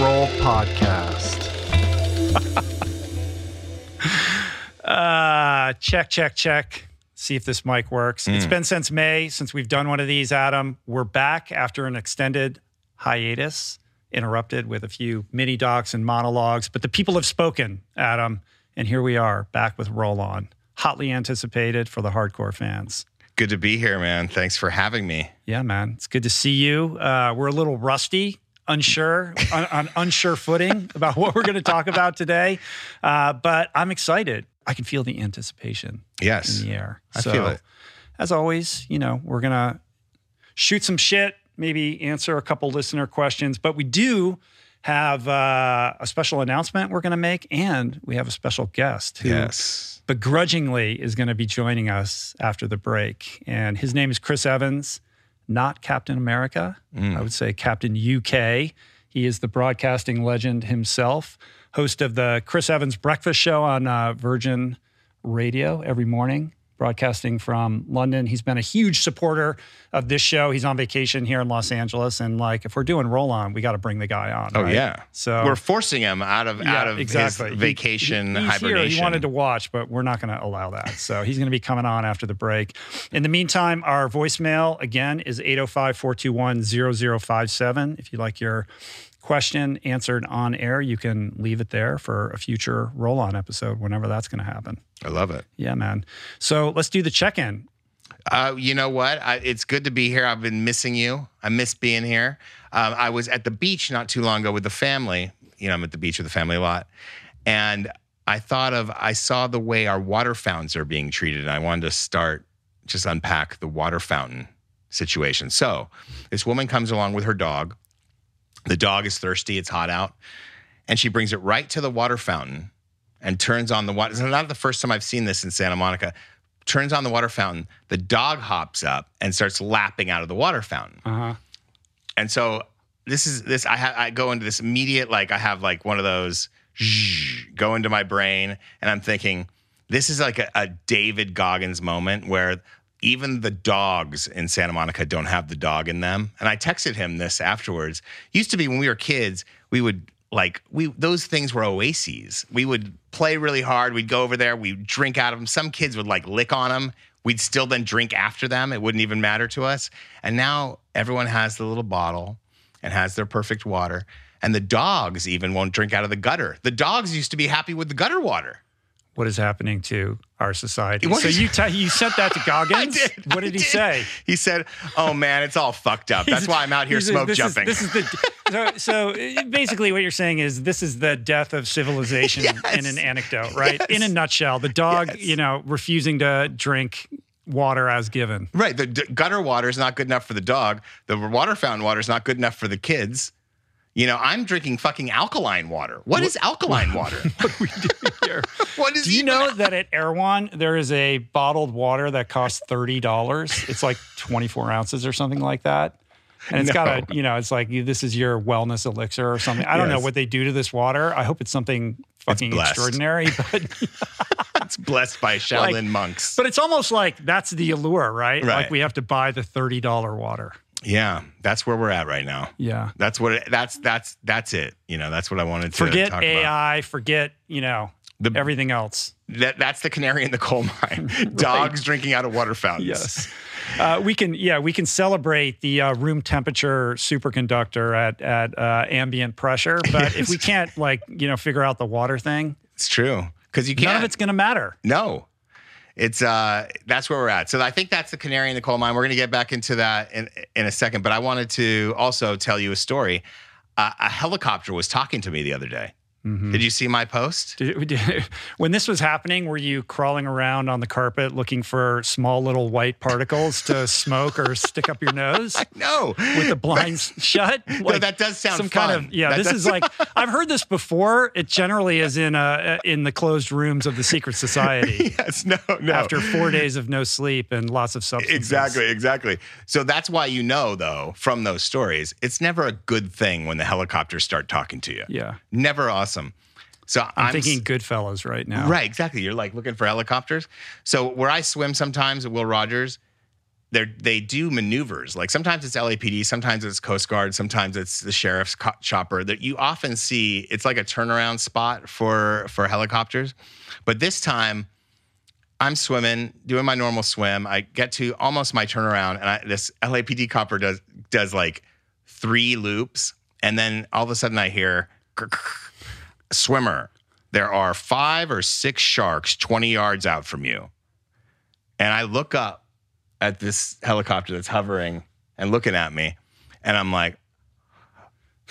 Roll podcast. uh, check, check, check. See if this mic works. It's been since May since we've done one of these, Adam. We're back after an extended hiatus, interrupted with a few mini docs and monologues. But the people have spoken, Adam. And here we are back with Roll On, hotly anticipated for the hardcore fans. Good to be here, man. Thanks for having me. Yeah, man. It's good to see you. Uh, we're a little rusty, unsure, on, on unsure footing about what we're going to talk about today. Uh, but I'm excited. I can feel the anticipation Yes. in the air. I feel it. As always, you know, we're going to shoot some shit, maybe answer a couple listener questions, but we do have uh, a special announcement we're going to make, and we have a special guest who Yes. begrudgingly is going to be joining us after the break. And his name is Chris Evans, not Captain America. I would say Captain UK. He is the broadcasting legend himself, host of the Chris Evans Breakfast Show on uh, Virgin Radio every morning, broadcasting from London. He's been a huge supporter of this show. He's on vacation here in Los Angeles. And like, if we're doing roll on, we got to bring the guy on. Oh right? yeah. So we're forcing him out of out of exactly. his He- vacation he- he's hibernation. Here. He wanted to watch, but we're not going to allow that. So he's going to be coming on after the break. In the meantime, our voicemail again is 805 421 0057. If you'd like your question answered on air, you can leave it there for a future roll on episode whenever that's going to happen. I love it. Yeah, man. So let's do the check in. Uh, you know what? I, it's good to be here. I've been missing you. I miss being here. Um, I was at the beach not too long ago with the family. You know, I'm at the beach with the family a lot, and I thought of I saw the way our water fountains are being treated, and I wanted to start just unpack the water fountain situation. So, this woman comes along with her dog. The dog is thirsty. It's hot out, and she brings it right to the water fountain and turns on the water. It's not the first time I've seen this in Santa Monica. Turns on the water fountain. The dog hops up and starts lapping out of the water fountain. Uh huh. And so this is this. I ha- I go into this immediate like I have like one of those go into my brain, and I'm thinking this is like a, a David Goggins moment where even the dogs in Santa Monica don't have the dog in them. And I texted him this afterwards. Used to be when we were kids, we would like we those things were oases. We would play really hard. We'd go over there. We'd drink out of them. Some kids would like lick on them. We'd still then drink after them. It wouldn't even matter to us. And now everyone has the little bottle and has their perfect water. And the dogs even won't drink out of the gutter. The dogs used to be happy with the gutter water. What is happening to our society? What so you te- you sent that to Goggins. Did. What did he say? He said, "Oh man, it's all fucked up. That's why I'm out here smoke this jumping." Is, this is the so, so basically what you're saying is this is the death of civilization in an anecdote, right? In a nutshell, the dog, Yes. you know, refusing to drink water as given. right. The d- gutter water is not good enough for the dog. The water fountain water is not good enough for the kids. You know, I'm drinking fucking alkaline water. what is alkaline water? What do we doing here. what is Do you know that at Erewhon there is a bottled water that costs thirty dollars? It's like twenty four ounces or something like that. And it's got a, you know, it's like this is your wellness elixir or something. I don't know what they do to this water. I hope it's something fucking blessed. extraordinary, but It's blessed by Shaolin monks. But it's almost like that's the allure, right? Like we have to buy the thirty dollar water. Yeah, that's where we're at right now. Yeah. That's what. It, that's that's that's it. You know, that's what I wanted to Forget talk about. AI. Forget you know The- everything else. That that's the canary in the coal mine. Dogs drinking out of water fountains. Yes. Uh, we can, yeah, we can celebrate the uh, room temperature superconductor at at uh, ambient pressure, but if we can't, like, you know, figure out the water thing, it's true because you can't. none of it's going to matter. No. It's uh that's where we're at. So I think that's the canary in the coal mine. We're going to get back into that in in a second, but I wanted to also tell you a story. Uh, a helicopter was talking to me the other day. Did you see my post? Did- when this was happening, were you crawling around on the carpet looking for small little white particles to smoke or stick up your nose? No. with the blinds shut. No, that does sound some kind of yeah. That this is like I've heard this before. It generally is in uh in the closed rooms of the secret society yes, no, no. after four days of no sleep and lots of substances. Exactly, exactly. So that's why you know, though, from those stories, it's never a good thing when the helicopters start talking to you. Yeah, Never awesome. So I'm, I'm, thinking Goodfellas right now. Right, exactly. You're like looking for helicopters. So where I swim sometimes at Will Rogers, they they do maneuvers. Like sometimes it's LAPD, sometimes it's Coast Guard, sometimes it's the sheriff's co- chopper. That you often see. It's like a turnaround spot for for helicopters. But this time, I'm swimming, doing my normal swim. I get to almost my turnaround, and I, this LAPD copper does does like three loops, and then all of a sudden I hear swimmer. There are five or six sharks 20 yards out from you. And I look up at this helicopter that's hovering and looking at me, and I'm like,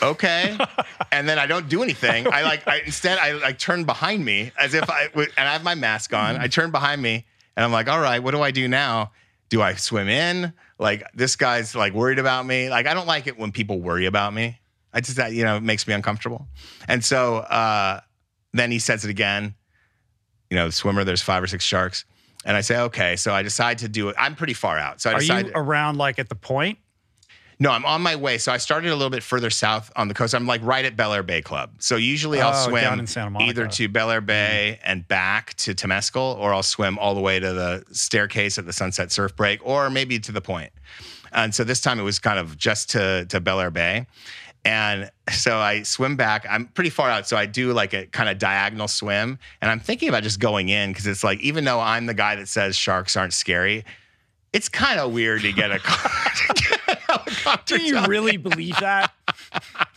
okay. and then I don't do anything. I like, I instead I like turn behind me as if I would, and I have my mask on. I turn behind me, and I'm like, all right, what do I do now? Do I swim in? Like this guy's like worried about me. Like I don't like it when people worry about me. I just that you know it makes me uncomfortable. And so uh, then he says it again. You know, swimmer. There's five or six sharks. And I say, okay. So I decide to do it. I'm pretty far out. So I Are decide. you around like at the point? no, I'm on my way. So I started a little bit further south on the coast. I'm like right at Bel Air Bay Club. So usually I'll Oh, swim down in Santa either to Bel Air Bay and back to Temescal, or I'll swim all the way to the staircase at the Sunset Surf Break, or maybe to the point. And so this time it was kind of just to to Bel Air Bay. And so I swim back. I'm pretty far out. So I do like a kind of diagonal swim. And I'm thinking about just going in because it's like, even though I'm the guy that says sharks aren't scary, it's kind of weird to get a, to get a helicopter. Do you really believe that?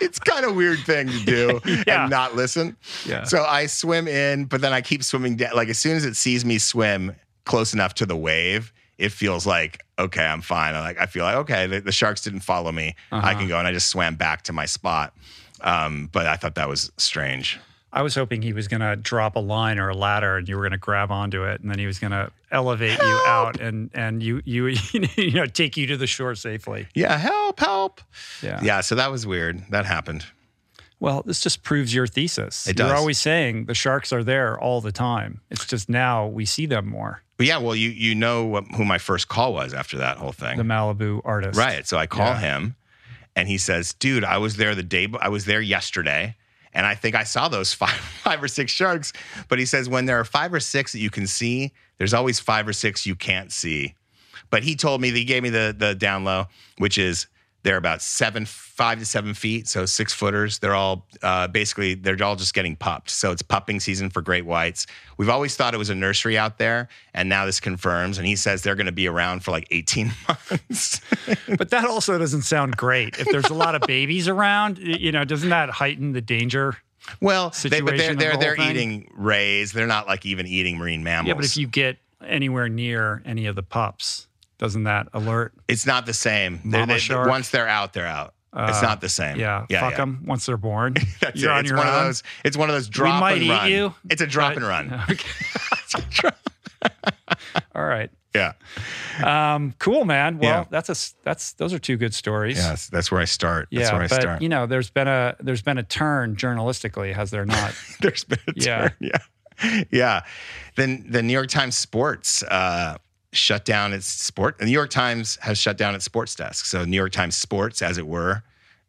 It's kind of weird thing to do Yeah. and not listen. Yeah. So I swim in, but then I keep swimming down. Like as soon as it sees me swim close enough to the wave, it feels like okay, I'm fine. I like I feel like okay, the, the sharks didn't follow me. I Uh-huh. can go, and I just swam back to my spot. Um, but I thought that was strange. I was hoping he was going to drop a line or a ladder and you were going to grab onto it and then he was going to elevate you out and and you you you know take you to the shore safely. Yeah, help, help. Yeah. Yeah, so that was weird. That happened. Well, this just proves your thesis. It You're does. always saying the sharks are there all the time. It's just now we see them more. But yeah, well, you you know who my first call was after that whole thing. The Malibu artist. Right. So I call Yeah. him and he says, dude, I was there the day, I was there yesterday. And I think I saw those five, five or six sharks. But he says, when there are five or six that you can see, there's always five or six you can't see. But he told me, that he gave me the, the down low, which is they're about seven, five to seven feet. So six footers. They're all uh, basically, they're all just getting pupped. So it's pupping season for great whites. We've always thought it was a nursery out there. And now this confirms. And he says they're going to be around for like 18 months. But that also doesn't sound great. If there's a lot of babies around, you know, doesn't that heighten the danger? Well, they, but they're they're the they're thing? eating rays. They're not like even eating marine mammals. Yeah, but if you get anywhere near any of the pups, doesn't that alert? it's not the same. Mama they- shark? once they're out, they're out. it's Uh, not the same. Yeah, yeah, fuck yeah. them once they're born. That's You're it. on It's your one own. of those. It's one of those drop we might and eat run. you, it's a drop but- and run. Okay. All right. Yeah. Um, cool, man. Well, Yeah. that's a that's those are two good stories. Yes, that's where I start. That's Yeah, where I but start. you know, there's been a there's been a turn journalistically, has there not? There's been a Yeah. turn. Yeah. Yeah. Then the New York Times Sports uh, shut down its sport. The New York Times has shut down its sports desk. So New York Times Sports, as it were,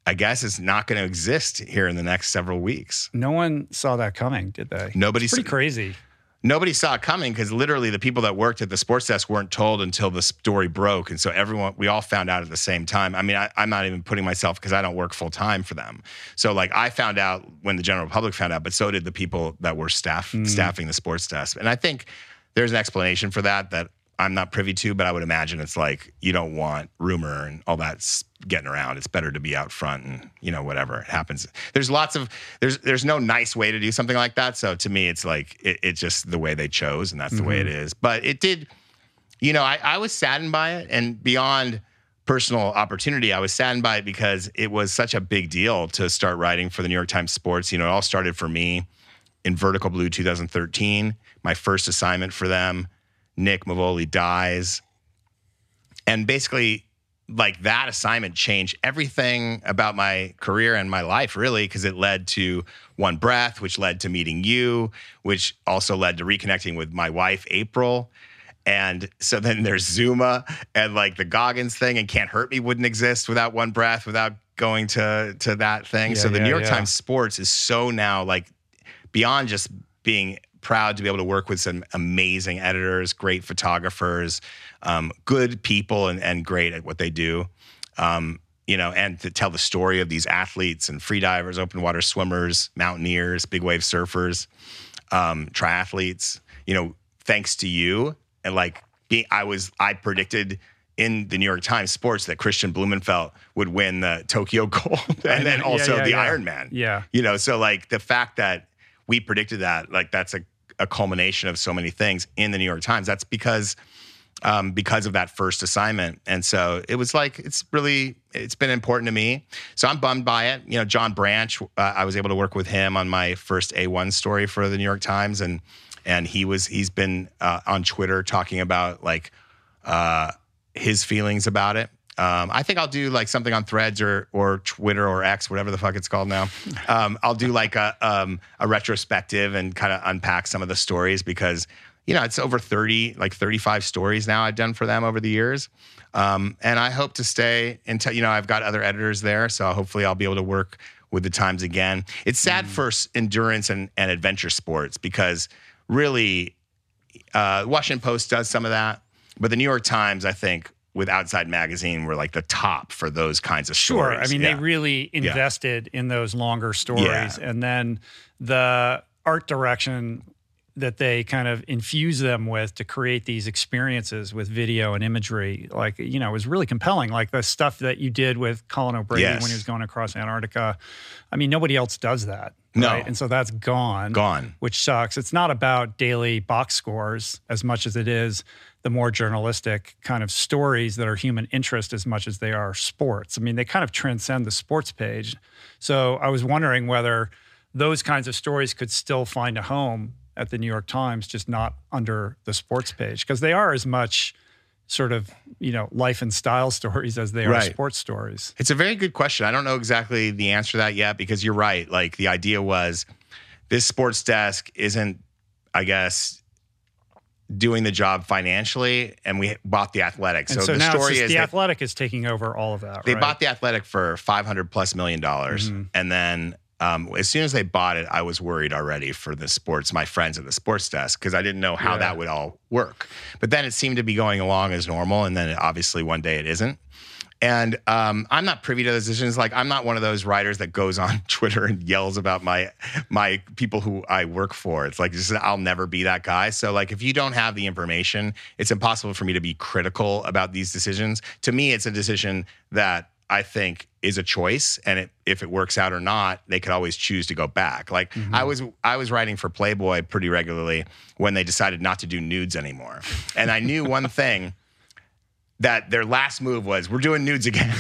I guess is not going to exist here in the next several weeks. no one saw that coming, did they? Nobody's Pretty crazy. nobody saw it coming because literally the people that worked at the sports desk weren't told until the story broke. And so everyone, we all found out at the same time. I mean, I, I'm not even putting myself because I don't work full time for them. So like I found out when the general public found out, but so did the people that were staff mm. staffing the sports desk. And I think there's an explanation for that that I'm not privy to, but I would imagine it's like you don't want rumor and all that getting around. It's better to be out front and you know whatever it happens. There's lots of there's there's no nice way to do something like that. So to me, it's like it, it's just the way they chose, and that's the way it mm-hmm. is. But it did, you know, I, I was saddened by it, and beyond personal opportunity, I was saddened by it because it was such a big deal to start writing for the New York Times Sports. You know, it all started for me in Vertical Blue 2013, my first assignment for them. Nick Mevoli dies. And basically, like that assignment changed everything about my career and my life, really, because it led to One Breath, which led to meeting you, which also led to reconnecting with my wife, April. And so then there's Zuma and like the Goggins thing and Can't Hurt Me wouldn't exist without One Breath, without going to to that thing. Yeah, so the yeah, New York yeah. Times Sports is so now like beyond just being proud to be able to work with some amazing editors, great photographers, um, good people, and, and great at what they do. Um, you know, and to tell the story of these athletes and freedivers, open water swimmers, mountaineers, big wave surfers, um, triathletes. You know, thanks to you and like being, I was, I predicted in the New York Times Sports that Kristian Blummenfelt would win the Tokyo Gold and then Yeah, also yeah, the yeah. Ironman. Yeah. You know, so like the fact that we predicted that, like that's a, a culmination of so many things in the New York Times. That's because um, because of that first assignment. And so it was like it's really it's been important to me. So I'm bummed by it. You know, John Branch, uh, I was able to work with him on my first A1 story for the New York Times, and and he was he's been uh, on Twitter talking about like uh, his feelings about it. Um, I think I'll do like something on Threads or or Twitter or X, whatever the fuck it's called now. Um, I'll do like a um, a retrospective and kind of unpack some of the stories because you know it's over thirty, like thirty five stories now I've done for them over the years, um, and I hope to stay until you know I've got other editors there, so hopefully I'll be able to work with the Times again. It's sad for endurance and, and adventure sports because really uh, Washington Post does some of that, but the New York Times, I think, with Outside Magazine, were like the top for those kinds of Sure. stories. Sure. I mean, Yeah. they really invested in those longer stories. Yeah. And then the art direction that they kind of infuse them with to create these experiences with video and imagery, like, you know, was really compelling. Like the stuff that you did with Colin O'Brady Yes. when he was going across Antarctica. I mean, nobody else does that. No. right? And so that's gone. gone. which sucks. It's not about daily box scores as much as it is the more journalistic kind of stories that are human interest as much as they are sports. I mean, they kind of transcend the sports page. So I was wondering whether those kinds of stories could still find a home at the New York Times, just not under the sports page, because they are as much sort of, you know, life and style stories as they are Right. sports stories. It's a very good question. I don't know exactly the answer to that yet because you're right. Like the idea was this sports desk isn't, I guess, doing the job financially, and we bought the athletic. So, so, the story is the they, athletic is taking over all of that. they right? bought the athletic for 500 plus million dollars, Mhm. and then. Um, as soon as they bought it, I was worried already for the sports, my friends at the sports desk, because I didn't know how Yeah. that would all work. But then it seemed to be going along as normal, and then obviously one day it isn't. And um, I'm not privy to those decisions. Like I'm not one of those writers that goes on Twitter and yells about my my people who I work for. It's like just, I'll never be that guy. So like if you don't have the information, it's impossible for me to be critical about these decisions. To me, it's a decision that I think is a choice, and it, if it works out or not, they could always choose to go back. Like I was I was writing for Playboy pretty regularly when they decided not to do nudes anymore, and I knew one thing that their last move was we're doing nudes again.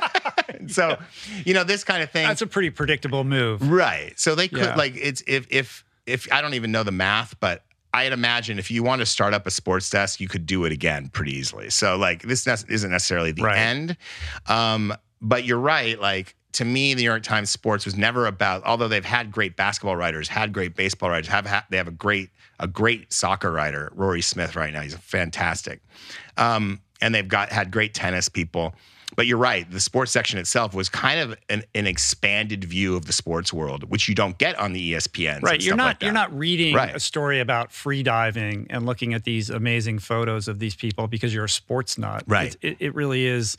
so, you know, this kind of thing. That's a pretty predictable move. right. So they could Yeah. like it's if if if I don't even know the math, but I'd imagine if you want to start up a sports desk, you could do it again pretty easily. So like this isn't necessarily the Right. end. Um, but you're right. Like to me, the New York Times Sports was never about. Although they've had great basketball writers, had great baseball writers, have ha- they have a great a great soccer writer, Rory Smith. Right now, he's fantastic. Um, and they've got had great tennis people. But you're right. The sports section itself was kind of an, an expanded view of the sports world, which you don't get on the ESPN. Right. You're not you're not reading Right. a story about free diving and looking at these amazing photos of these people because you're a sports nut. Right. It, it, it really is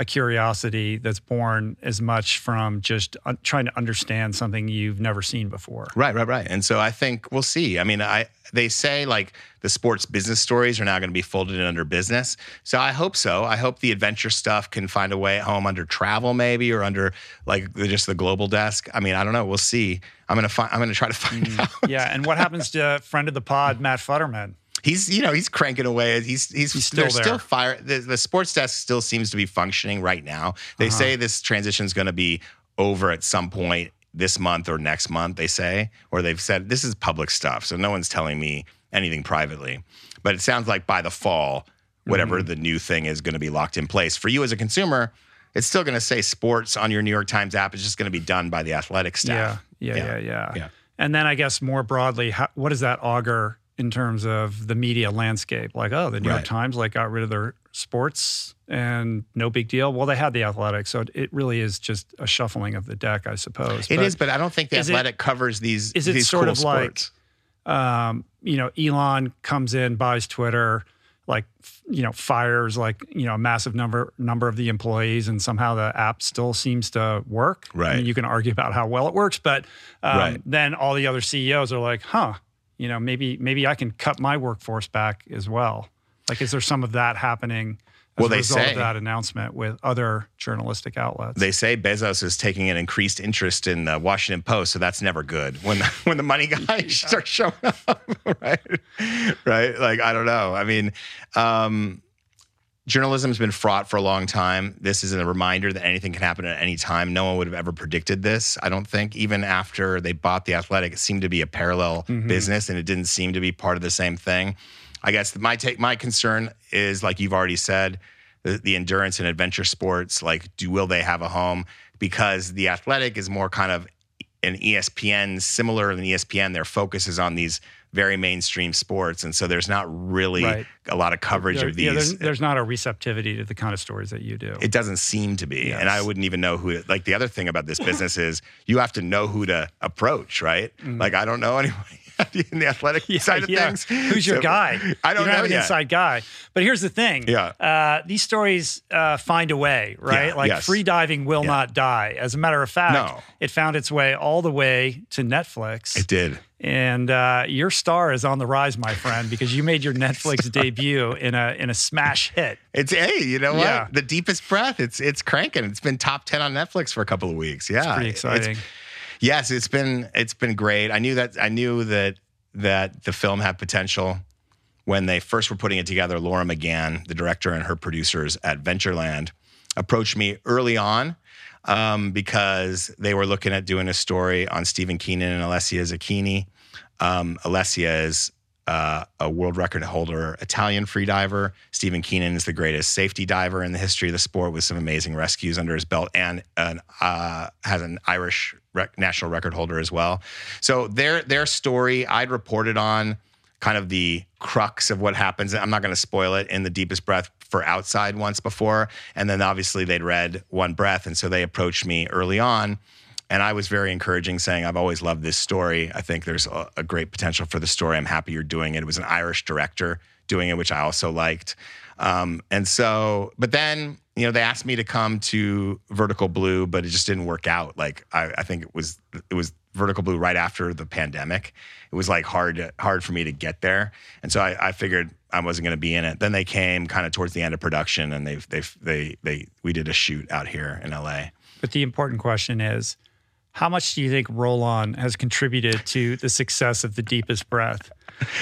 a curiosity that's born as much from just uh, trying to understand something you've never seen before. Right, right, right. And so I think we'll see. I mean, I they say like the sports business stories are now going to be folded in under business. So I hope so. I hope the adventure stuff can find a way at home under travel maybe or under like just the global desk. I mean, I don't know. We'll see. I'm going to find I'm going to try to find mm. out. Yeah. And what happens to friend of the pod, Matt Futterman? He's you know, he's cranking away. He's he's, He's still there. still fire the, the sports desk still seems to be functioning right now. They Uh-huh. say this transition is going to be over at some point this month or next month, they say, or they've said this is public stuff. So no one's telling me anything privately. But it sounds like by the fall, whatever Mm-hmm. the new thing is going to be locked in place. For you as a consumer, it's still going to say sports on your New York Times app. It's just going to be done by the athletic staff. Yeah, yeah, yeah, Yeah. yeah. Yeah. And then I guess more broadly, how, what does that augur in terms of the media landscape? Like, oh, the New York Times like got rid of their sports and no big deal. Well, they had the athletic, so it, really is just a shuffling of the deck, I suppose. It But is, but I don't think the is it- athletic covers these, is it these sort cool of like- um, you know, Elon comes in, buys Twitter, like you know, fires like you know a massive number number of the employees, and somehow the app still seems to work. I Right. mean, you can argue about how well it works, but um, Right. then all the other CEOs are like, huh, you know, maybe maybe I can cut my workforce back as well. Like, is there some of that happening? As Well, a they result say- of that announcement with other journalistic outlets. They say Bezos is taking an increased interest in the Washington Post, so that's never good. When the, when the money guys start showing up, right? Right? Like I don't know. I mean, um, journalism's been fraught for a long time. This is a reminder that anything can happen at any time. No one would have ever predicted this. I don't think. Even after they bought the Athletic, it seemed to be a parallel mm-hmm. business, and it didn't seem to be part of the same thing. I guess my take, my concern is like you've already said, the, the endurance and adventure sports. Like, do will they have a home? Because the athletic is more kind of an ESPN, similar than ESPN. Their focus is on these very mainstream sports, and so there's not really Right. a lot of coverage There- of yeah, these. there's, there's not a receptivity to the kind of stories that you do. it doesn't seem to be, and I wouldn't even know who. Like the other thing about this business is you have to know who to approach, right? Mm-hmm. Like I don't know anybody in the athletic. Yeah, side of yeah. things. Who's your So, guy? I don't you know have an yet. inside guy. But here's the thing. Yeah. Uh, these stories uh, find a way, right? Yeah, like yes. free diving will not die. As a matter of fact, No. it found its way all the way to Netflix. It did. and uh, your star is on the rise, my friend, because you made your Netflix debut in a in a smash hit. It's hey, you know what? Yeah. The deepest breath. It's it's cranking. It's been top ten on Netflix for a couple of weeks. Yeah, Pretty exciting. Yes, it's been it's been great. I knew that I knew that that the film had potential when they first were putting it together. Laura McGann, the director, and her producers at Ventureland, approached me early on um, because they were looking at doing a story on Stephen Keenan and Alessia Zecchini. Um, Alessia is uh, a world record holder, Italian freediver. Stephen Keenan is the greatest safety diver in the history of the sport with some amazing rescues under his belt and an, uh, has an Irish rec- national record holder as well. So their their story, I'd reported on kind of the crux of what happens. I'm not going to spoil it in the deepest breath for outside once before. And then obviously they'd read one breath. And so they approached me early on. And I was very encouraging, saying, I've always loved this story. I think there's a, a great potential for the story. I'm happy you're doing it. It was an Irish director doing it, which I also liked. Um, and so, but then, you know, they asked me to come to Vertical Blue, but it just didn't work out. Like, I, I think it was, it was Vertical Blue right after the pandemic. It was like hard, hard for me to get there. And so I, I figured I wasn't going to be in it. Then they came kind of towards the end of production and they, they, they, they, we did a shoot out here in LA. But the important question is, how much do you think Roll On has contributed to the success of the deepest breath?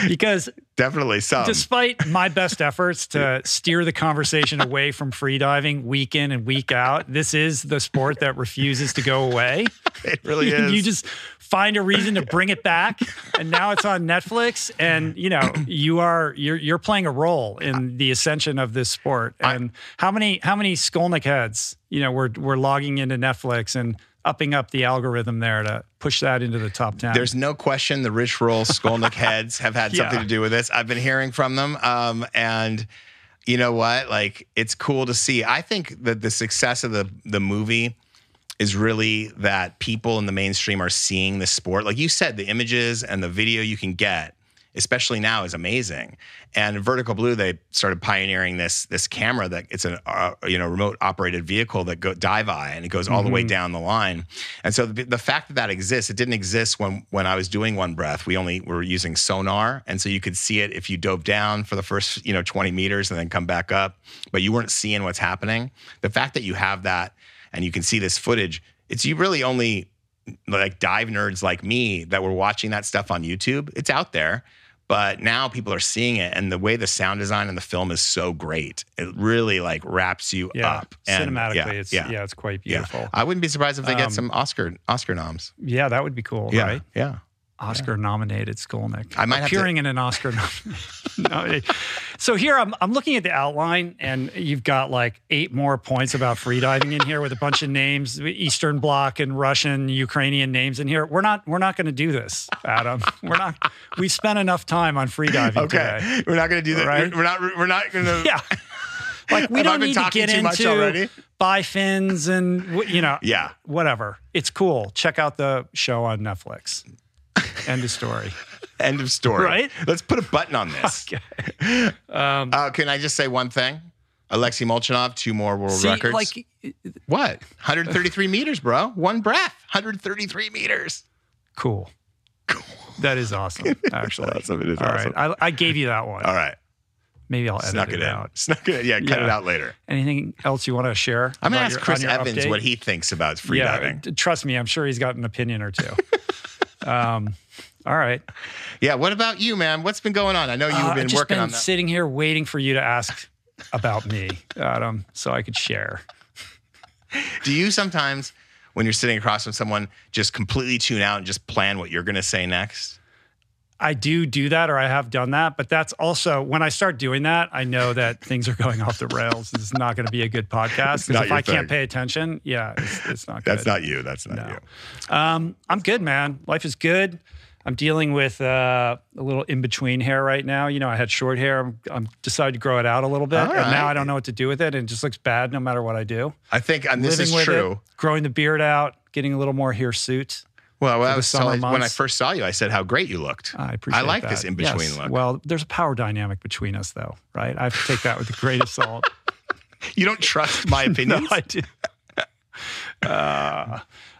Because Definitely some. despite my best efforts to steer the conversation away from freediving week in and week out, this is the sport that refuses to go away. it really is. you just find a reason to bring it back, and now it's on Netflix. And you know you are you're you're playing a role in the ascension of this sport. And how many how many Skolnick heads you know we're we're logging into Netflix and upping up the algorithm there to push that into the top ten. There's no question the Rich Roll Skolnick heads have had something Yeah. to do with this. I've been hearing from them. Um, and you know what? Like, it's cool to see. I think that the success of the, the movie is really that people in the mainstream are seeing the sport. Like you said, the images and the video you can get, especially now, is amazing. And Vertical Blue, they started pioneering this this camera that it's a uh, you know remote operated vehicle that go dive eye and it goes all the way down the line. And so the, the fact that that exists, it didn't exist when when I was doing One Breath. We only were using sonar, and so you could see it if you dove down for the first you know 20 meters and then come back up, but you weren't seeing what's happening. The fact that you have that and you can see this footage, it's you really only like dive nerds like me that were watching that stuff on YouTube. It's out there, but now people are seeing it, and the way the sound design in the film is so great, it really like wraps you yeah, up. And, cinematically, yeah, it's yeah, yeah. it's quite beautiful. I wouldn't be surprised if they Um, get some Oscar Oscar noms. Yeah, that would be cool, Yeah, right? yeah. Oscar nominated Skolnick. I might have to- appearing in an Oscar. nom- no, so here I'm, I'm looking at the outline, and you've got like eight more points about freediving in here with a bunch of names, Eastern Bloc and Russian, Ukrainian names in here. We're not we're not going to do this, Adam. We're not. We spent enough time on freediving Okay, today. we're not going to do that. Right? We're, not. We're not going to. Yeah. Like we don't need to get into already? bifins and you know Yeah. whatever. It's cool. Check out the show on Netflix. End of story. End of story. Right? Let's put a button on this. Okay. Um, Uh, can I just say one thing? Alexei Molchanov, two more world see, records. like, what? 133 meters, bro. One breath. 133 meters. cool. Cool. That is awesome. Actually, That's Awesome, it is All right, awesome. I, I gave you that one. All right. Maybe I'll edit Snuck it, out. Snuck it in. Yeah, cut Yeah. it out later. Anything else you want to share? I'm gonna ask your- Chris Evans update? what he thinks about freediving. yeah, trust me, I'm sure he's got an opinion or two. um, all right. Yeah. What about you, man? What's been going on? I know you've Uh, been I've just working been on that. sitting here waiting for you to ask about me, Adam, so I could share. Do you sometimes, when you're sitting across from someone, just completely tune out and just plan what you're going to say next? I do do that, or I have done that, but that's also when I start doing that, I know that things are going off the rails. This is not going to be a good podcast because if I can't pay attention, yeah, it's, it's not good. That's not you. That's not No. you. Um, I'm good, man. Life is good. I'm dealing with uh, a little in between hair right now. You know, I had short hair. I'm, I'm decided to grow it out a little bit, All and now. I don't know what to do with it. And it just looks bad no matter what I do. I think, and this Living is true. it, growing the beard out, getting a little more hirsute. Well, when I was telling, when I first saw you, I said how great you looked. I appreciate. I like that. this in between Yes. look. Well, there's a power dynamic between us, though, right? I have to take that with the grain of salt. You don't trust my no. I do. Uh,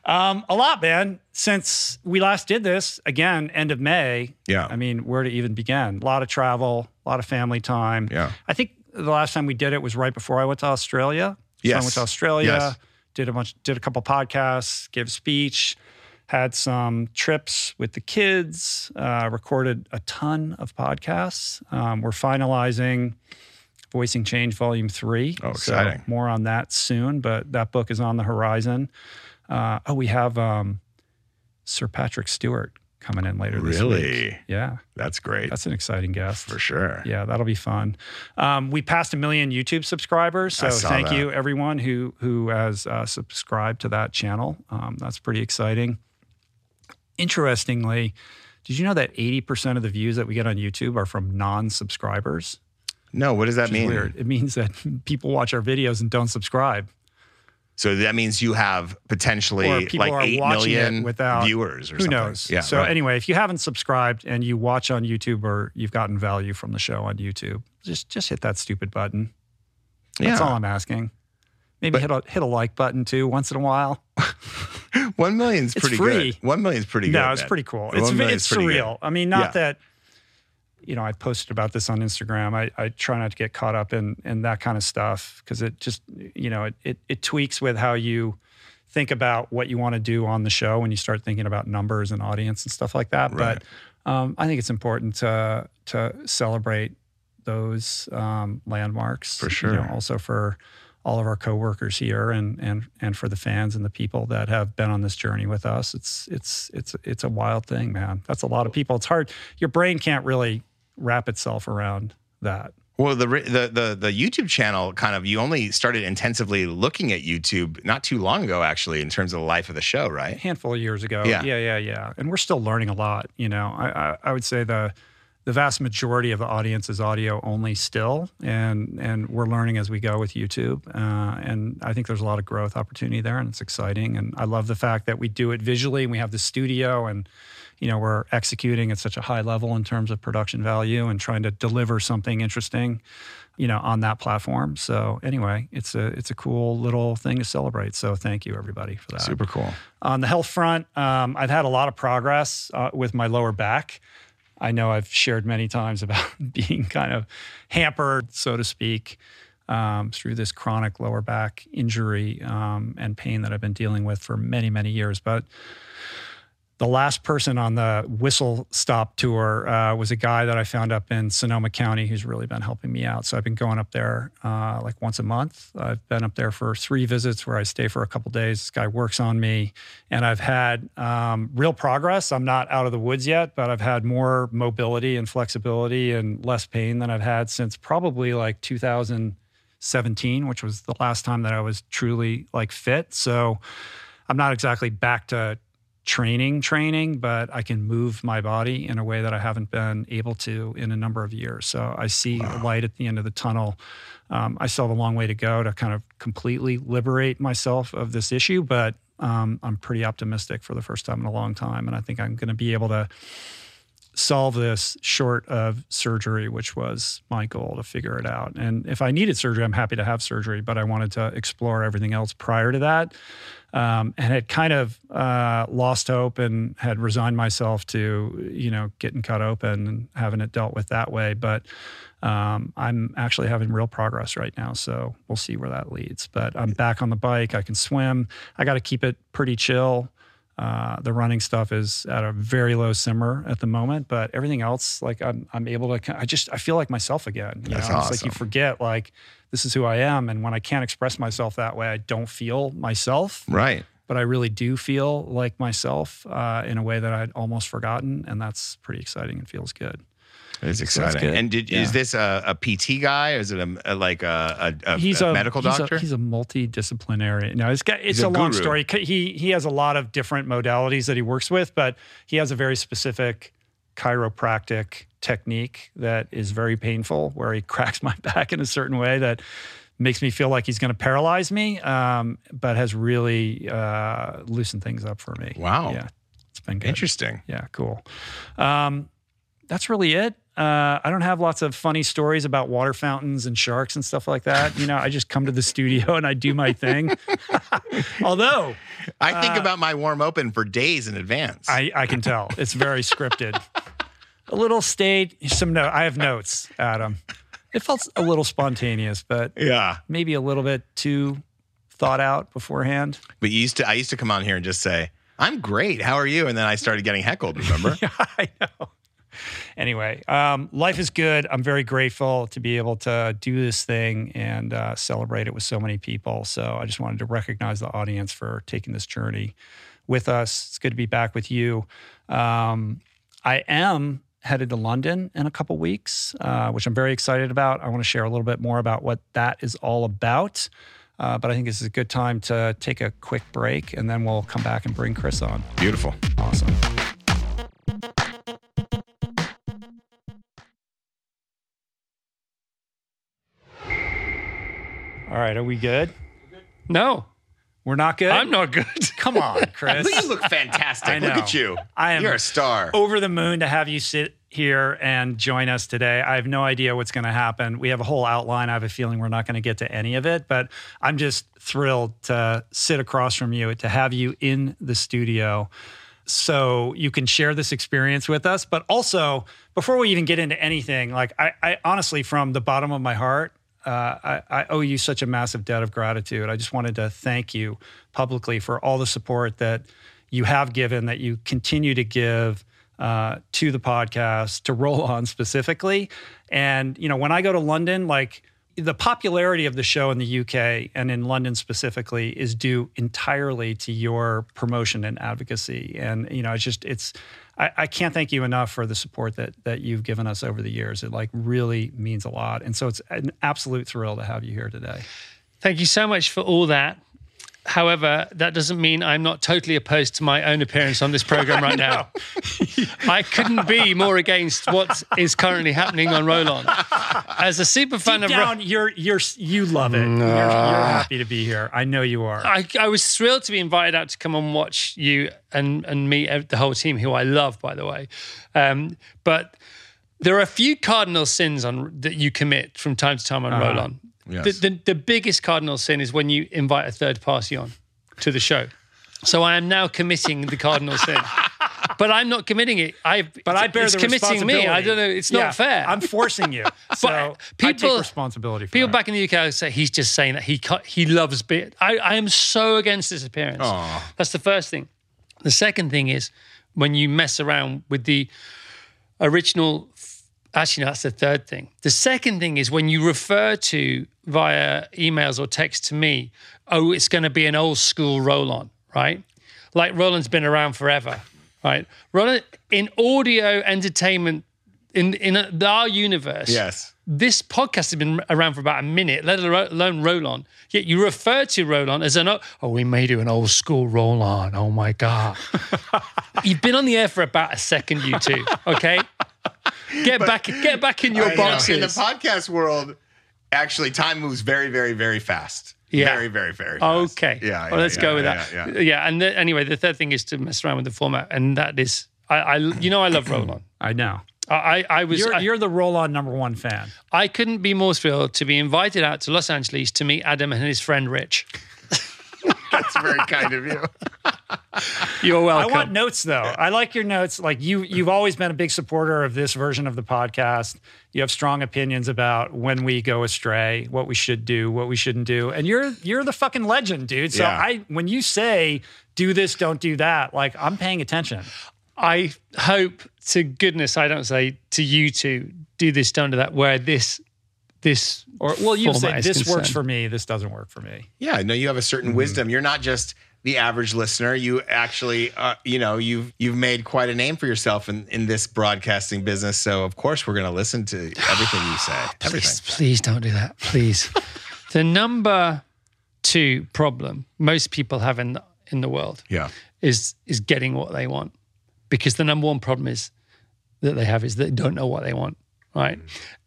um, a lot, man. Since we last did this, again, end of May. Yeah. I mean, where to even begin? A lot of travel, a lot of family time. Yeah. I think the last time we did it was right before I went to Australia. So I went to Australia, Yes. did a bunch, did a couple podcasts, gave a speech, had some trips with the kids, uh, recorded a ton of podcasts. Um, we're finalizing Voicing Change Volume Three. Oh, So exciting. more on that soon, but that book is on the horizon. Uh, oh, we have um, Sir Patrick Stewart coming in later this week. Really? Yeah, That's great. that's an exciting guest. for sure. Yeah, that'll be fun. Um, we passed a million YouTube subscribers, so thank that. you everyone who who has uh, subscribed to that channel. Um, that's pretty exciting. Interestingly, did you know that eighty percent of the views that we get on YouTube are from non-subscribers? No, what does that mean? weird. It means that people watch our videos and don't subscribe. So that means you have potentially like eight million without- viewers or Who something. knows? Yeah. So right. anyway, if you haven't subscribed and you watch on YouTube or you've gotten value from the show on YouTube, just just hit that stupid button. That's Yeah. all I'm asking. Maybe hit a hit a like button too once in a while. One million's It's pretty free. good. One million's pretty good. no, it's man. pretty cool. It's it's pretty good. surreal. I mean, not Yeah. that you know, I posted about this on Instagram. I, I try not to get caught up in in that kind of stuff because it just you know it, it it tweaks with how you think about what you want to do on the show when you start thinking about numbers and audience and stuff like that. Right. But um, I think it's important to to celebrate those um, landmarks For you sure. know, also for all of our coworkers here and and and for the fans and the people that have been on this journey with us. It's it's it's it's a wild thing, man. That's a lot of people. It's hard. Your brain can't really wrap itself around that. Well, the, the the the YouTube channel kind of you only started intensively looking at YouTube not too long ago, actually, in terms of the life of the show, right? A handful of years ago. Yeah. yeah, yeah, yeah. And we're still learning a lot. You know, I I, I would say the the vast majority of the audience is audio only still, and and we're learning as we go with YouTube. Uh, and I think there's a lot of growth opportunity there, and it's exciting. And I love the fact that we do it visually. And we have the studio, and you know we're executing at such a high level in terms of production value and trying to deliver something interesting, you know, on that platform. So anyway, it's a it's a cool little thing to celebrate. So thank you everybody for that. Super cool. On the health front, um, I've had a lot of progress uh, with my lower back. I know I've shared many times about being kind of hampered, so to speak, um, through this chronic lower back injury um, and pain that I've been dealing with for many, many years. But the last person on the whistle stop tour uh, was a guy that I found up in Sonoma County who's really been helping me out. So I've been going up there uh, like once a month. I've been up there for three visits where I stay for a couple days. This guy works on me, and I've had um, real progress. I'm not out of the woods yet, but I've had more mobility and flexibility and less pain than I've had since probably like 2017, which was the last time that I was truly like fit. So I'm not exactly back to training training but i can move my body in a way that i haven't been able to in a number of years. So i see a light at the end of the tunnel. Um, i still have a long way to go to kind of completely liberate myself of this issue but um, i'm pretty optimistic for the first time in a long time and i think i'm going to be able to solve this short of surgery, which was my goal to figure it out. And if I needed surgery, I'm happy to have surgery, but I wanted to explore everything else prior to that. Um, and had kind of uh, lost hope and had resigned myself to, you know, getting cut open and having it dealt with that way. But um, I'm actually having real progress right now. So we'll see where that leads. But I'm back on the bike. I can swim. I got to keep it pretty chill. Uh, the running stuff is at a very low simmer at the moment, but everything else, like I'm, I'm able to. I just, I feel like myself again. You That's know? awesome. It's like you forget, like this is who I am, and when I can't express myself that way, I don't feel myself. Right. But I really do feel like myself uh, in a way that I'd almost forgotten, and that's pretty exciting and feels good. It's exciting. good. and did, Yeah. is this a, a PT guy? Or is it a, a- like a, a, a, he's medical he's doctor? A, he's a multidisciplinary. No, it's got, it's a a, long guru. story. He he has a lot of different modalities that he works with, but he has a very specific chiropractic technique that is very painful, where he cracks my back in a certain way that makes me feel like he's going to paralyze me, um, but has really uh, loosened things up for me. Wow. Yeah, it's been good. Interesting. Yeah, cool. Um, that's really it. Uh, I don't have lots of funny stories about water fountains and sharks and stuff like that. You know, I just come to the studio and I do my thing. Although I think about my warm open for days in advance. Uh, I, I can tell it's very scripted. a little stayed. Some note. I have notes, Adam. It felt a little spontaneous, but yeah. maybe a little bit too thought out beforehand. But you used to I used to come on here and just say, I'm great. How are you? And then I started getting heckled, remember? Yeah, I know. Anyway, um, life is good. I'm very grateful to be able to do this thing and uh, celebrate it with so many people. So I just wanted to recognize the audience for taking this journey with us. It's good to be back with you. Um, I am headed to London in a couple weeks, uh, which I'm very excited about. I want to share a little bit more about what that is all about. Uh, but I think this is a good time to take a quick break and then we'll come back and bring Chris on. Beautiful. Awesome. All right, are we good? No, We're not good. I'm not good. Come on, Chris. You look fantastic. I Look at you. I am You're a star. over the moon to have you sit here and join us today. I have no idea what's going to happen. We have a whole outline. I have a feeling we're not going to get to any of it, but I'm just thrilled to sit across from you, to have you in the studio so you can share this experience with us. But also, before we even get into anything, like I, I honestly, from the bottom of my heart, I, I owe you such a massive debt of gratitude. I just wanted to thank you publicly for all the support that you have given, that you continue to give uh, to the podcast, to Roll On specifically. And, you know, when I go to London, like the popularity of the show in the UK and in London specifically is due entirely to your promotion and advocacy. And, you know, it's just, it's, I, I can't thank you enough for the support that that you've given us over the years. It like really means a lot. And so it's an absolute thrill to have you here today. Thank you so much for all that. However, that doesn't mean I'm not totally opposed to my own appearance on this program right now. I couldn't be more against what is currently happening on Roll On. As a super fan Deep of Ro- down, you're you're you love it. You're, you're happy to be here. I know you are. I, I was thrilled to be invited out to come and watch you and and meet the whole team, who I love, by the way. Um, but there are a few cardinal sins on that you commit from time to time on Roll On. Yes. The, the the biggest cardinal sin is when you invite a third party on to the show. So I am now committing the cardinal sin. But I'm not committing it. I but I bear it's the committing me. I don't know. It's Yeah, not fair. I'm forcing you. So I people- take responsibility for People that. back in the UK say he's just saying that he cut, he loves beer. I, I am so against this appearance. Aw. That's the first thing. The second thing is when you mess around with the original. Actually, no, that's the third thing. The second thing is when you refer to via emails or text to me, oh, it's going to be an old school roll on, right? Like Roll On's been around forever, right? Roland in audio entertainment in in our universe Yes. this podcast has been around for about a minute, let alone roll on. Yet you refer to roll on as an oh, we may do an old school roll on. Oh my god! You've been on the air for about a second, you two. Okay, get back, get back in your I know. In the podcast world, actually, time moves very, very, very fast. Yeah. Very, very, very fast. Okay. Yeah. Well, let's yeah, go with yeah, that. Yeah. Yeah. And the, anyway, the third thing is to mess around with the format, and that is I, I you know, I love Roll On. I know. I, I I was You're, I, you're the roll on number one fan. I couldn't be more thrilled to be invited out to Los Angeles to meet Adam and his friend Rich. That's very kind of you. You're welcome. I want notes though. I like your notes. Like you, you've always been a big supporter of this version of the podcast. You have strong opinions about when we go astray, what we should do, what we shouldn't do, and you're you're the fucking legend, dude. So Yeah. I, when you say do this, don't do that, like I'm paying attention. I hope to goodness I don't say to you to do this, don't do that. Where this this Or well, you say format is this works for me, this doesn't work for me. Yeah, no, you have a Mm-hmm. certain wisdom. You're not just the average listener. You actually, uh, you know, you've you've made quite a name for yourself in, in this broadcasting business. So of course we're going to listen to everything you say. Everything. Please, please don't do that. Please. the number two problem most people have in the, in the world Yeah. is is getting what they want, because the number one problem is that they have is they don't know what they want, right?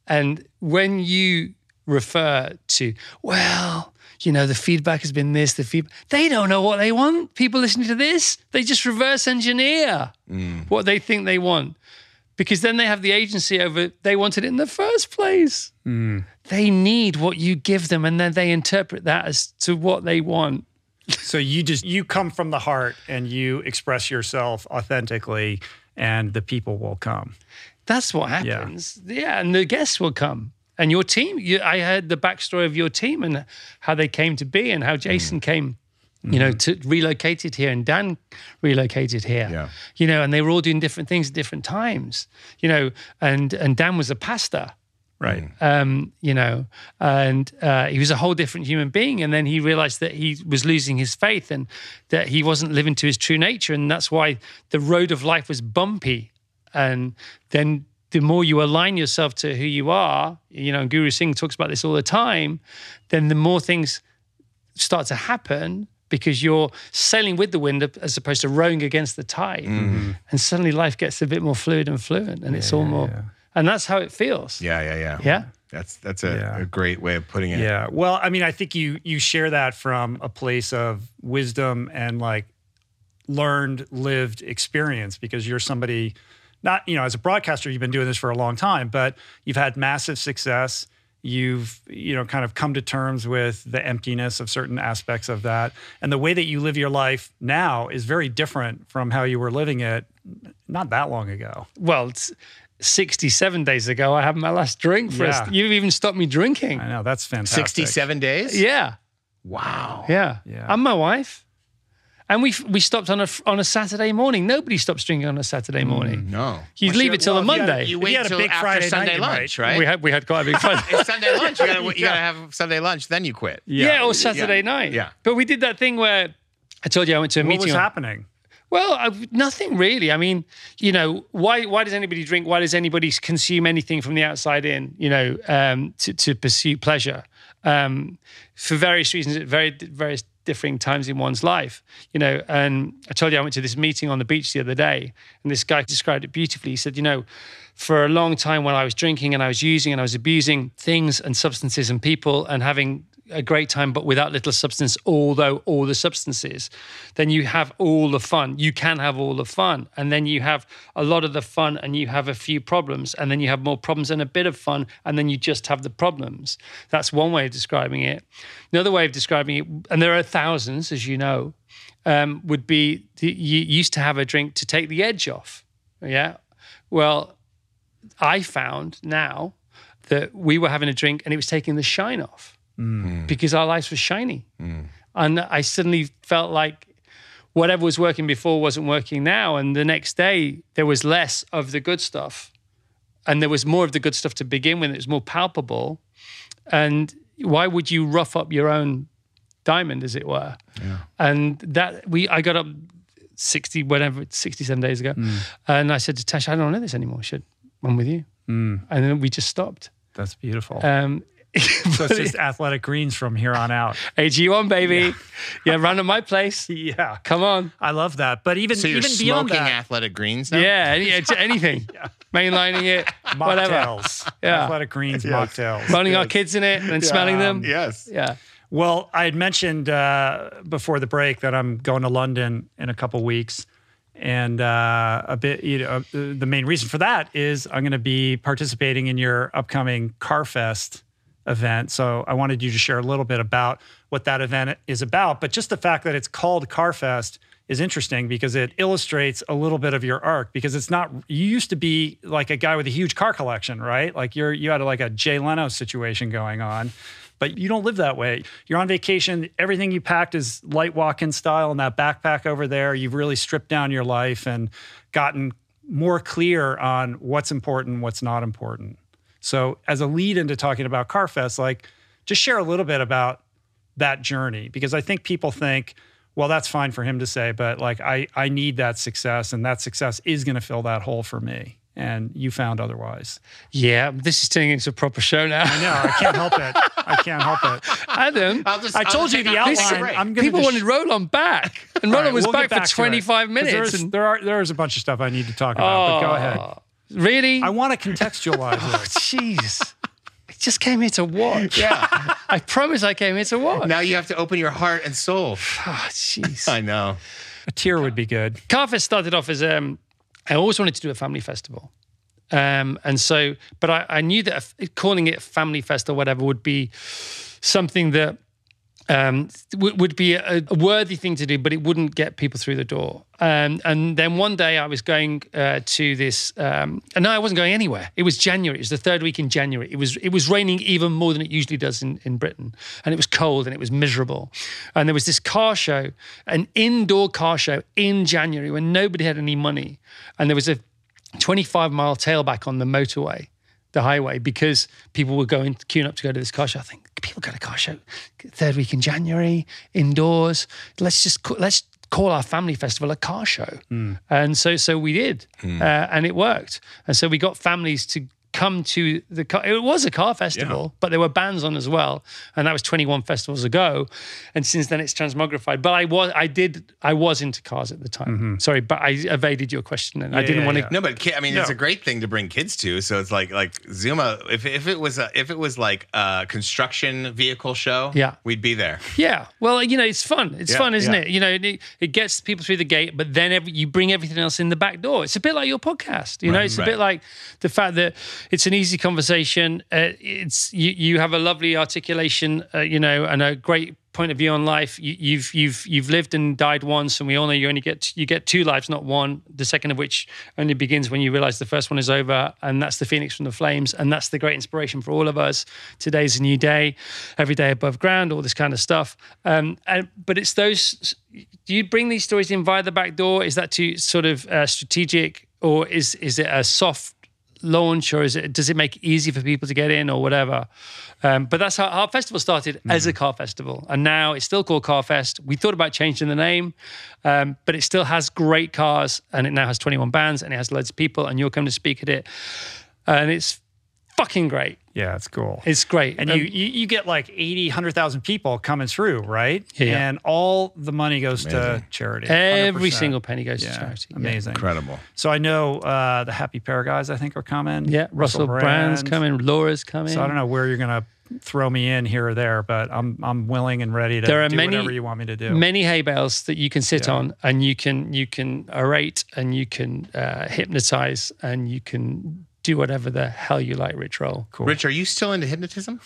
And when you refer to well, you know, the feedback has been this, the feedback they don't know what they want. People listening to this, they just reverse engineer mm. what they think they want because then they have the agency over they wanted it in the first place. Mm. They need what you give them and then they interpret that as to what they want. So you just you come from the heart and you express yourself authentically, and the people will come. That's what happens. Yeah, and the guests will come. And your team, you, I heard the backstory of your team and how they came to be and how Jason came, you know, to relocated here and Dan relocated here. Yeah. You know, and they were all doing different things at different times. You know, and and Dan was a pastor. Right. um, you know, and uh, he was a whole different human being. And then he realized that he was losing his faith and that he wasn't living to his true nature. And that's why the road of life was bumpy. And then the more you align yourself to who you are, you know, Guru Singh talks about this all the time, then the more things start to happen because you're sailing with the wind as opposed to rowing against the tide. Mm-hmm. And suddenly life gets a bit more fluid and fluent and it's all more, and that's how it feels. Yeah, yeah, yeah. Yeah. That's that's a, Yeah. a great way of putting it. Yeah. Well, I mean, I think you you share that from a place of wisdom and like learned, lived experience because you're somebody not, you know, as a broadcaster, you've been doing this for a long time, but you've had massive success. You've, you know, kind of come to terms with the emptiness of certain aspects of that. And the way that you live your life now is very different from how you were living it not that long ago. well, it's 67 days ago, I had my last drink for Yeah. us. You've even stopped me drinking. I know that's fantastic. 67 days? Yeah. Wow. Yeah. Yeah. And my wife. And we we stopped on a on a Saturday morning. Nobody stops drinking on a Saturday morning. No. You leave it till well, a if you had- Monday. You wait you had a till big after Friday Sunday you lunch, right? we had we had quite a big fun. it's Sunday lunch. You gotta you gotta have Sunday lunch, then you quit. yeah. or Saturday night. Yeah. But we did that thing where I told you I went to a What meeting. What was on- happening? Well, I, nothing really. I mean, you know, why why does anybody drink? Why does anybody consume anything from the outside in? You know, um, to to pursue pleasure um, for various reasons at very various differing times in one's life. You know, and I told you I went to this meeting on the beach the other day, and this guy described it beautifully. He said, you know. For a long time, when I was drinking and I was using and I was abusing things and substances and people and having a great time, but without little substance, although all the substances, then you have all the fun. You can have all the fun. And then you have a lot of the fun and you have a few problems. And then you have more problems and a bit of fun. And then you just have the problems. That's one way of describing it. Another way of describing it, and there are thousands, as you know, um, would be you used to have a drink to take the edge off. Yeah. Well, I found now that we were having a drink and it was taking the shine off Mm. Mm. because our lives were shiny. Mm. And I suddenly felt like whatever was working before wasn't working now. And the next day, there was less of the good stuff. And there was more of the good stuff to begin with. It was more palpable. And why would you rough up your own diamond, as it were? And that we, I got up 60, whatever, 67 days ago. And I said to Tash, I don't know this anymore. Said, I'm with you. And then we just stopped. That's beautiful. Um, so it's just athletic greens from here on out. AG1, baby. Yeah, run at my place. Yeah. Come on. I love that. But even So you're even beyond smoking that, athletic greens now? Yeah, any, it's anything. Mainlining it, whatever. mocktails. Yeah. Athletic greens mocktails. Running our kids in it and then smelling them. Yes. Yeah. Well, I had mentioned uh, before the break that I'm going to London in a couple weeks, And uh, a bit, you know, uh, the main reason for that is I'm going to be participating in your upcoming CarFest event. So I wanted you to share a little bit about what that event is about. But just the fact that it's called CarFest is interesting because it illustrates a little bit of your arc because it's not you used to be like a guy with a huge car collection, right? Like you're you had like a Jay Leno situation going on. But you don't live that way. You're on vacation. Everything you packed is light walk-in style, and that backpack over there, you've really stripped down your life and gotten more clear on what's important, what's not important. So, as a lead into talking about CarFest, like just share a little bit about that journey because I think people think, well, that's fine for him to say, but like I, I need that success, and that success is going to fill that hole for me. And you found otherwise. Yeah, this is turning into a proper show now. I know. I can't help it. I can't help it. Adam, I'll just, I I'll told you the a- outline. Listen. I'm gonna people just- wanted Roll On back, and Roll On right, was we'll back get for back to it. 25 'Cause minutes. There's, And, there are there's a bunch of stuff I need to talk about. but go ahead. Oh. Oh, Really? I want to contextualize it. Jeez. I just came here to watch. Yeah. I promise I came here to watch. now you have to open your heart and soul. Oh, jeez. I know. A tear would be good. Carfest started off as um, I always wanted to do a family festival. Um, and so, but I, I knew that calling it Family Fest or whatever would be something that um, w- would be a, a worthy thing to do, but it wouldn't get people through the door. Um, and then one day I was going uh, to this, um, and no, I wasn't going anywhere. It was January. It was the third week in January. It was it was raining even more than it usually does in, in Britain, and it was cold and it was miserable. And there was this car show, an indoor car show in January when nobody had any money, and there was a 25 mile tailback on the motorway, the highway, because people were going queuing up to go to this car show. I think people go to car show third week in January, indoors. Let's just let's call our family festival a car show. And so so we did, uh, and it worked. And so we got families to come to the car. It was a car festival, but there were bands on as well, and that was 21 festivals ago. And since then, it's transmogrified. But I was, I did, I was into cars at the time. Mm-hmm. Sorry, but I evaded your question, and I didn't yeah, want to. yeah. No, but I mean, it's a great thing to bring kids to. So it's like like Zuma. If if it was a, if it was like a construction vehicle show, Yeah. we'd be there. Yeah, well, you know, it's fun. It's Yeah, fun, isn't yeah. it? You know, it, it gets people through the gate, but then every, you bring everything else in the back door. It's a bit like your podcast. You know, Right, it's a bit like the fact that it's an easy conversation. Uh, it's you, you have a lovely articulation, uh, you know, and a great point of view on life. You, you've you've you've lived and died once, and we all know you only get you get two lives, not one. The second of which only begins when you realize the first one is over, and that's the phoenix from the flames, and that's the great inspiration for all of us. Today's a new day, every day above ground, all this kind of stuff. Um, and but it's those. Do you bring these stories in via the back door? Is that too sort of uh, strategic, or is is it a soft launch or is it does it make it easy for people to get in or whatever? Um, but that's how our festival started as a car festival. And now it's still called car fest. We thought about changing the name um, but it still has great cars and it now has 21 bands and it has loads of people and you'll come to speak at it. And it's fucking great Yeah, it's cool. it's great and Um, you, you you get like 80, 100,000 people coming through, right? Yeah, yeah. And all the money goes to charity. every 100%. single penny goes yeah, to charity Yeah. Amazing. Incredible. So I know uh, the Happy Pair guys, I think, are coming. yeah russell, brand's coming laura's coming So I don't know where you're going to throw me in here or there, but I'm I'm willing and ready to There are do many- whatever you want me to do. many hay bales that you can sit Yeah. on and you can you can orate and you can uh, hypnotize and you can do whatever the hell you like rich roll cool. Rich, are you still into hypnotism?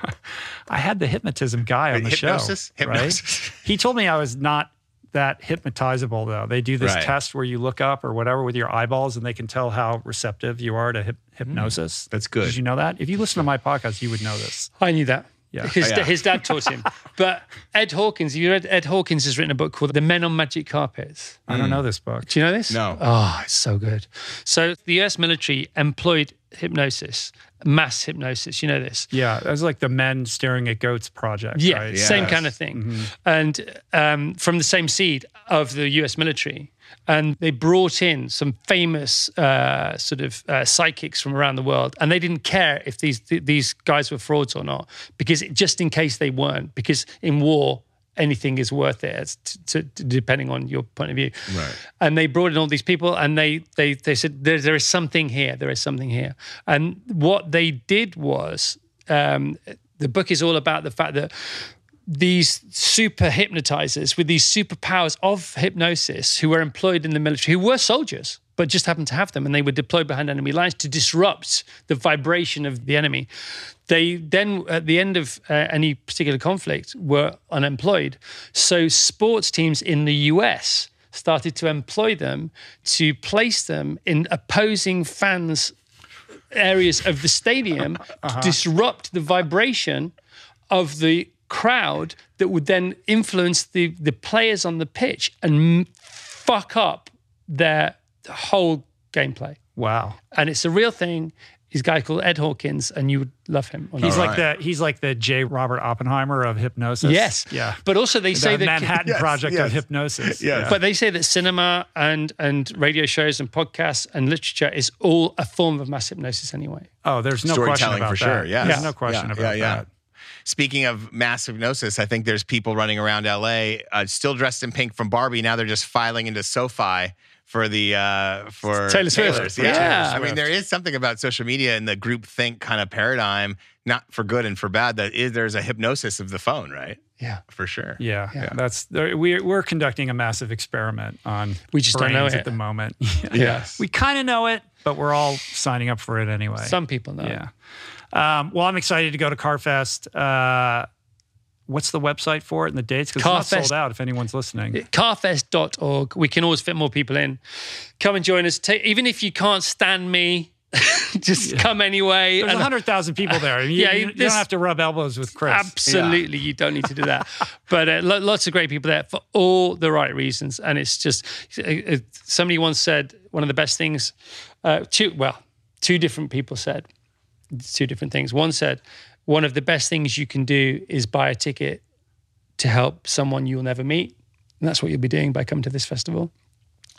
I had the hypnotism guy on the Hypnosis? show. Hypnosis. Right? He told me I was not that hypnotizable though. They do this Right. test where you look up or whatever with your eyeballs and they can tell how receptive you are to hyp- mm. hypnosis. That's good. Did you know that? If you listen to my podcast, you would know this. i knew that Yeah. His, Oh, yeah. his dad taught him. But Ed Hawkins, you read Ed Hawkins has written a book called The Men on Magic Carpets. I don't hmm. know this book. Do you know this? No. Oh, it's so good. So the US military employed hypnosis, mass hypnosis. You know this? Yeah, that was like the men staring at goats project. Yeah, right? same kind of thing. Mm-hmm. And um, from the same seed of the US military. And they brought in some famous uh, sort of uh, psychics from around the world, and they didn't care if these th- these guys were frauds or not, because it, just in case they weren't, because in war anything is worth it, t- t- depending on your point of view. Right. And they brought in all these people, and they they they said there, there is something here, there is something here. And what they did was, um, the book is all about the fact that these super hypnotizers with these superpowers of hypnosis who were employed in the military, who were soldiers, but just happened to have them, and they were deployed behind enemy lines to disrupt the vibration of the enemy. They then, at the end of uh, any particular conflict, were unemployed. So, sports teams in the US started to employ them to place them in opposing fans' areas of the stadium to disrupt the vibration of the crowd that would then influence the the players on the pitch and fuck up their whole gameplay. Wow. And it's a real thing. He's a guy called Ed Hawkins, and you would love him. He's not. like the he's like the J. Robert Oppenheimer of hypnosis. yes, Yeah. But also they The say the Manhattan Yes, Project yes. of hypnosis. Yes. But they say that cinema and and radio shows and podcasts and literature is all a form of mass hypnosis anyway. oh, there's no question Storytelling about for that. sure. Yes. There's no question Yeah, about yeah, yeah. that. Speaking of mass hypnosis, I think there's people running around LA uh, still dressed in pink from Barbie. Now they're just filing into SoFi for the uh, for Taylor Swift. Taylor's. Yeah. Yeah. Taylor I mean, there is something about social media and the group think kind of paradigm, not for good and for bad. That is, there's a hypnosis of the phone, right? Yeah. For sure. Yeah, yeah. that's there- we're we're conducting a massive experiment on We just don't know it. at the moment. Yes. we kind of know it, but we're all signing up for it anyway. Some people know. yeah. Um, well, I'm excited to go to Carfest. Uh, what's the website for it and the dates? Because it's not sold out. If anyone's listening, carfest.org. We can always fit more people in. Come and join us. Even if you can't stand me, just come anyway. there's And hundred thousand people there. You, Yeah, you, you don't have to rub elbows with Chris. Absolutely, you don't need to do that. but uh, lo- lots of great people there for all the right reasons. And it's just uh, uh, somebody once said one of the best things. Uh, two well, two different people said two different things. One said one of the best things you can do is buy a ticket to help someone you'll never meet, and that's what you'll be doing by coming to this festival.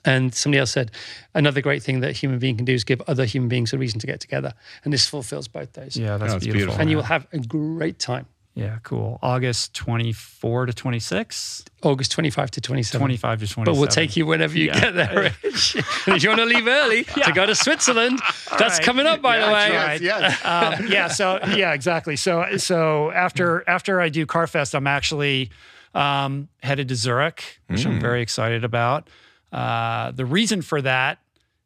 And somebody else said another great thing that a human being can do is give other human beings a reason to get together, and this fulfills both those. Yeah, that's beautiful. beautiful. And you will have a great time. Yeah, cool. August 24 to 26, August 25 to 27. 25 to 27. But we'll take you whenever you Yeah. get there. and if you want to leave early to go to Switzerland, that's right. coming up, by the way. right. Yes. yes. um, yeah. So yeah, exactly. So so after after I do Carfest, I'm actually um, headed to Zurich, which I'm very excited about. Uh, the reason for that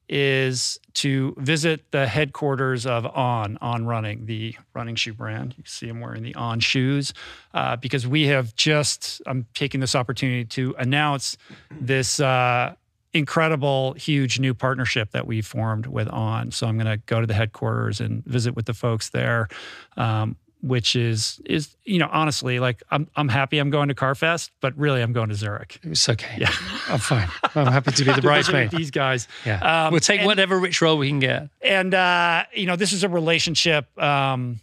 is to visit the headquarters of On On Running, the running shoe brand. You see I'm wearing the On shoes uh, because we have just. I'm taking this opportunity to announce this. Uh, incredible, huge new partnership that we formed with On. So I'm going to go to the headquarters and visit with the folks there, um, which is is you know honestly like I'm I'm happy I'm going to Carfest, but really I'm going to Zurich. It's okay. Yeah. I'm fine. I'm happy to be the To visit with bridesmaid. These guys. Yeah. Um, we'll take and- whatever Rich Roll we can get. and uh, you know this is a relationship um,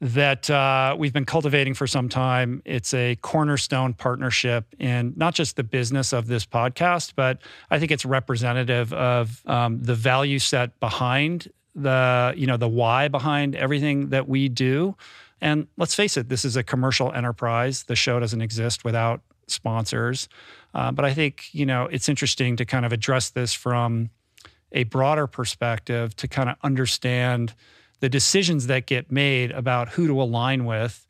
that uh, we've been cultivating for some time it's a cornerstone partnership in not just the business of this podcast but i think it's representative of um, the value set behind the you know the why behind everything that we do and let's face it this is a commercial enterprise the show doesn't exist without sponsors uh, but i think you know it's interesting to kind of address this from a broader perspective to kind of understand the decisions that get made about who to align with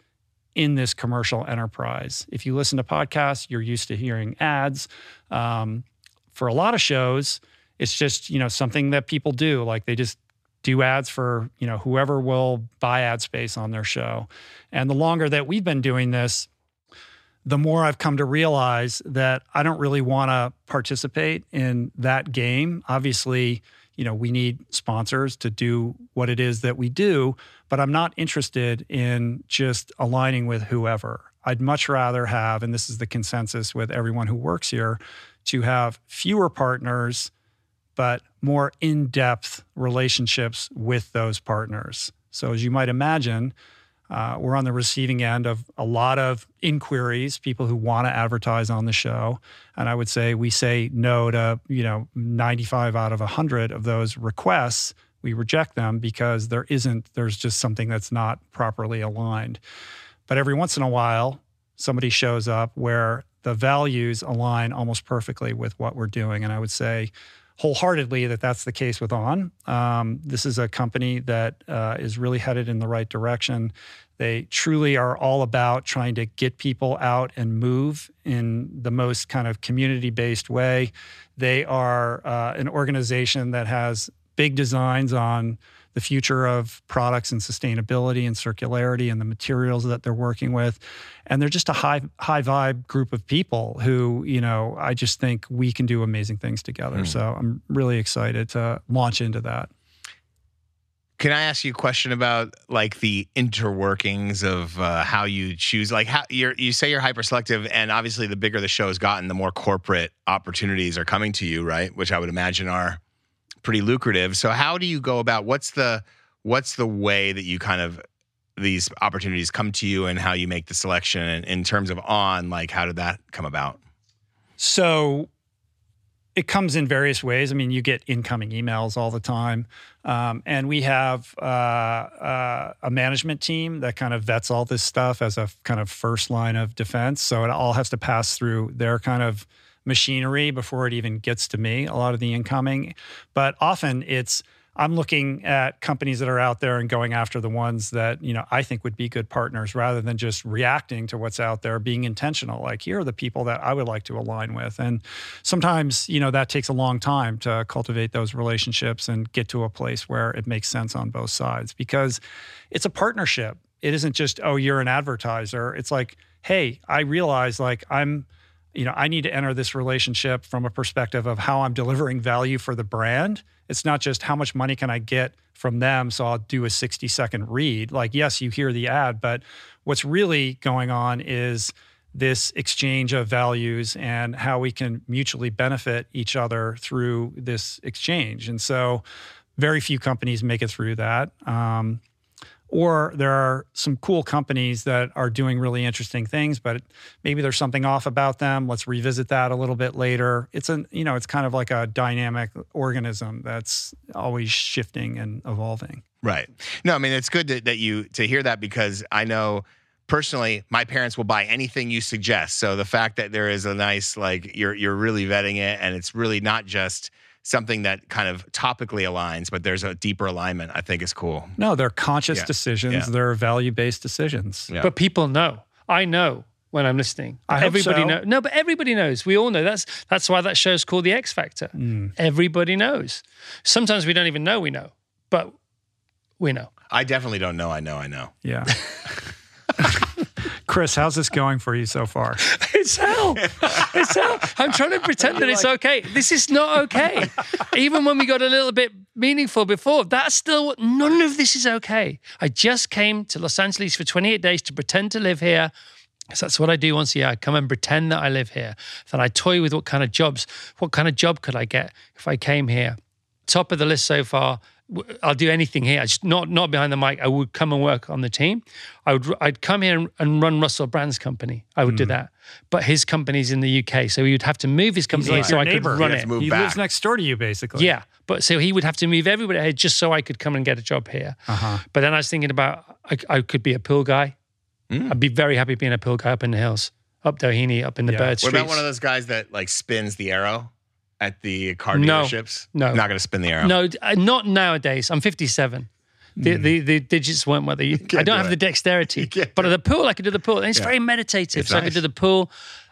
in this commercial enterprise. If you listen to podcasts, you're used to hearing ads. Um, for a lot of shows, it's just you know something that people do. Like they just do ads for you know whoever will buy ad space on their show. And the longer that we've been doing this, the more I've come to realize that I don't really want to participate in that game. Obviously, you know, we need sponsors to do what it is that we do, but I'm not interested in just aligning with whoever. I'd much rather have, and this is the consensus with everyone who works here, to have fewer partners, but more in depth relationships with those partners. So, as you might imagine, uh, we're on the receiving end of a lot of inquiries, people who want to advertise on the show. And I would say we say no to, you know, 95 out of 100 of those requests. We reject them because there isn't, there's just something that's not properly aligned. But every once in a while, somebody shows up where the values align almost perfectly with what we're doing. And I would say wholeheartedly that that's the case with On. Um, this is a company that uh, is really headed in the right direction. They truly are all about trying to get people out and move in the most kind of community based way. They are uh, an organization that has big designs on the future of products and sustainability and circularity and the materials that they're working with and they're just a high high vibe group of people who you know i just think we can do amazing things together mm. so i'm really excited to launch into that can I ask you a question about like the interworkings of uh, how you choose? Like, how you you say you're hyper selective, and obviously, the bigger the show has gotten, the more corporate opportunities are coming to you, right? Which I would imagine are pretty lucrative. So, how do you go about what's the what's the way that you kind of these opportunities come to you, and how you make the selection? And in terms of on, like, how did that come about? So it comes in various ways. I mean, you get incoming emails all the time. Um, and we have uh, uh, a management team that kind of vets all this stuff as a kind of first line of defense. So it all has to pass through their kind of machinery before it even gets to me, a lot of the incoming. But often it's, I'm looking at companies that are out there and going after the ones that, you know, I think would be good partners rather than just reacting to what's out there, being intentional. Like, here are the people that I would like to align with. And sometimes, you know, that takes a long time to cultivate those relationships and get to a place where it makes sense on both sides because it's a partnership. It isn't just, oh, you're an advertiser. It's like, hey, I realize like I'm, you know, I need to enter this relationship from a perspective of how I'm delivering value for the brand it's not just how much money can I get from them. So I'll do a 60 second read. Like, yes, you hear the ad, but what's really going on is this exchange of values and how we can mutually benefit each other through this exchange. And so, very few companies make it through that. Um, or there are some cool companies that are doing really interesting things but maybe there's something off about them. Let's revisit that a little bit later. It's a you know it's kind of like a dynamic organism that's always shifting and evolving. Right. No i mean it's good to, that you to hear that because i know personally my parents will buy anything you suggest. So the fact that there is a nice like you're you're really vetting it and it's really not just something that kind of topically aligns, but there's a deeper alignment, I think is cool. No, they're conscious yeah. decisions, yeah. they're value based decisions. Yeah. But people know. I know when I'm listening. I everybody so. knows. No, but everybody knows. We all know. That's that's why that show's called the X Factor. Mm. Everybody knows. Sometimes we don't even know we know, but we know. I definitely don't know. I know. I know. Yeah. Chris, how's this going for you so far? It's hell. It's hell. I'm trying to pretend that it's okay. This is not okay. Even when we got a little bit meaningful before, that's still none of this is okay. I just came to Los Angeles for 28 days to pretend to live here. So that's what I do once a year. I come and pretend that I live here. Then I toy with what kind of jobs, what kind of job could I get if I came here. Top of the list so far I'll do anything here. Just not not behind the mic. I would come and work on the team. I would I'd come here and, and run Russell Brand's company. I would mm. do that. But his company's in the UK, so he would have to move his company so I neighbor. could run it. He back. lives next door to you, basically. Yeah, but so he would have to move everybody here just so I could come and get a job here. Uh-huh. But then I was thinking about I, I could be a pool guy. Mm. I'd be very happy being a pool guy up in the hills, up Doheny, up in the yeah. bird streets. What about one of those guys that like spins the arrow? At the car dealerships? No, not going to spin the arrow. No, uh, not nowadays. I'm 57. The, mm. the, the digits weren't what they. I don't do have it. the dexterity, but at the pool I could do the pool, and it's yeah. very meditative. It's so nice. I could do the pool.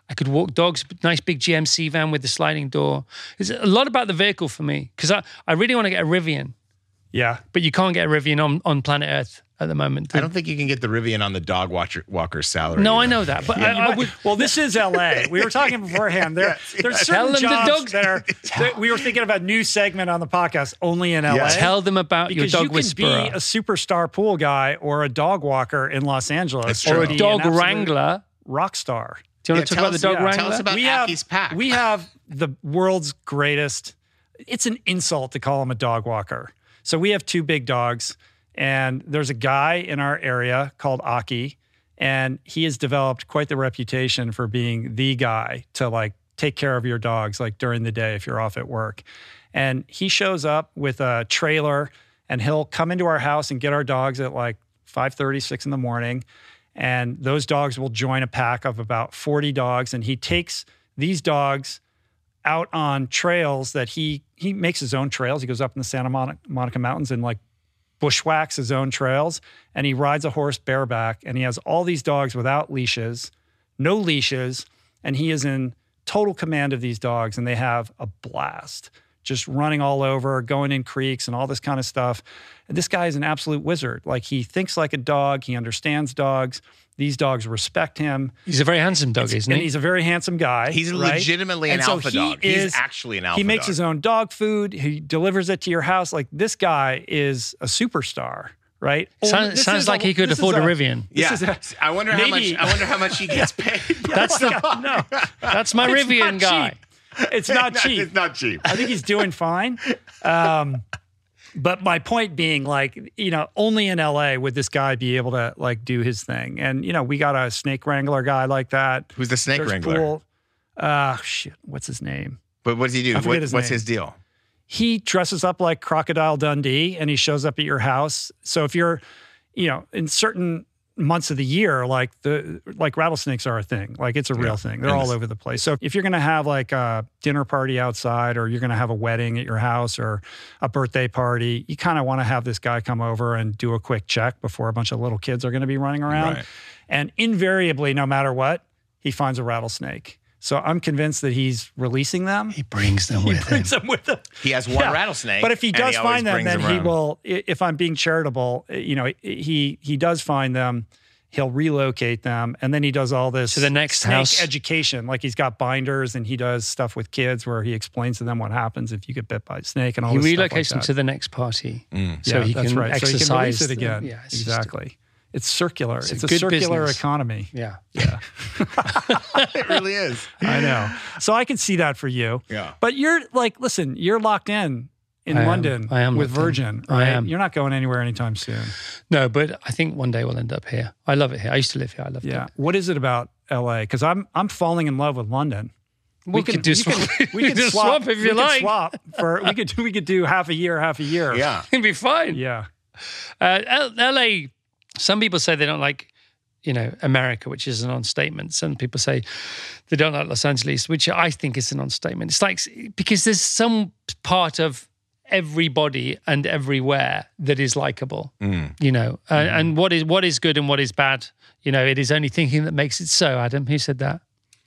I could walk dogs, nice big GMC van with the sliding door. It's a lot about the vehicle for me because I, I really want to get a Rivian. Yeah, but you can't get a Rivian on, on planet Earth at the moment. I don't think you can get the Rivian on the dog watcher, walker's salary. No, I know that, but yeah, I, I would, well, this is L.A. We were talking beforehand. There, yes, there's yes. certain jobs the dogs, that are. That we were thinking of a new segment on the podcast only in L.A. Yes. Tell them about because your dog you whisperer. can be a superstar pool guy or a dog walker in Los Angeles, or a dog wrangler, rock star. Do you want yeah, to talk about the dog yeah, wrangler? Tell us about we have, pack. We have the world's greatest. It's an insult to call him a dog walker. So we have two big dogs. And there's a guy in our area called Aki, and he has developed quite the reputation for being the guy to like take care of your dogs like during the day if you're off at work. And he shows up with a trailer and he'll come into our house and get our dogs at like 5:30, 6 in the morning. And those dogs will join a pack of about 40 dogs. And he takes these dogs out on trails that he he makes his own trails. He goes up in the Santa Monica, Monica Mountains and like bushwhacks his own trails, and he rides a horse bareback, and he has all these dogs without leashes, no leashes, and he is in total command of these dogs, and they have a blast. Just running all over, going in creeks and all this kind of stuff. And this guy is an absolute wizard. Like he thinks like a dog, he understands dogs. These dogs respect him. He's a very handsome dog, isn't And he? he's a very handsome guy. He's right? legitimately an And so alpha he dog. He's actually an alpha dog. He makes dog. his own dog food. He delivers it to your house. Like this guy is a superstar, right? Sounds, Only- sounds like a- he could afford is a Rivian. Yeah, is a- I wonder how maybe- much. I wonder how much he gets paid. That's the no, that's my It's Rivian guy. cheap. it's not cheap. It's not cheap. I think he's doing fine. Um, but my point being, like, you know, only in LA would this guy be able to like do his thing. And you know, we got a snake wrangler guy like that. Who's the snake There's wrangler? Pool. Uh, shit, what's his name? But what does he do? What- his what's name. his deal? he dresses up like Crocodile Dundee and he shows up at your house. So if you're, you know, in certain months of the year, like the like rattlesnakes are a thing. Like it's a real Yeah. thing. They're And all over the place. So if you're gonna have like a dinner party outside or you're gonna have a wedding at your house or a birthday party, you kind of want to have this guy come over and do a quick check before a bunch of little kids are gonna be running around. Right. And invariably, no matter what, he finds a rattlesnake. So I'm convinced that he's releasing them. He brings them He with him. brings them with him. He has one Yeah. rattlesnake. But if he does always find them, brings then he around. will. If I'm being charitable, uh, you know, he he does find them. He'll relocate them, and then he does all this To the next snake house. education. Like he's got binders, and he does stuff with kids where he explains to them what happens if you get bit by a snake and all He this stuff like them that. to the next party, Mm. so Yeah, he that's can right. exercise So he can release it the- again. yeah, it's just- exactly. It's circular. It's, a a, good circular business. economy. yeah. Yeah, it really is. I know. So I can see that for you. Yeah. But you're like, listen, you're locked in in I am. London I am with locked in. Virgin. I am. You're not going anywhere anytime soon. No, but I think one day we'll end up here. I love it here. I used to live here. I love Yeah. it. What is it about LA? Because I'm I'm falling in love with London. We, could do we swap. we could do swap, if we you could like. Swap for we could we could do half a year, half a year. Yeah. It'd be fine. Yeah. Uh, L- LA. Some people say they don't like, you know, America, which is an understatement. Some people say they don't like Los Angeles, which I think is an understatement. It's like because there's some part of everybody and everywhere that is likable, you know. Uh, and what is what is good and what is bad, you know, it is only thinking that makes it so. Adam, who said that?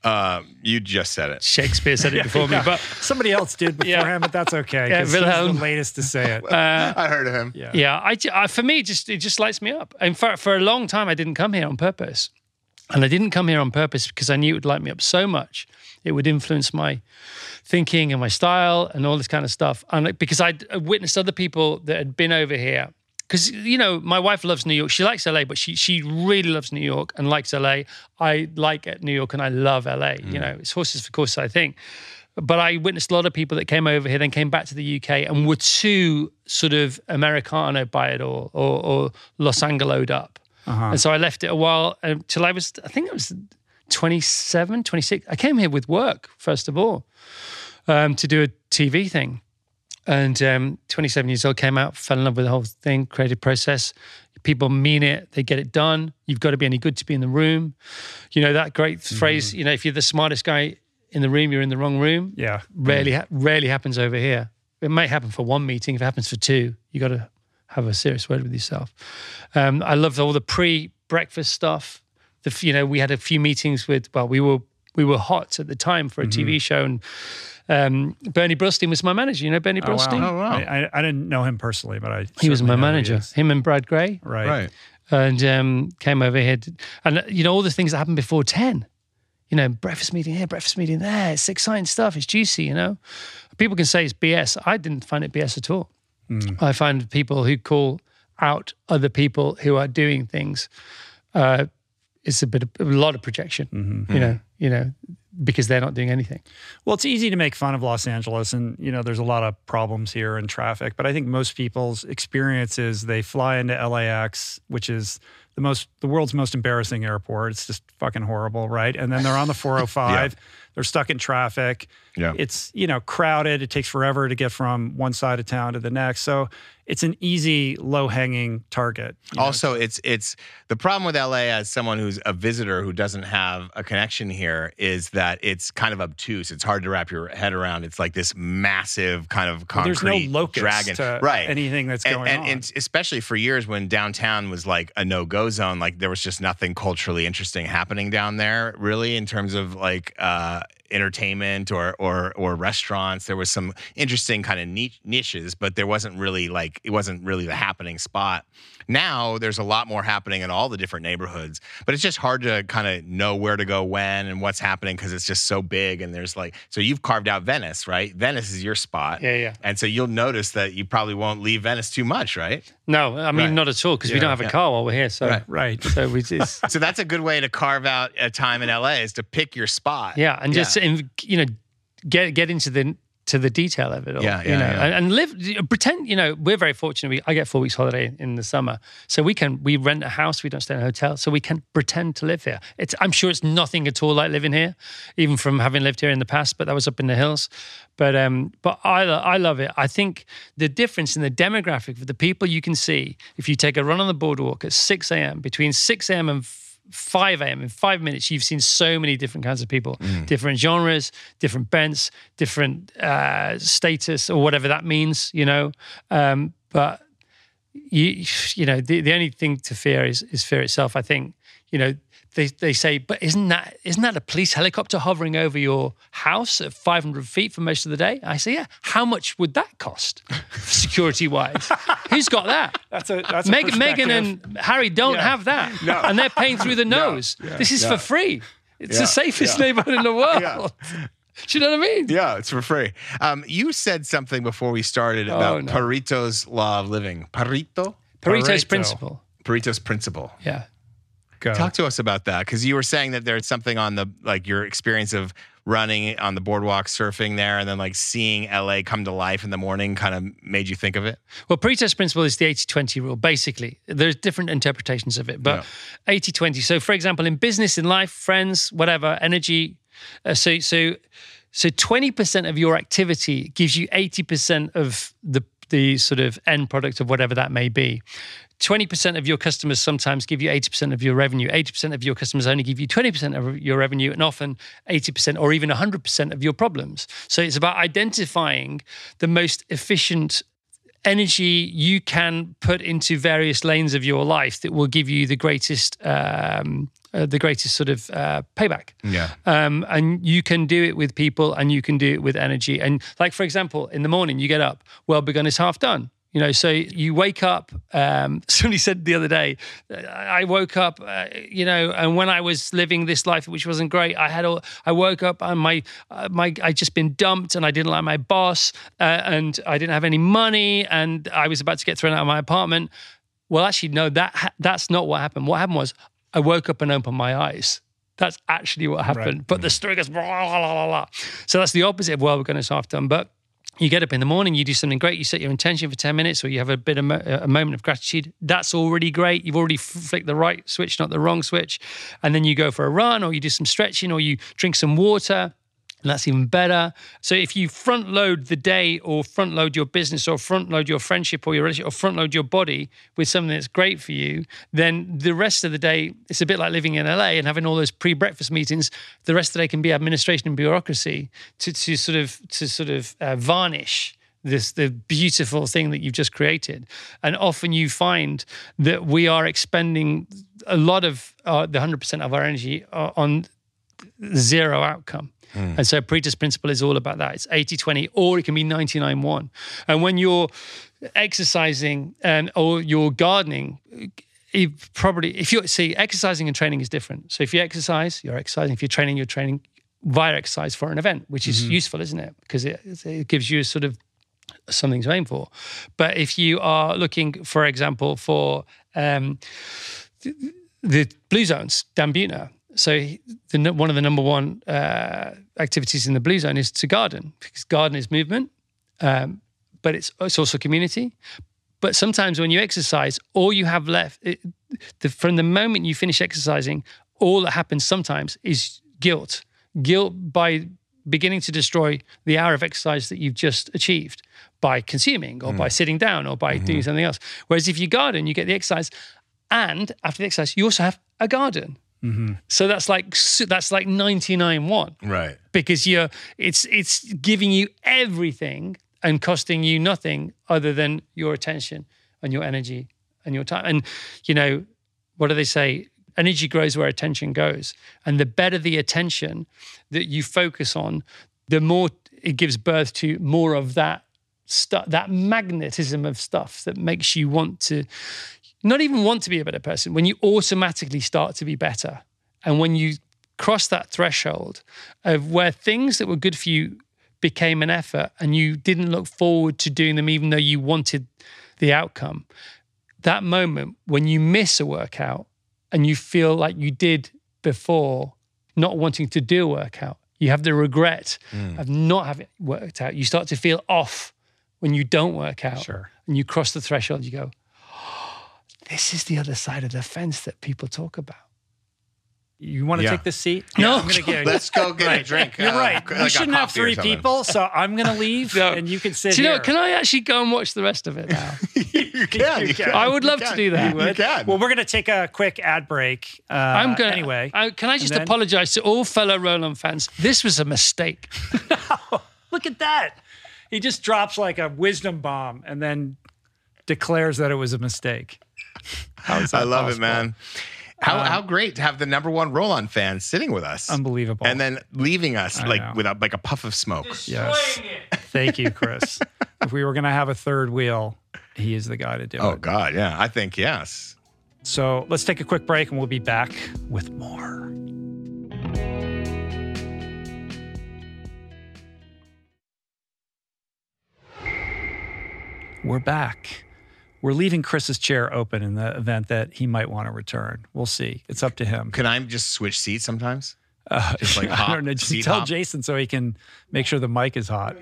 Uh, you just said it. Shakespeare said it before me, but Somebody else did before Yeah. him, but that's okay. Yeah, 'cause he's Wilhelm. the latest to say it. I heard of him. yeah. Yeah, I, I for me, it just it just lights me up. And for for a long time, I didn't come here on purpose, and I didn't come here on purpose because I knew it would light me up so much. It would influence my thinking and my style and all this kind of stuff. And because I'd witnessed other people that had been over here. Because you know, my wife loves New York. She likes LA, but she she really loves New York and likes LA. I like New York and I love LA. You mm. know, it's horses for courses, I think but I witnessed a lot of people that came over here, then came back to the UK and were too sort of Americano by it all or, or Los Angelo'd up. Uh-huh. And so I left it a while um, until I was, I think I was 27, 26. I came here with work, first of all, um, to do a TV thing. And um, 27 years old, came out, fell in love with the whole thing, creative process. People mean it, they get it done. You've got to be any good to be in the room. You know, that great phrase, you know, if you're the smartest guy in the room, you're in the wrong room Yeah. rarely ha- rarely happens over here. It may happen for one meeting. If it happens for two, you got to have a serious word with yourself. Um, I loved all the pre-breakfast stuff. The you know we had a few meetings with well we were we were hot at the time for a TV show and um, Bernie Brillstein was my manager. You know Bernie Oh, wow. Oh, wow. I, I, I didn't know him personally, but I He was my know manager. Him and Brad Grey Right. Right. and um, came over here. To, and you know all the things that happened before ten. You know, breakfast meeting here, breakfast meeting there. It's exciting stuff. It's juicy. You know, people can say it's BS. I didn't find it BS at all. I find people who call out other people who are doing things. Uh, it's a bit, of, a lot of projection. You know, you know, because they're not doing anything. Well, it's easy to make fun of Los Angeles, and you know, there's a lot of problems here in traffic. But I think most people's experience is they fly into LAX, which is the most, the world's most embarrassing airport. It's just fucking horrible, right? And then they're on the 405. They're stuck in traffic. Yeah. It's you know crowded. It takes forever to get from one side of town to the next. So it's an easy, low hanging target. you know? Also, it's it's the problem with LA as someone who's a visitor who doesn't have a connection here is that it's kind of obtuse. It's hard to wrap your head around. It's like this massive kind of Well, concrete there's no locus dragon, to right? anything that's and, going and, on. and especially for years when downtown was like a no-go zone, like there was just nothing culturally interesting happening down there, really, in terms of like uh, entertainment or or or restaurants. There was some interesting kind of niche, niches, but there wasn't really like it wasn't really the happening spot. Now there's a lot more happening in all the different neighborhoods, but it's just hard to kind of know where to go when and what's happening because it's just so big. And there's like, so you've carved out Venice, right? Venice is your spot. Yeah, yeah. And so you'll notice that you probably won't leave Venice too much, right? No, I mean Right. not at all because we don't have a yeah. car while we're here. So Right. right. so we just So that's a good way to carve out a time in LA is to pick your spot. yeah, and just in, you know get get into the to the detail of it all. Yeah, you know, yeah. And, and live pretend. You know, we're very fortunate. We, I get four weeks holiday in the summer, so we can we rent a house. We don't stay in a hotel, so we can pretend to live here. It's I'm sure it's nothing at all like living here, even from having lived here in the past. But that was up in the hills. But um, but I I love it. I think the difference in the demographic of the people you can see if you take a run on the boardwalk at 6 a.m. between 6 a.m. and 5 a.m. in five minutes, you've seen so many different kinds of people, different genres, different bents, different uh, status, or whatever that means, you know. Um, but you, you know, the, the only thing to fear is is fear itself. I think, you know, they, they say, but isn't that isn't that a police helicopter hovering over your house at 500 feet for most of the day? I say, yeah. How much would that cost, security wise? Who's got that? That's a that's Meg, perspective. and Harry don't Yeah. have that, and they're paying through the nose. This is for free. It's Yeah. the safest neighborhood in the world. Yeah. Do you know what I mean? Yeah, it's for free. Um, you said something before we started about Oh, no. Pareto's law of living. Pareto? Pareto's Pareto. principle. Pareto's principle. Yeah. Go. Talk to us about that because you were saying that there's something on the like your experience of running on the boardwalk, surfing there, and then like seeing LA come to life in the morning kind of made you think of it. Well, Pareto's principle is the 80 20 rule, basically. There's different interpretations of it, but 80 20. So, for example, in business, in life, friends, whatever, energy. Uh, so, so, so 20% of your activity gives you 80% of the, the sort of end product of whatever that may be. 20% of your customers sometimes give you 80% of your revenue. 80% of your customers only give you 20% of your revenue, and often 80% or even 100% of your problems. So it's about identifying the most efficient energy you can put into various lanes of your life that will give you the greatest um, uh, the greatest sort of uh, payback. Yeah. um, and you can do it with people and you can do it with energy. And like for example in the morning you get up well begun is half done you know so you wake up um, somebody said the other day i woke up uh, you know and when i was living this life which wasn't great i had all i woke up and my uh, my i just been dumped and i didn't like my boss uh, and i didn't have any money and i was about to get thrown out of my apartment well actually no that ha- that's not what happened what happened was i woke up and opened my eyes that's actually what happened. But the story goes blah, blah, blah, blah. So that's the opposite of well, we're going to half done. But you get up in the morning, you do something great, you set your intention for 10 minutes, or you have a bit of mo- uh, a moment of gratitude. That's already great. You've already flicked the right switch, not the wrong switch. And then you go for a run, or you do some stretching, or you drink some water. And that's even better. So if you front load the day or front load your business or front load your friendship or your relationship or front load your body with something that's great for you, then the rest of the day, it's a bit like living in LA and having all those pre-breakfast meetings. The rest of the day can be administration and bureaucracy to, to sort of to sort of uh, varnish this the beautiful thing that you've just created. And often you find that we are expending a lot of uh, the 100% of our energy uh, on zero outcome. Hmm. And so Pareto's principle is all about that. It's 80 20, or it can be 99 1. And when you're exercising and or you're gardening, eh, you probably, if you're, see, exercising and training is different. So if you exercise, you're exercising. If you're training, you're training via exercise for an event, which is mm-hmm. useful, isn't it? Because it, it gives you sort of something to aim for. But if you are looking, for example, for um, the blue zones, Dan. So he- the, one of the number one uh, activities in the blue zone is to garden because garden is movement, um, but it's it's also community. But sometimes when you exercise, all you have left it, the, from the moment you finish exercising, all that happens sometimes is guilt. Guilt by beginning to destroy the hour of exercise that you've just achieved by consuming or by sitting down or by doing something else. Whereas if you garden, you get the exercise, and after the exercise, you also have a garden. Mm-hmm. So that's like that's like 99 1 Right. because you're it's it's giving you everything and costing you nothing other than your attention and your energy and your time. And you know, what do they say? Energy grows where attention goes. And the better the attention that you focus on, the more it gives birth to more of that stuff, that magnetism of stuff that makes you want to not even want to be a better person, when you automatically start to be better. And when you cross that threshold of where things that were good for you became an effort and you didn't look forward to doing them, even though you wanted the outcome, that moment when you miss a workout and you feel like you did before not wanting to do a workout, you have the regret mm. of not having worked out. You start to feel off when you don't work out Sure. and you cross the threshold, you go, this is the other side of the fence that people talk about. You want to Yeah. take this seat? No. I'm gonna get. Let's go get a drink. You're uh, right. like we a shouldn't have three people, so I'm going to leave, No. and you can sit Do you know here. what? Can I actually go and watch the rest of it now? you can. You You can. can. I would love to do that. You Would? can. Well, we're going to take a quick ad break. Uh, I'm going anyway. I, can I just then- apologize to all fellow Roll On fans? This was a mistake. Look at that. He just drops like a wisdom bomb and then declares that it was a mistake. How is that I love it, man. How um, how great to have the number one roll on fan sitting with us. Unbelievable. And then leaving us I like know. without like a puff of smoke. Destroying Yes. Thank you, Chris. if we were going to have a third wheel, he is the guy to do Oh it. Oh God, yeah. I think yes. So let's take a quick break and we'll be back with more. We're back. We're leaving Chris's chair open in the event that he might want to return. We'll see. It's up to him. Can I just switch seats sometimes? Uh, Just like I hop, don't know. Just tell hop? Jason so he can make sure the mic is hot.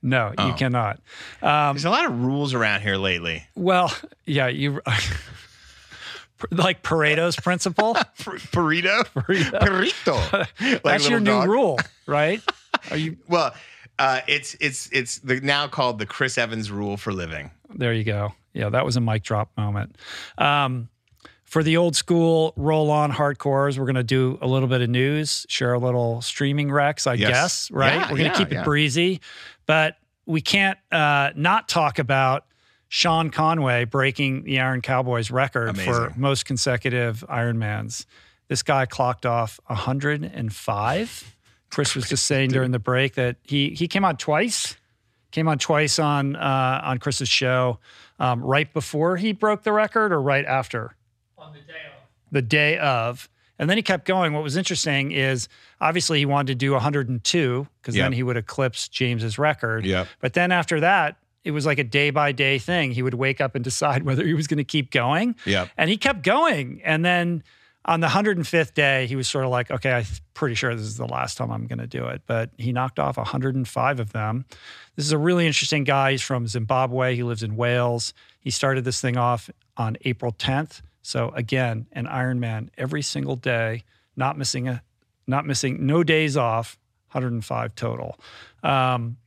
No, you Oh. cannot. Um, There's a lot of rules around here lately. well, yeah, you like Pareto's principle. Pur- Burrito? Burrito. Like That's a your little new dog. rule, right? Are you? Well, uh, it's it's it's the now called the Chris Evans rule for living. There you go. Yeah, that was a mic drop moment. Um, for the old school roll on hardcores, we're going to do a little bit of news, share a little streaming recs, I Yes. guess, right? Yeah, we're going to yeah, keep it yeah. breezy, but we can't uh, not talk about Sean Conway breaking the Iron Cowboys record for most consecutive Ironmans. This guy clocked off 105. Chris was just saying during the break that he he came on twice came on twice on uh, on Chris's show, um, right before he broke the record or right after On the day off. the day of. And then he kept going. What was interesting is obviously he wanted to do 102 because then he would eclipse James's record. Yep. But then after that, it was like a day by day thing. He would wake up and decide whether he was going to keep going. Yep. And he kept going. And then on the 105th day, he was sort of like, okay, I'm pretty sure this is the last time I'm going to do it. But he knocked off 105 of them. This is a really interesting guy. He's from Zimbabwe. He lives in Wales. He started this thing off on April 10th. So again, an Ironman every single day, not missing a, not missing, no days off, 105 total. Um,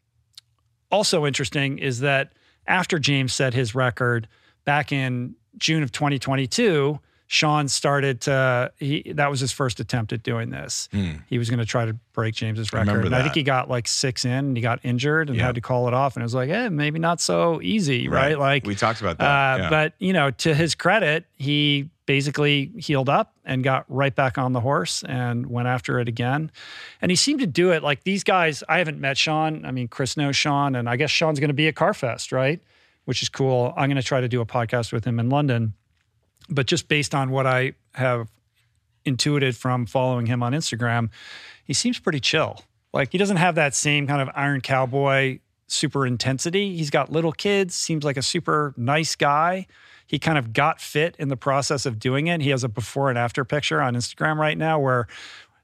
also interesting is that after James set his record back in June of 2022, Sean started to he that was his first attempt at doing this. He was going to try to break James's record. and I think he got like 6 in and he got injured and Yeah. had to call it off and it was like, "Eh, maybe not so easy, right?" Like we talked about uh, that. yeah. But you know, to his credit, he basically healed up and got right back on the horse and went after it again. And he seemed to do it like these guys. I haven't met Sean. I mean, Chris knows Sean, and I guess Sean's going to be at Carfest, right? Which is cool. I'm going to try to do a podcast with him in London. But just based on what I have intuited from following him on Instagram, he seems pretty chill. Like he doesn't have that same kind of Iron Cowboy super intensity. He's got little kids, seems like a super nice guy. He kind of got fit in the process of doing it. He has a before and after picture on Instagram right now where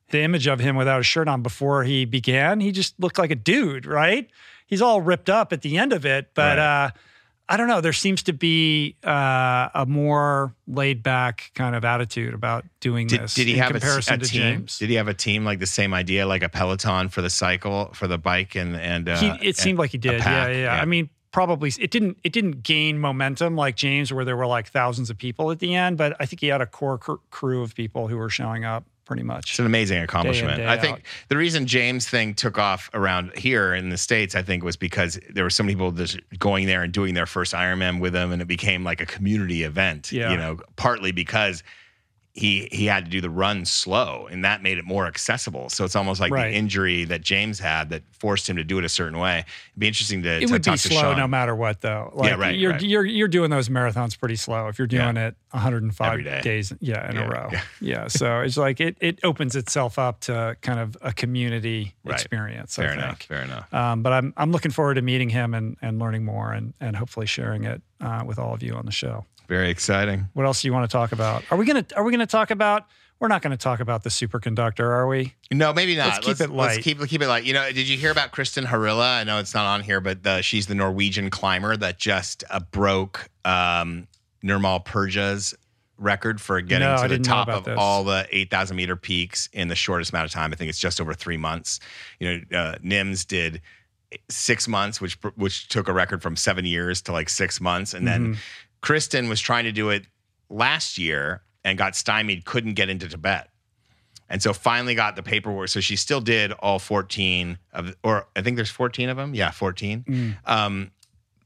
the image of him without a shirt on before he began, he just looked like a dude, right? He's all ripped up at the end of it, but Right. uh I don't know. There seems to be uh, a more laid back kind of attitude about doing did, this did he in have a, comparison a to team? James. Did he have a team like the same idea, like a peloton for the cycle, for the bike, and and uh, he, it seemed like he did. yeah, yeah, yeah. I mean, probably it didn't it didn't gain momentum like James, where there were like thousands of people at the end. But I think he had a core cr- crew of people who were showing up pretty much. It's an amazing accomplishment. day I think out. the reason James thing took off around here in the states, I think, was because there were so many people just going there and doing their first Ironman with him, and it became like a community event. Yeah. You know, partly because he he had to do the run slow, and that made it more accessible. So it's almost like Right. the injury that James had that forced him to do it a certain way. It'd be interesting to, It to would be slow Sean. no matter what, though. Like, right, You're right. you're you're doing those marathons pretty slow if you're Yeah. doing it 105 Every day. days, yeah, in Yeah, a row. yeah. Yeah. So it's like it it opens itself up to kind of a community Right. experience. Fair I enough. think. Fair enough. Um, but I'm I'm looking forward to meeting him and and learning more and and hopefully sharing it uh, with all of you on the show. Very exciting. What else do you want to talk about? Are we gonna Are we gonna talk about? We're not going to talk about the superconductor, are we? No, maybe not. Let's keep it Let's light. keep keep it light. You know, did you hear about Kristin Harila? I know it's not on here, but the, she's the Norwegian climber that just uh, broke um, Nirmal Purja's record for getting No, to the top of this. all the 8,000 meter peaks in the shortest amount of time. I think it's just over three months. You know, uh, Nims did six months, which which took a record from seven years to like six months, and Mm-hmm. Kristin was trying to do it last year and got stymied, couldn't get into Tibet. And so finally got the paperwork. So she still did all 14 of, or I think there's 14 of them. Yeah, 14 Mm. um,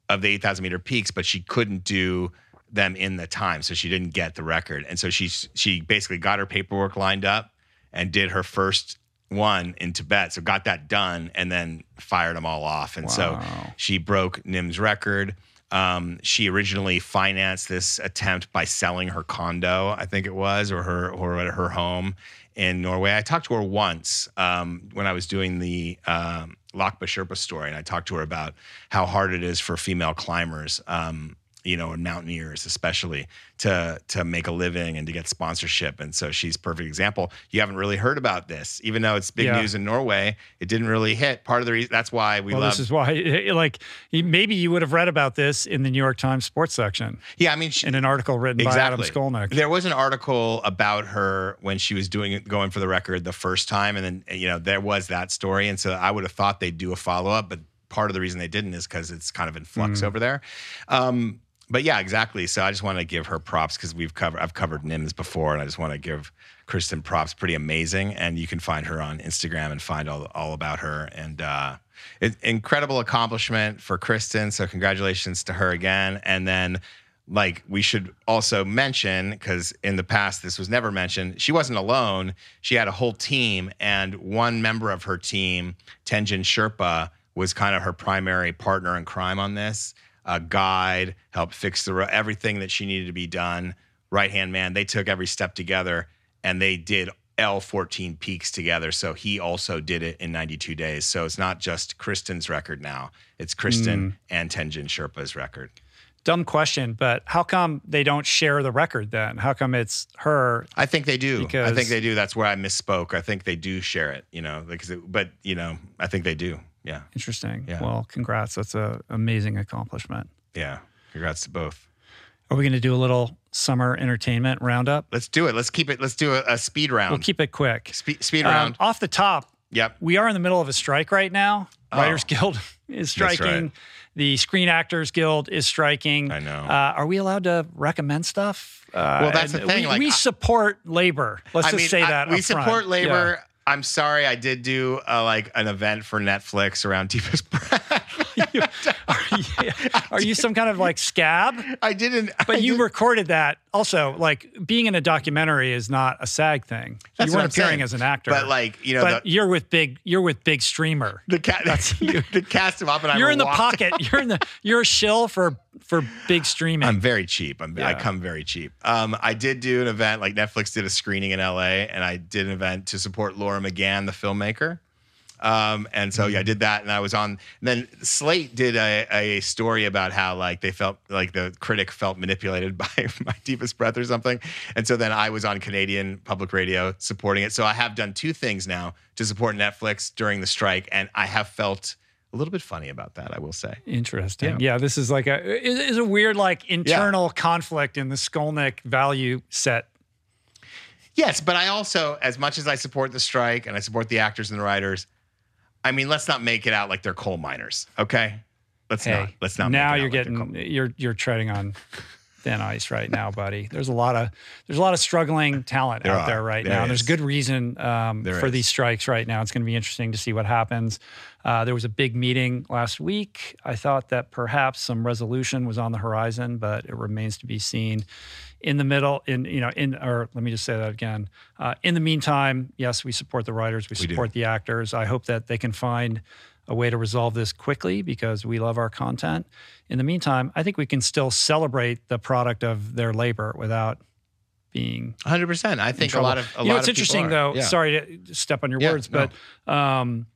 of the 8,000 meter peaks, but she couldn't do them in the time. So she didn't get the record. And so she, she basically got her paperwork lined up and did her first one in Tibet. So got that done and then fired them all off. And so she broke Nim's record. Um, she originally financed this attempt by selling her condo, I think it was, or her or her home in Norway. I talked to her once um, when I was doing the um, Lhakpa Sherpa story, and I talked to her about how hard it is for female climbers, um, you know, and mountaineers especially, to to make a living and to get sponsorship. And so she's a perfect example. You haven't really heard about this, even though it's big Yeah. news in Norway. It didn't really hit. Part of the reason that's why we Well, love. this is why, like, maybe you would have read about this in the New York Times sports section yeah, I mean, she, in an article written by Adam Skolnick. There was an article about her when she was doing going for the record the first time, and then you know there was that story, and so I would have thought they'd do a follow up, but part of the reason they didn't is because it's kind of in flux over there. Um, but yeah, exactly. So I just want to give her props because we've covered I've covered Nims before, and I just want to give Kristin props. Pretty amazing, and you can find her on Instagram and find all all about her and. uh it, incredible accomplishment for Kristin. So congratulations to her again. And then like we should also mention because in the past this was never mentioned she wasn't alone she had a whole team and one member of her team Tenjen Sherpa was kind of her primary partner in crime on this a guide helped fix the ro- everything that she needed to be done right hand man they took every step together and they did L14 peaks together. So he also did it in 92 days. So it's not just Kristin's record now, it's Kristin mm. and Tenjen Sherpa's record. Dumb question, but how come they don't share the record then? How come it's her? I think they do. Because... I think they do. That's where I misspoke. I think they do share it, you know, because it, but you know, I think they do. Yeah. Interesting. Yeah. Well, congrats. That's an amazing accomplishment. Yeah. Congrats to both. Are we going to do a little summer entertainment roundup? Let's do it. Let's keep it. Let's do a, a speed round. We'll keep it quick. Spe- speed Um, round. off the top, yep. we are in the middle of a strike right now. Oh. Writers Guild is striking. right. The Screen Actors Guild is striking. I know. Uh, are we allowed to recommend stuff? Uh, Well, that's the thing, We, like, we support labor. Let's I just mean, say I- that. we up front. support Yeah. labor. I'm sorry, I did do uh, like an event for Netflix around Deepest Breath. are, you, are you some kind of like scab? I didn't. I But you did- recorded that. Also, like being in a documentary is not a SAG thing. That's you weren't I'm saying. appearing as an actor. But like you know, but the, you're with big. You're with big streamer. the, ca- the cast of Oppenheimer. You're in the pocket. You're in the. You're a shill for for big streaming. I'm very cheap. I'm, I come very cheap. Um, I did do an event like Netflix did a screening in LA, and I did an event to support Laura McGann, the filmmaker. Um, and so yeah, I did that, and I was on. And then Slate did a, a story about how like they felt like the critic felt manipulated by my deepest breath or something, and so then I was on Canadian public radio supporting it. So I have done two things now to support Netflix during the strike, and I have felt a little bit funny about that. I will say. Interesting. Yeah. this is like a is is a weird like internal conflict in the Skolnick value set. Yes, but I also, as much as I support the strike and I support the actors and the writers, I mean, let's not make it out like they're coal miners, okay? Let's Hey, not. Let's not. now make it you're out like getting you're you're treading on thin ice right now, buddy. There's a lot of there's a lot of struggling talent There out are. there right There now. And there's good reason um, for is. these strikes right now. It's going to be interesting to see what happens. Uh, there was a big meeting last week. I thought that perhaps some resolution was on the horizon, but it remains to be seen. In the middle, in you know, in or let me just say that again. Uh, in the meantime, yes, we support the writers, we We do. support the actors. I hope that they can find a way to resolve this quickly because we love our content. In the meantime, I think we can still celebrate the product of their labor without being 100%. I think a lot of a you know, it's of interesting are. though. Yeah. Sorry to step on your Yeah, words, no. but um,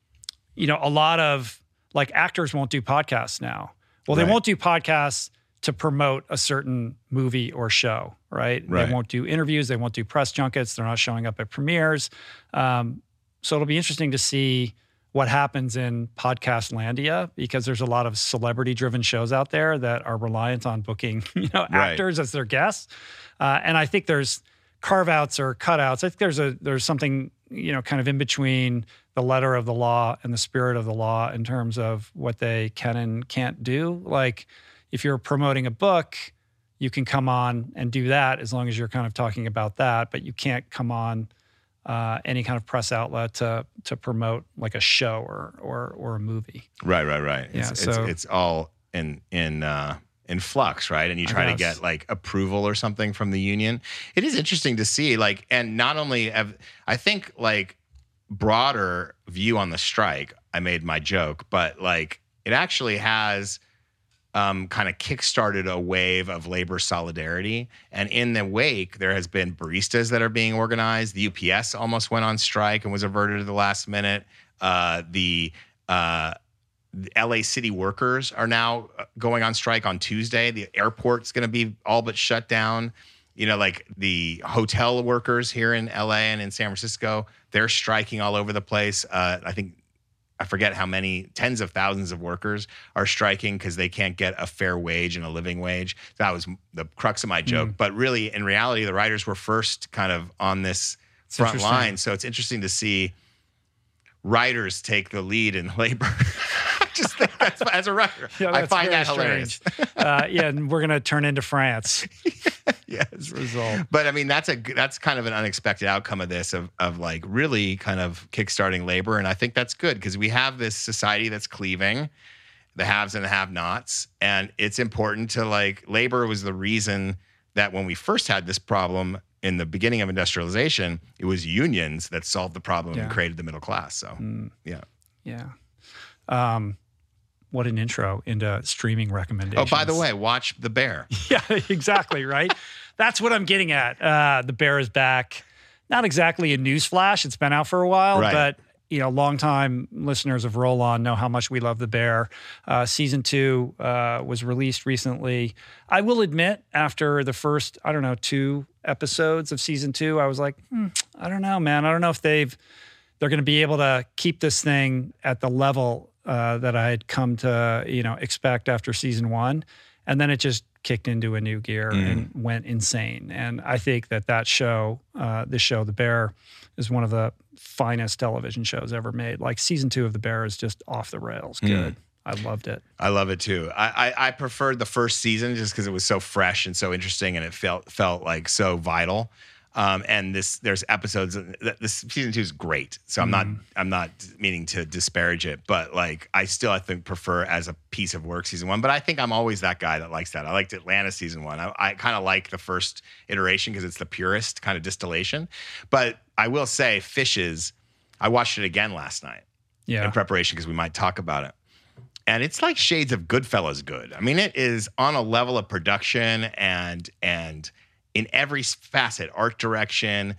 you know, a lot of like actors won't do podcasts now. Well, they won't do podcasts to promote a certain movie or show, right? Right. They won't do interviews. They won't do press junkets. They're not showing up at premieres. Um, so it'll be interesting to see what happens in podcast landia because there's a lot of celebrity driven shows out there that are reliant on booking you know Right. actors as their guests. Uh, and i think there's carve outs or cutouts. I think there's a there's something you know kind of in between the letter of the law and the spirit of the law in terms of what they can and can't do. Like if you're promoting a book you can come on and do that as long as you're kind of talking about that but you can't come on uh, any kind of press outlet to to promote like a show or or or a movie. Right, right, right. It's, Yeah, it's, so- it's all in in uh, in flux, right? And you try to get like approval or something from the union. It is interesting to see, like, and not only have I think like broader view on the strike. I made my joke, but like it actually has um, kind of kickstarted a wave of labor solidarity. And in the wake, there has been baristas that are being organized. The UPS almost went on strike and was averted at the last minute. Uh, the uh, LA city workers are now uh, going on strike on Tuesday. The airport's going to be all but shut down. You know, like the hotel workers here in LA and in San Francisco, they're striking all over the place. Uh, I think I forget how many tens of thousands of workers are striking because they can't get a fair wage and a living wage. That was the crux of my joke. Mm. But really, in reality, the writers were first kind of on this It's front line. So it's interesting to see writers take the lead in labor. Just think that's as a writer, Yeah, I find that hilarious. uh, yeah, and we're gonna turn into France yes. a result. But I mean, that's a that's kind of an unexpected outcome of this of of like really kind of kickstarting labor, and I think that's good because we have this society that's cleaving, the haves and the have-nots, and it's important to like labor was the reason that when we first had this problem in the beginning of industrialization, it was unions that solved the problem Yeah. and created the middle class. So Mm, yeah. yeah. Um, what an intro into streaming recommendations. Oh, by the way, watch The Bear. yeah, exactly. Right. That's what I'm getting at. Uh, the bear is back. Not exactly a news flash. It's been out for a while, Right. but you know, longtime listeners of Roll On know how much we love the bear. Uh, season two uh, was released recently. I will admit, after the first, I don't know, two episodes of season two, I was like, hmm, I don't know, man. I don't know if they've they're going to be able to keep this thing at the level uh, that I had come to, you know, expect after season one, and then it just kicked into a new gear and went insane. And I think that that show, uh, this show, The Bear, is one of the finest television shows ever made. Like season two of The Bear is just off the rails good. I loved it. I love it too. I I, I preferred the first season just because it was so fresh and so interesting, and it felt felt like so vital. Um, and this there's episodes. This season two is great, so I'm not I'm not meaning to disparage it, but like I still I think prefer as a piece of work season one. But I think I'm always that guy that likes that. I liked Atlanta season one. I, I kind of like the first iteration because it's the purest kind of distillation. But I will say, Fishes. I watched it again last night Yeah. in preparation because we might talk about it. And it's like shades of Goodfellas good. I mean, it is on a level of production and and in every facet, art direction,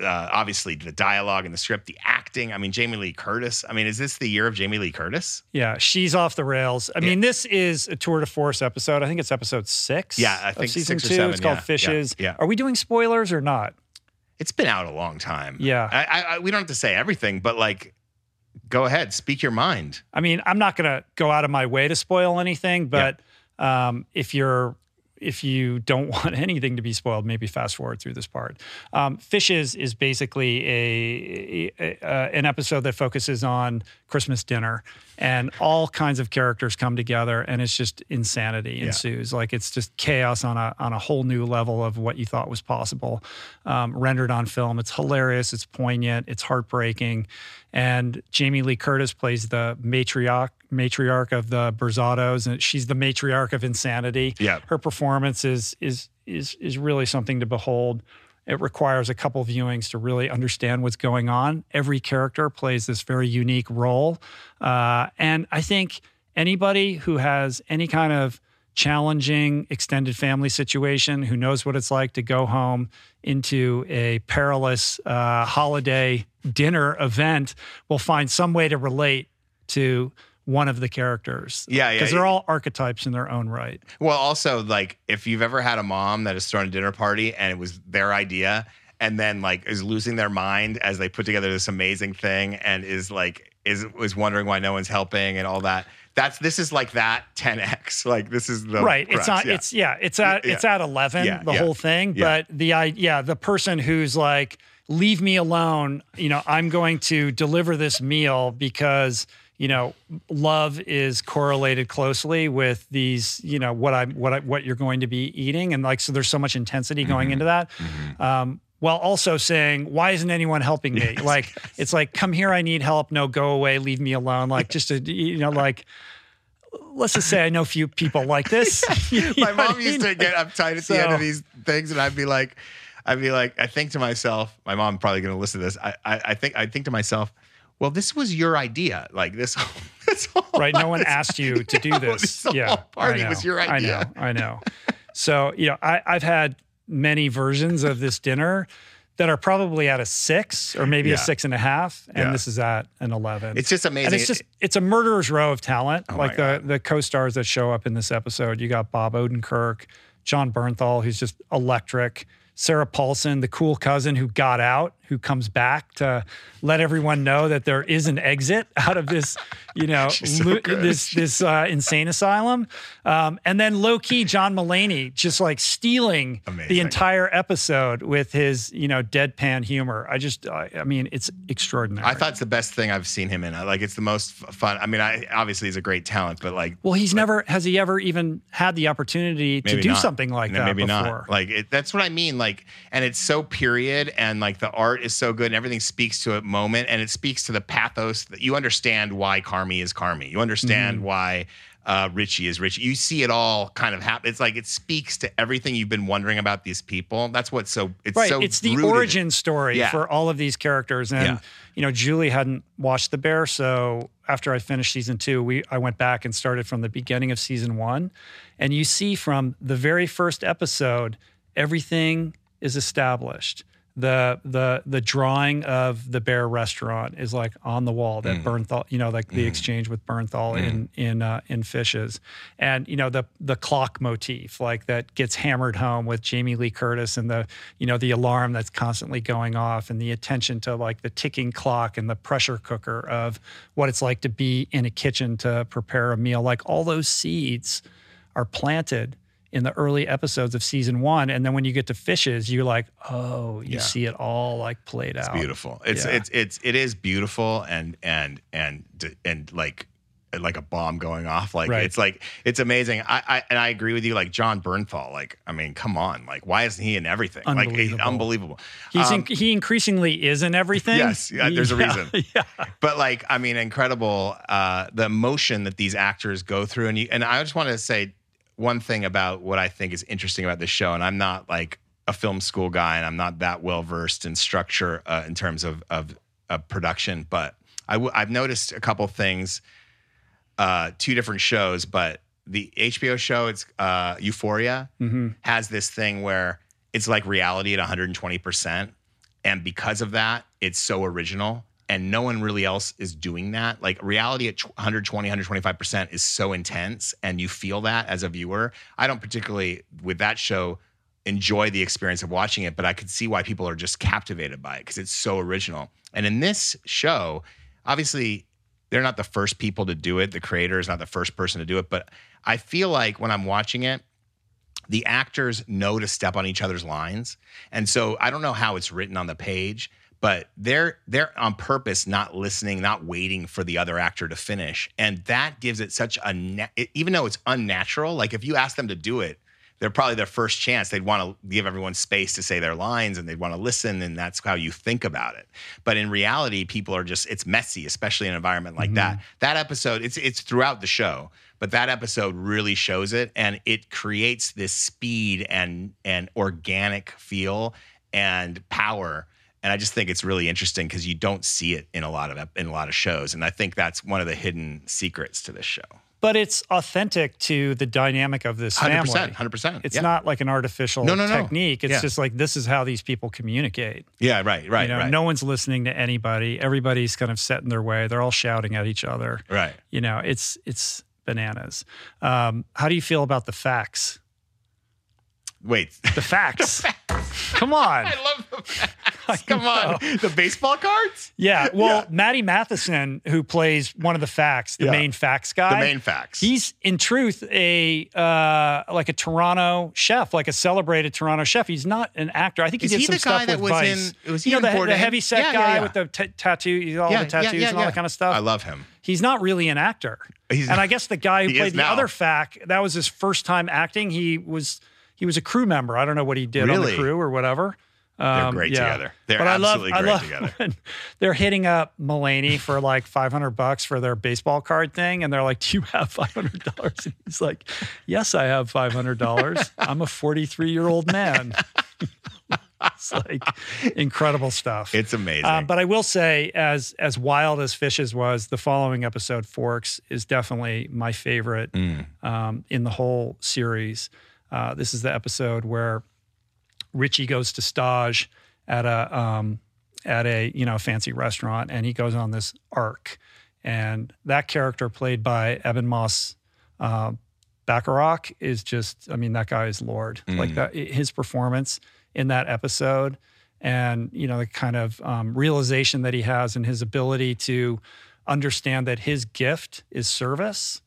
uh, obviously the dialogue and the script, the acting. I mean, Jamie Lee Curtis. I mean, is this the year of Jamie Lee Curtis? Yeah, she's off the rails. I Yeah. mean, this is a tour de force episode. I think it's episode six. Yeah, I think season two. seven, It's called yeah, yeah, Fishes. yeah. Are we doing spoilers or not? It's been out a long time. Yeah. I, I, I, we don't have to say everything, but like, go ahead, speak your mind. I mean, I'm not going to go out of my way to spoil anything, but um, if you're if you don't want anything to be spoiled, maybe fast forward through this part. Um, Fishes is basically a, a, a, an episode that focuses on Christmas dinner, and all kinds of characters come together, and it's just insanity ensues. Like it's just chaos on a on a whole new level of what you thought was possible, um, rendered on film. It's hilarious. It's poignant. It's heartbreaking, and Jamie Lee Curtis plays the matriarch matriarch of the Berzattos, and she's the matriarch of insanity. Yeah. her performance is is is is really something to behold. It requires a couple viewings to really understand what's going on. Every character plays this very unique role, uh, and I think anybody who has any kind of challenging extended family situation, who knows what it's like to go home into a perilous uh, holiday dinner event, will find some way to relate to one of the characters. Yeah, yeah. Because they're all archetypes in their own right. Well, also like if you've ever had a mom that has thrown a dinner party and it was their idea and then like is losing their mind as they put together this amazing thing and is like is is wondering why no one's helping and all that. That's this is like that 10x. Like this is the right. crux, It's not. yeah. It's yeah. It's at Yeah. it's at eleven. Yeah, the yeah, whole thing. yeah. But the I yeah the person who's like leave me alone. You know I'm going to deliver this meal because you know love is correlated closely with these you know what I what I, what you're going to be eating and like so there's so much intensity Mm-hmm. going into that. Um, while also saying, "Why isn't anyone helping me?" like it's like, "Come here, I need help." No, go away, leave me alone. Like just to you know, like let's just say I know a few people like this. Know My mom I used mean? to get uptight at the end of these things, and I'd be like, I'd be like, I think to myself, my mom probably going to listen to this. I, I, I think, I think to myself, well, this was your idea. Like this, this whole, right. No one asked you to do No, this. this whole yeah, party I know, was your I know. I know. So you know, I, I've had many versions of this dinner that are probably at a six or maybe Yeah. a six and a half, and Yeah. this is at an eleven. It's just amazing. and it's just it's a murderer's row of talent. Oh like the the co-stars that show up in this episode. You got Bob Odenkirk, Jon Bernthal, who's just electric. Sarah Paulson, the cool cousin who got out, who comes back to let everyone know that there is an exit out of this, you know, so lo- this this uh, insane asylum. Um, and then low key, John Mulaney just like stealing the entire episode with his, you know, deadpan humor. I just, I, I mean, it's extraordinary. I thought it's the best thing I've seen him in. Like it's the most fun. I mean, I obviously he's a great talent, but like Well, he's never has he ever even had the opportunity to do not. something like that maybe before. not. Like it, that's what I mean. Like, and it's so period, and like the art is so good, and everything speaks to a moment, and it speaks to the pathos that you understand why Carmy is Carmy. You understand Mm-hmm. why. Uh, Richie is Richie. You see it all kind of happen. It's like it speaks to everything you've been wondering about these people. That's what's so. It's right, so it's the rooted origin story Yeah. for all of these characters, and Yeah. you know, Julie hadn't watched The Bear, so after I finished season two, we I went back and started from the beginning of season one, and you see from the very first episode, everything is established. The the the drawing of the bear restaurant is like on the wall Mm. that Bernthal, you know, like the exchange with Bernthal in in uh, in Fishes, and you know the the clock motif like that gets hammered home with Jamie Lee Curtis and the you know the alarm that's constantly going off and the attention to like the ticking clock and the pressure cooker of what it's like to be in a kitchen to prepare a meal. Like all those seeds are planted in the early episodes of season one. And then when you get to fishes, you're like, oh, you Yeah. see it all like played out. It's beautiful. It's Yeah. it's it's it is beautiful and and and and like like a bomb going off. Like Right. it's like it's amazing. I, I and I agree with you. Like Jon Bernthal. Like I mean, come on. Like why isn't he in everything? Like Unbelievable. unbelievable. He's Um, in, he increasingly is in everything. Yes, yeah, there's a reason. Yeah. but like I mean, incredible. Uh, the emotion that these actors go through, and you, and I just want to say one thing about what I think is interesting about this show, and I'm not like a film school guy, and I'm not that well versed in structure uh, in terms of, of of production, but I w- I've noticed a couple things. Uh, two different shows, but the HBO show, it's uh, Euphoria, Mm-hmm. has this thing where it's like reality at 120 percent, and because of that, it's so original. And no one really else is doing that. Like reality at 120, 125% is so intense, and you feel that as a viewer. I don't particularly, with that show, enjoy the experience of watching it, but I could see why people are just captivated by it because it's so original. And in this show, obviously, they're not the first people to do it. The creator is not the first person to do it, but I feel like when I'm watching it, the actors know to step on each other's lines. And so I don't know how it's written on the page, but they're they're on purpose not listening, not waiting for the other actor to finish. And that gives it such a na- even though it's unnatural, like if you ask them to do it, they're probably their first chance. They'd want to give everyone space to say their lines and they'd want to listen. And that's how you think about it. But in reality, people are just, it's messy, especially in an environment like that. Mm-hmm. That episode, it's, it's throughout the show, but that episode really shows it. And it creates this speed and, and organic feel and power. And I just think it's really interesting because you don't see it in a lot of in a lot of shows, and I think that's one of the hidden secrets to this show. But it's authentic to the dynamic of this Hundred family. percent, hundred percent. It's not like an artificial No, no, no. technique. It's Yeah. just like this is how these people communicate. Yeah, right, right, you know, right, no one's listening to anybody. Everybody's kind of set in their way. They're all shouting at each other. right. You know, it's it's bananas. Um, how do you feel about the Faks? Wait, The Faks. Come on. I love the Faks. Come on, the baseball cards, Yeah. Well, Yeah. Matty Matheson, who plays one of the Faks, the Yeah. main Faks guy. the main Faks. He's in truth a uh, like a Toronto chef, like a celebrated Toronto chef. He's not an actor. I think he Is did he some the stuff guy that with was Vice. in- was he you know the, the heavy set Yeah, guy with the t- tattoo, all the tattoos and all that kind of stuff. I love him. He's not really an actor. He's- and I guess the guy who played the now. other Fak, that was his first time acting. He was he was a crew member. I don't know what he did on the crew or whatever. They're Um, great yeah. together. They're but I love, absolutely I great love together. they're hitting up Mulaney for like 500 bucks for their baseball card thing. And they're like, Do you have $500? And he's like, Yes, I have $500. I'm a 43 year old man. it's like incredible stuff. It's amazing. Um, but I will say, as as wild as Fishes was, the following episode, Forks, is definitely my favorite Mm. um, in the whole series. Uh, this is the episode where Richie goes to stage at a um, at a you know fancy restaurant, and he goes on this arc, and that character played by Ebon Moss. Uh, Bachrach is just, I mean, that guy is Lord. Like that, his performance in that episode, and you know the kind of um, realization that he has and his ability to understand that his gift is service,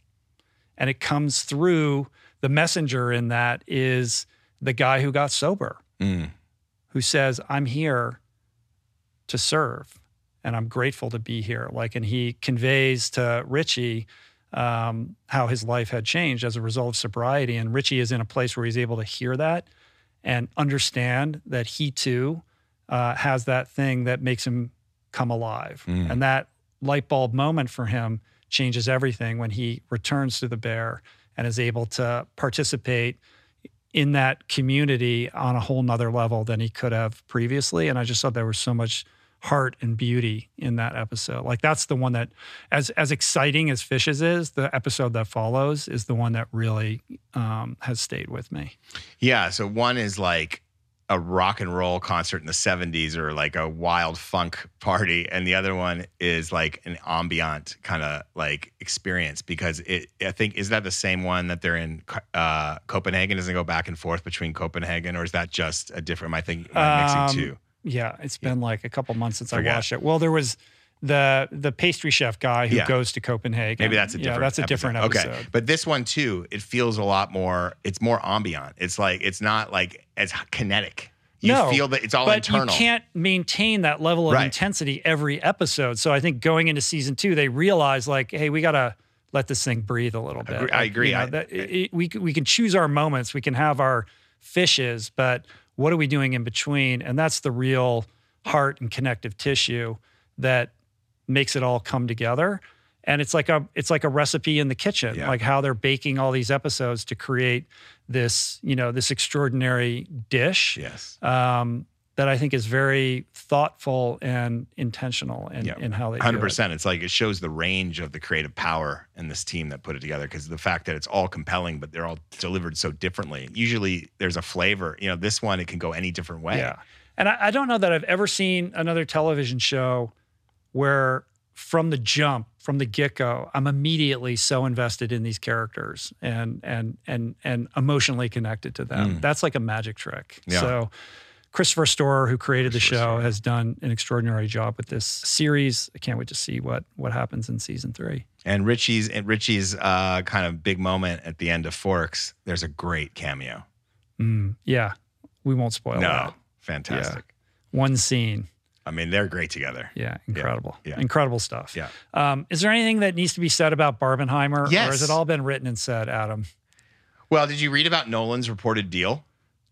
and it comes through the messenger in that is the guy who got sober, Mm. who says, "I'm here to serve, and I'm grateful to be here." Like, and he conveys to Richie um, how his life had changed as a result of sobriety, and Richie is in a place where he's able to hear that and understand that he too uh, has that thing that makes him come alive, Mm. and that light bulb moment for him changes everything when he returns to the bear and is able to participate in that community on a whole nother level than he could have previously. And I just thought there was so much heart and beauty in that episode. Like that's the one that as as exciting as Fishes is, the episode that follows is the one that really um, has stayed with me. Yeah. So one is like a rock and roll concert in the 70s or like a wild funk party. And the other one is like an ambient kind of like experience because it, I think, is that the same one that they're in uh, Copenhagen? Does it go back and forth between Copenhagen or is that just a different? I am I Um, two? Yeah, it's been like a couple months since Forget. I watched it. Well, there was the the pastry chef guy who Yeah. goes to Copenhagen. Maybe that's a different. yeah, that's a different episode. Okay, but this one too, it feels a lot more. It's more ambient. It's like it's not like as kinetic. You no, feel that it's all internal. but internal. you can't maintain that level of Right. intensity every episode. So I think going into season two, they realize like, hey, we gotta let this thing breathe a little bit. Agree- I agree. you know, I- that, it- we we can choose our moments. We can have our fishes, but what are we doing in between? And that's the real heart and connective tissue that makes it all come together. And it's like a it's like a recipe in the kitchen, Yeah. like how they're baking all these episodes to create this you know this extraordinary dish Yes. um, that I think is very thoughtful and intentional in, Yeah. in how they do Hundred it. percent. It's like it shows the range of the creative power in this team that put it together. Because the fact that it's all compelling, but they're all delivered so differently. Usually, there's a flavor. You know, this one it can go any different way. Yeah. And I, I don't know that I've ever seen another television show where from the jump, from the get-go, I'm immediately so invested in these characters and and and and emotionally connected to them. That's like a magic trick. Mm. Yeah. So Christopher Storer, who created the show, Storer. has done an extraordinary job with this series. I can't wait to see what what happens in season three. And Richie's and Richie's uh, kind of big moment at the end of Forks. There's a great cameo. Mm, yeah, we won't spoil no, that. fantastic. One scene. I mean, they're great together. Yeah, incredible. yeah. Incredible stuff. Yeah. Um, is there anything that needs to be said about Barbenheimer? Or has it all been written and said, Adam? Well, did you read about Nolan's reported deal?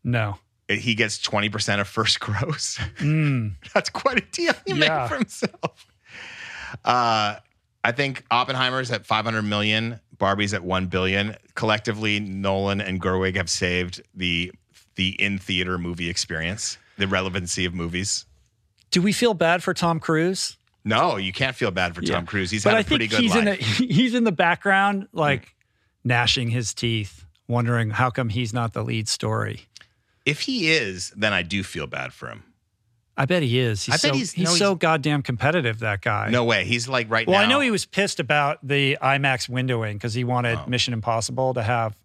No. He gets 20% of first gross. Mm, That's quite a deal he Yeah. made for himself. Uh, I think Oppenheimer's at 500 million, Barbie's at 1 billion. Collectively, Nolan and Gerwig have saved the the in theater movie experience, the relevancy of movies. Do we feel bad for Tom Cruise? No, you can't feel bad for Yeah. Tom Cruise. He's but had I a pretty think good he's life. in the he's in the background, like gnashing his teeth, wondering how come he's not the lead story. if he is, then I do feel bad for him. I bet he is. He's I bet so, he's- he's, no, so he's- goddamn competitive. That guy. No way. He's like right Well, now. Well, I know he was pissed about the IMAX windowing because he wanted Oh. Mission Impossible to have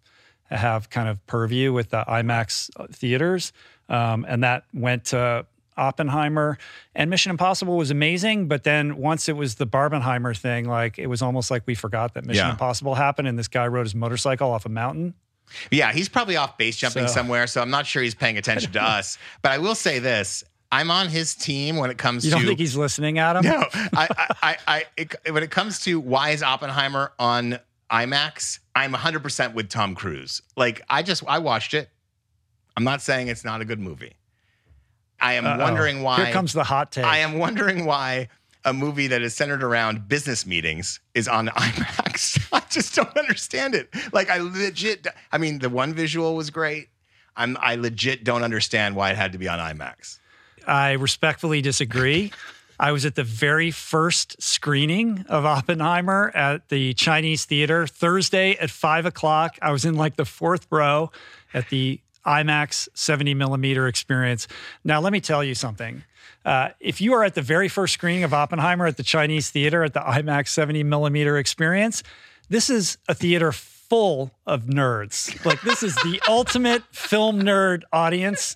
have kind of purview with the IMAX theaters, um, and that went to Oppenheimer. And Mission Impossible was amazing, but then once it was the Barbenheimer thing, like it was almost like we forgot that Mission Yeah. Impossible happened, and this guy rode his motorcycle off a mountain. Yeah, he's probably off base jumping So- somewhere, so I'm not sure he's paying attention to us. But I will say this: I'm on his team when it comes to You don't think he's listening, Adam? no, I, I, I, I it, when it comes to why is Oppenheimer on IMAX, I'm 100 percent with Tom Cruise. Like I just I watched it. I'm not saying it's not a good movie. I am Uh-oh. wondering why. Here comes the hot take. I am wondering why a movie that is centered around business meetings is on IMAX. I just don't understand it. Like I legit I mean the one visual was great. I'm I legit don't understand why it had to be on IMAX. I respectfully disagree. I was at the very first screening of Oppenheimer at the Chinese Theater Thursday at five o'clock. I was in like the fourth row at the IMAX 70 millimeter experience. Now, let me tell you something. Uh, if you are at the very first screening of Oppenheimer at the Chinese Theater at the IMAX 70 millimeter experience, this is a theater full of nerds. Like, this is the ultimate film nerd audience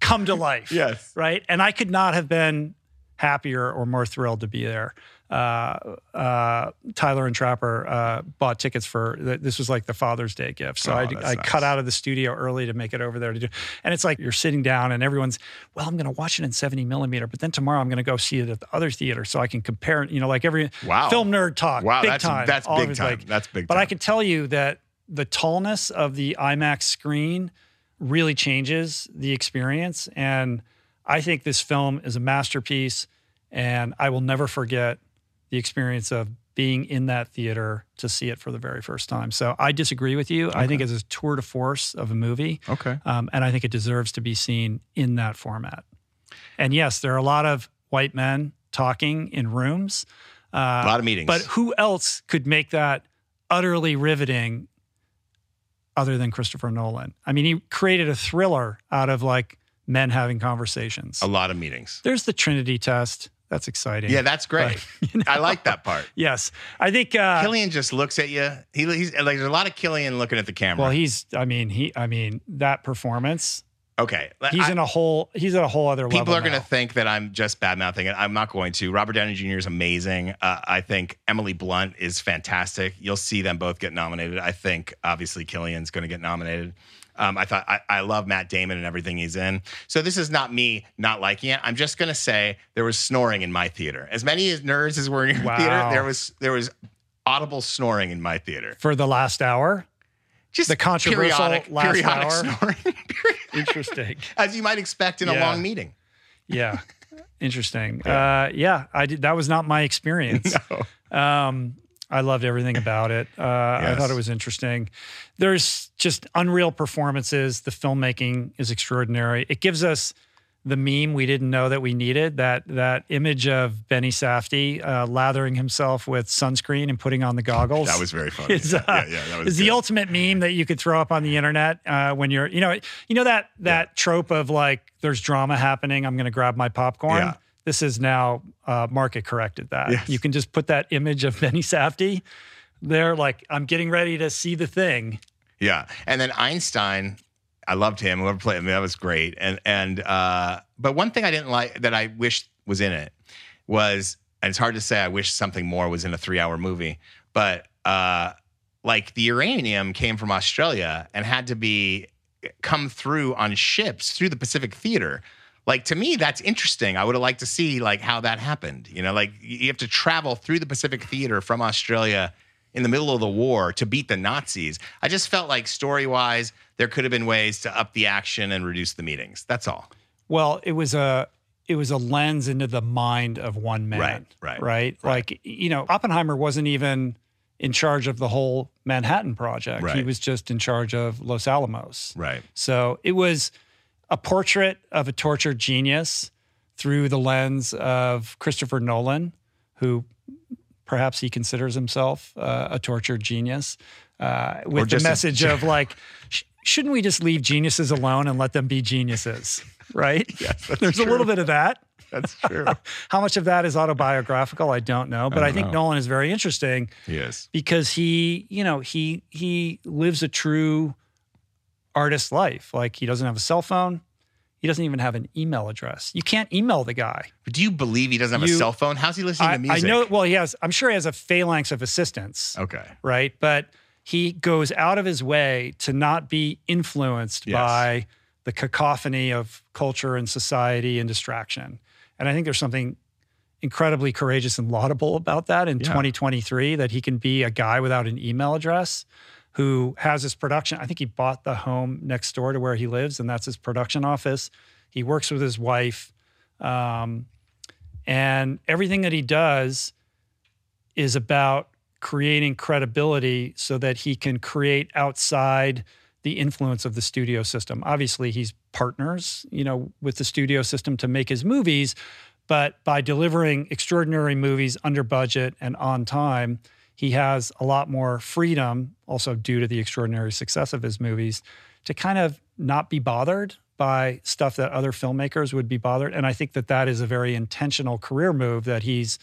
come to life Yes. right? And I could not have been happier or more thrilled to be there. Uh, uh, Tyler and Trapper uh, bought tickets for this was like the Father's Day gift, so Oh, I, I nice. cut out of the studio early to make it over there to do. And it's like you're sitting down and everyone's, well, I'm going to watch it in 70 millimeter, but then tomorrow I'm going to go see it at the other theater so I can compare. You know, like every Wow. film nerd talk, Wow, big that's time. that's all big time. like- that's big but time. I can tell you that the tallness of the IMAX screen really changes the experience. And I think this film is a masterpiece. And I will never forget the experience of being in that theater to see it for the very first time. So I disagree with you. I think it's a tour de force of a movie. Okay. Um, and I think it deserves to be seen in that format. And yes, there are a lot of white men talking in rooms. Uh, a lot of meetings. but who else could make that utterly riveting other than Christopher Nolan? I mean, he created a thriller out of like men having conversations. a lot of meetings. There's the Trinity test. That's exciting. Yeah, that's great. I like that part. Yes. I think uh Cillian just looks at you. He, he's like there's a lot of Cillian looking at the camera. well he's I mean, he I mean, that performance, okay. he's I- in a whole he's at a whole other level. People are going to think that I'm just bad mouthing it. I'm not going to. Robert Downey Jr. is amazing. Uh, I think Emily Blunt is fantastic. You'll see them both get nominated. I think obviously Cillian's going to get nominated. Um, I thought I, I love Matt Damon and everything he's in. So this is not me not liking it. I'm just going to say there was snoring in my theater. As many as nerds as were in your Wow. theater, there was there was audible snoring in my theater. for the last hour. Just The controversial periodic, last periodic hour. snoring, Interesting. as you might expect in a long meeting. Yeah. Interesting. Uh, yeah, I did. That was not my experience. Um, I loved everything about it. Uh, I thought it was interesting. There's just unreal performances. The filmmaking is extraordinary. It gives us the meme we didn't know that we needed that that image of Benny Safdie uh, lathering himself with sunscreen and putting on the goggles. That was very funny. Is, uh, yeah, yeah, that was is the ultimate meme that you could throw up on the internet uh, when you're, you know, you know that that trope of like there's drama happening. I'm going to grab my popcorn. Yeah. This is now uh, market corrected that. Yes. You can just put that image of Benny Safdie there, like I'm getting ready to see the thing. Yeah, and then Einstein, I loved him. Whoever played him, that was great. And and uh, but one thing I didn't like that I wish was in it was, and it's hard to say. I wish something more was in a three-hour movie, but uh, like the uranium came from Australia and had to be come through on ships through the Pacific Theater. Like to me, that's interesting. I would have liked to see like how that happened. You know, like you have to travel through the Pacific Theater from Australia in the middle of the war to beat the Nazis. I just felt like story wise, there could have been ways to up the action and reduce the meetings. That's all. Well, it was a it was a lens into the mind of one man. Right, right, right. Like you know, Oppenheimer wasn't even in charge of the whole Manhattan project. right. He was just in charge of Los Alamos. Right. So it was a portrait of a tortured genius through the lens of Christopher Nolan, who perhaps he considers himself uh, a tortured genius, uh, with the just a- message of like, sh- shouldn't we just leave geniuses alone and let them be geniuses? Right? Yes, There's a little bit of that. That's true. How much of that is autobiographical? I don't know, but I, don't think know. Nolan is very interesting yes. because he, you know, he he lives a true artist life. Like he doesn't have a cell phone. He doesn't even have an email address. You can't email the guy. But do you believe he doesn't have You- a cell phone? How's he listening I, to music? I know. Well, he has. I'm sure he has a phalanx of assistants, Okay. right? But he goes out of his way to not be influenced Yes. by the cacophony of culture and society and distraction. And I think there's something incredibly courageous and laudable about that in Yeah. 2023 that he can be a guy without an email address who has his production. I think he bought the home next door to where he lives, and that's his production office. He works with his wife. Um, and everything that he does is about creating credibility so that he can create outside the influence of the studio system. Obviously, he's partners, you know, with the studio system to make his movies, but by delivering extraordinary movies under budget and on time, he has a lot more freedom, also due to the extraordinary success of his movies, to kind of not be bothered by stuff that other filmmakers would be bothered. And I think that that is a very intentional career move that he's,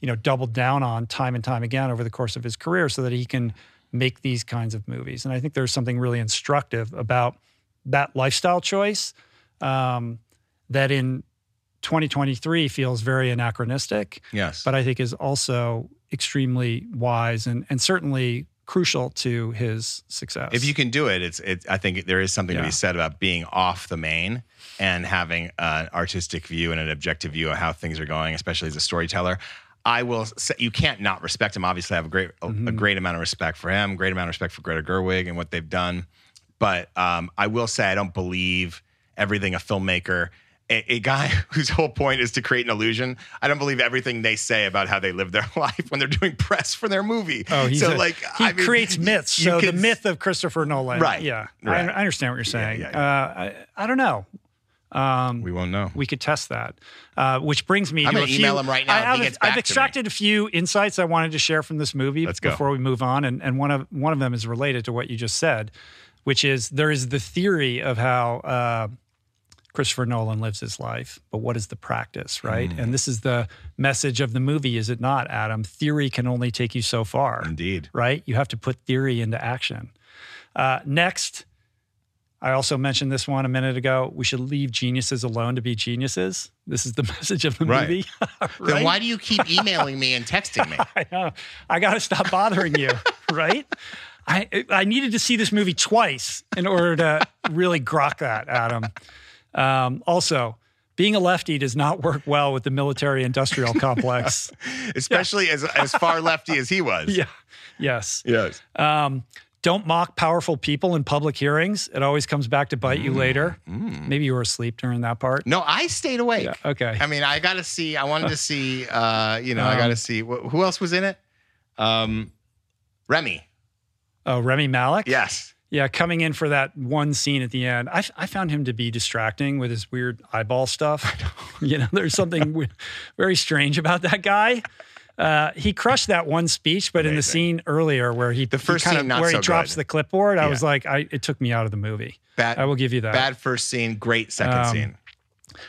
you know, doubled down on time and time again over the course of his career so that he can make these kinds of movies. And I think there's something really instructive about that lifestyle choice um, that in 2023 feels very anachronistic, Yes. but I think is also extremely wise and, and certainly crucial to his success. if you can do it, it's it. I think there is something to be said about being off the main and having an artistic view and an objective view of how things are going, especially as a storyteller. I will say you can't not respect him. Obviously, I have a great a, Mm-hmm. a great amount of respect for him, great amount of respect for Greta Gerwig and what they've done. But um, I will say I don't believe everything a filmmaker. A, a guy whose whole point is to create an illusion. I don't believe everything they say about how they live their life when they're doing press for their movie. Oh, he's so a- like he I mean, creates myths. you So the myth of Christopher Nolan, Right, Yeah, right. I, I understand what you're saying. yeah, Uh, I, I don't know. Um, We won't know. we could test that. Uh, which brings me I'm to gonna a few. email him right now I if he have, gets I've back to me. extracted a few insights I wanted to share from this movie Let's go. before we move on, and and one of one of them is related to what you just said, which is there is the theory of how. Uh, Christopher Nolan lives his life, but what is the practice, right? Mm. And this is the message of the movie, is it not, Adam? Theory can only take you so far Indeed. right? You have to put theory into action. Uh, next, I also mentioned this one a minute ago. We should leave geniuses alone to be geniuses. This is the message of the Right. movie. Then why do you keep emailing me and texting me? I know. I got to stop bothering you, right? I I needed to see this movie twice in order to really grok that, Adam. Um, also, being a lefty does not work well with the military-industrial complex. Especially as as far lefty as he was. yeah. Yes. Yes. Um, don't mock powerful people in public hearings. It always comes back to bite Mm. you later. Maybe you were asleep during that part. No, I stayed awake. Yeah, okay. I mean, I got to see. I wanted to see. Uh, you know, I Um, got to see wh- who else was in it. Um, Rami. Oh, Rami Malek? Yes. Yeah, coming in for that one scene at the end. I, I found him to be distracting with his weird eyeball stuff. you know, there's something very strange about that guy. Uh, he crushed that one speech, but in the scene earlier where he The first he kind scene, of, not where so he drops good. the clipboard, I Yeah. was like, I, it took me out of the movie. Bad. I will give you that. Bad first scene. Great second Um, scene.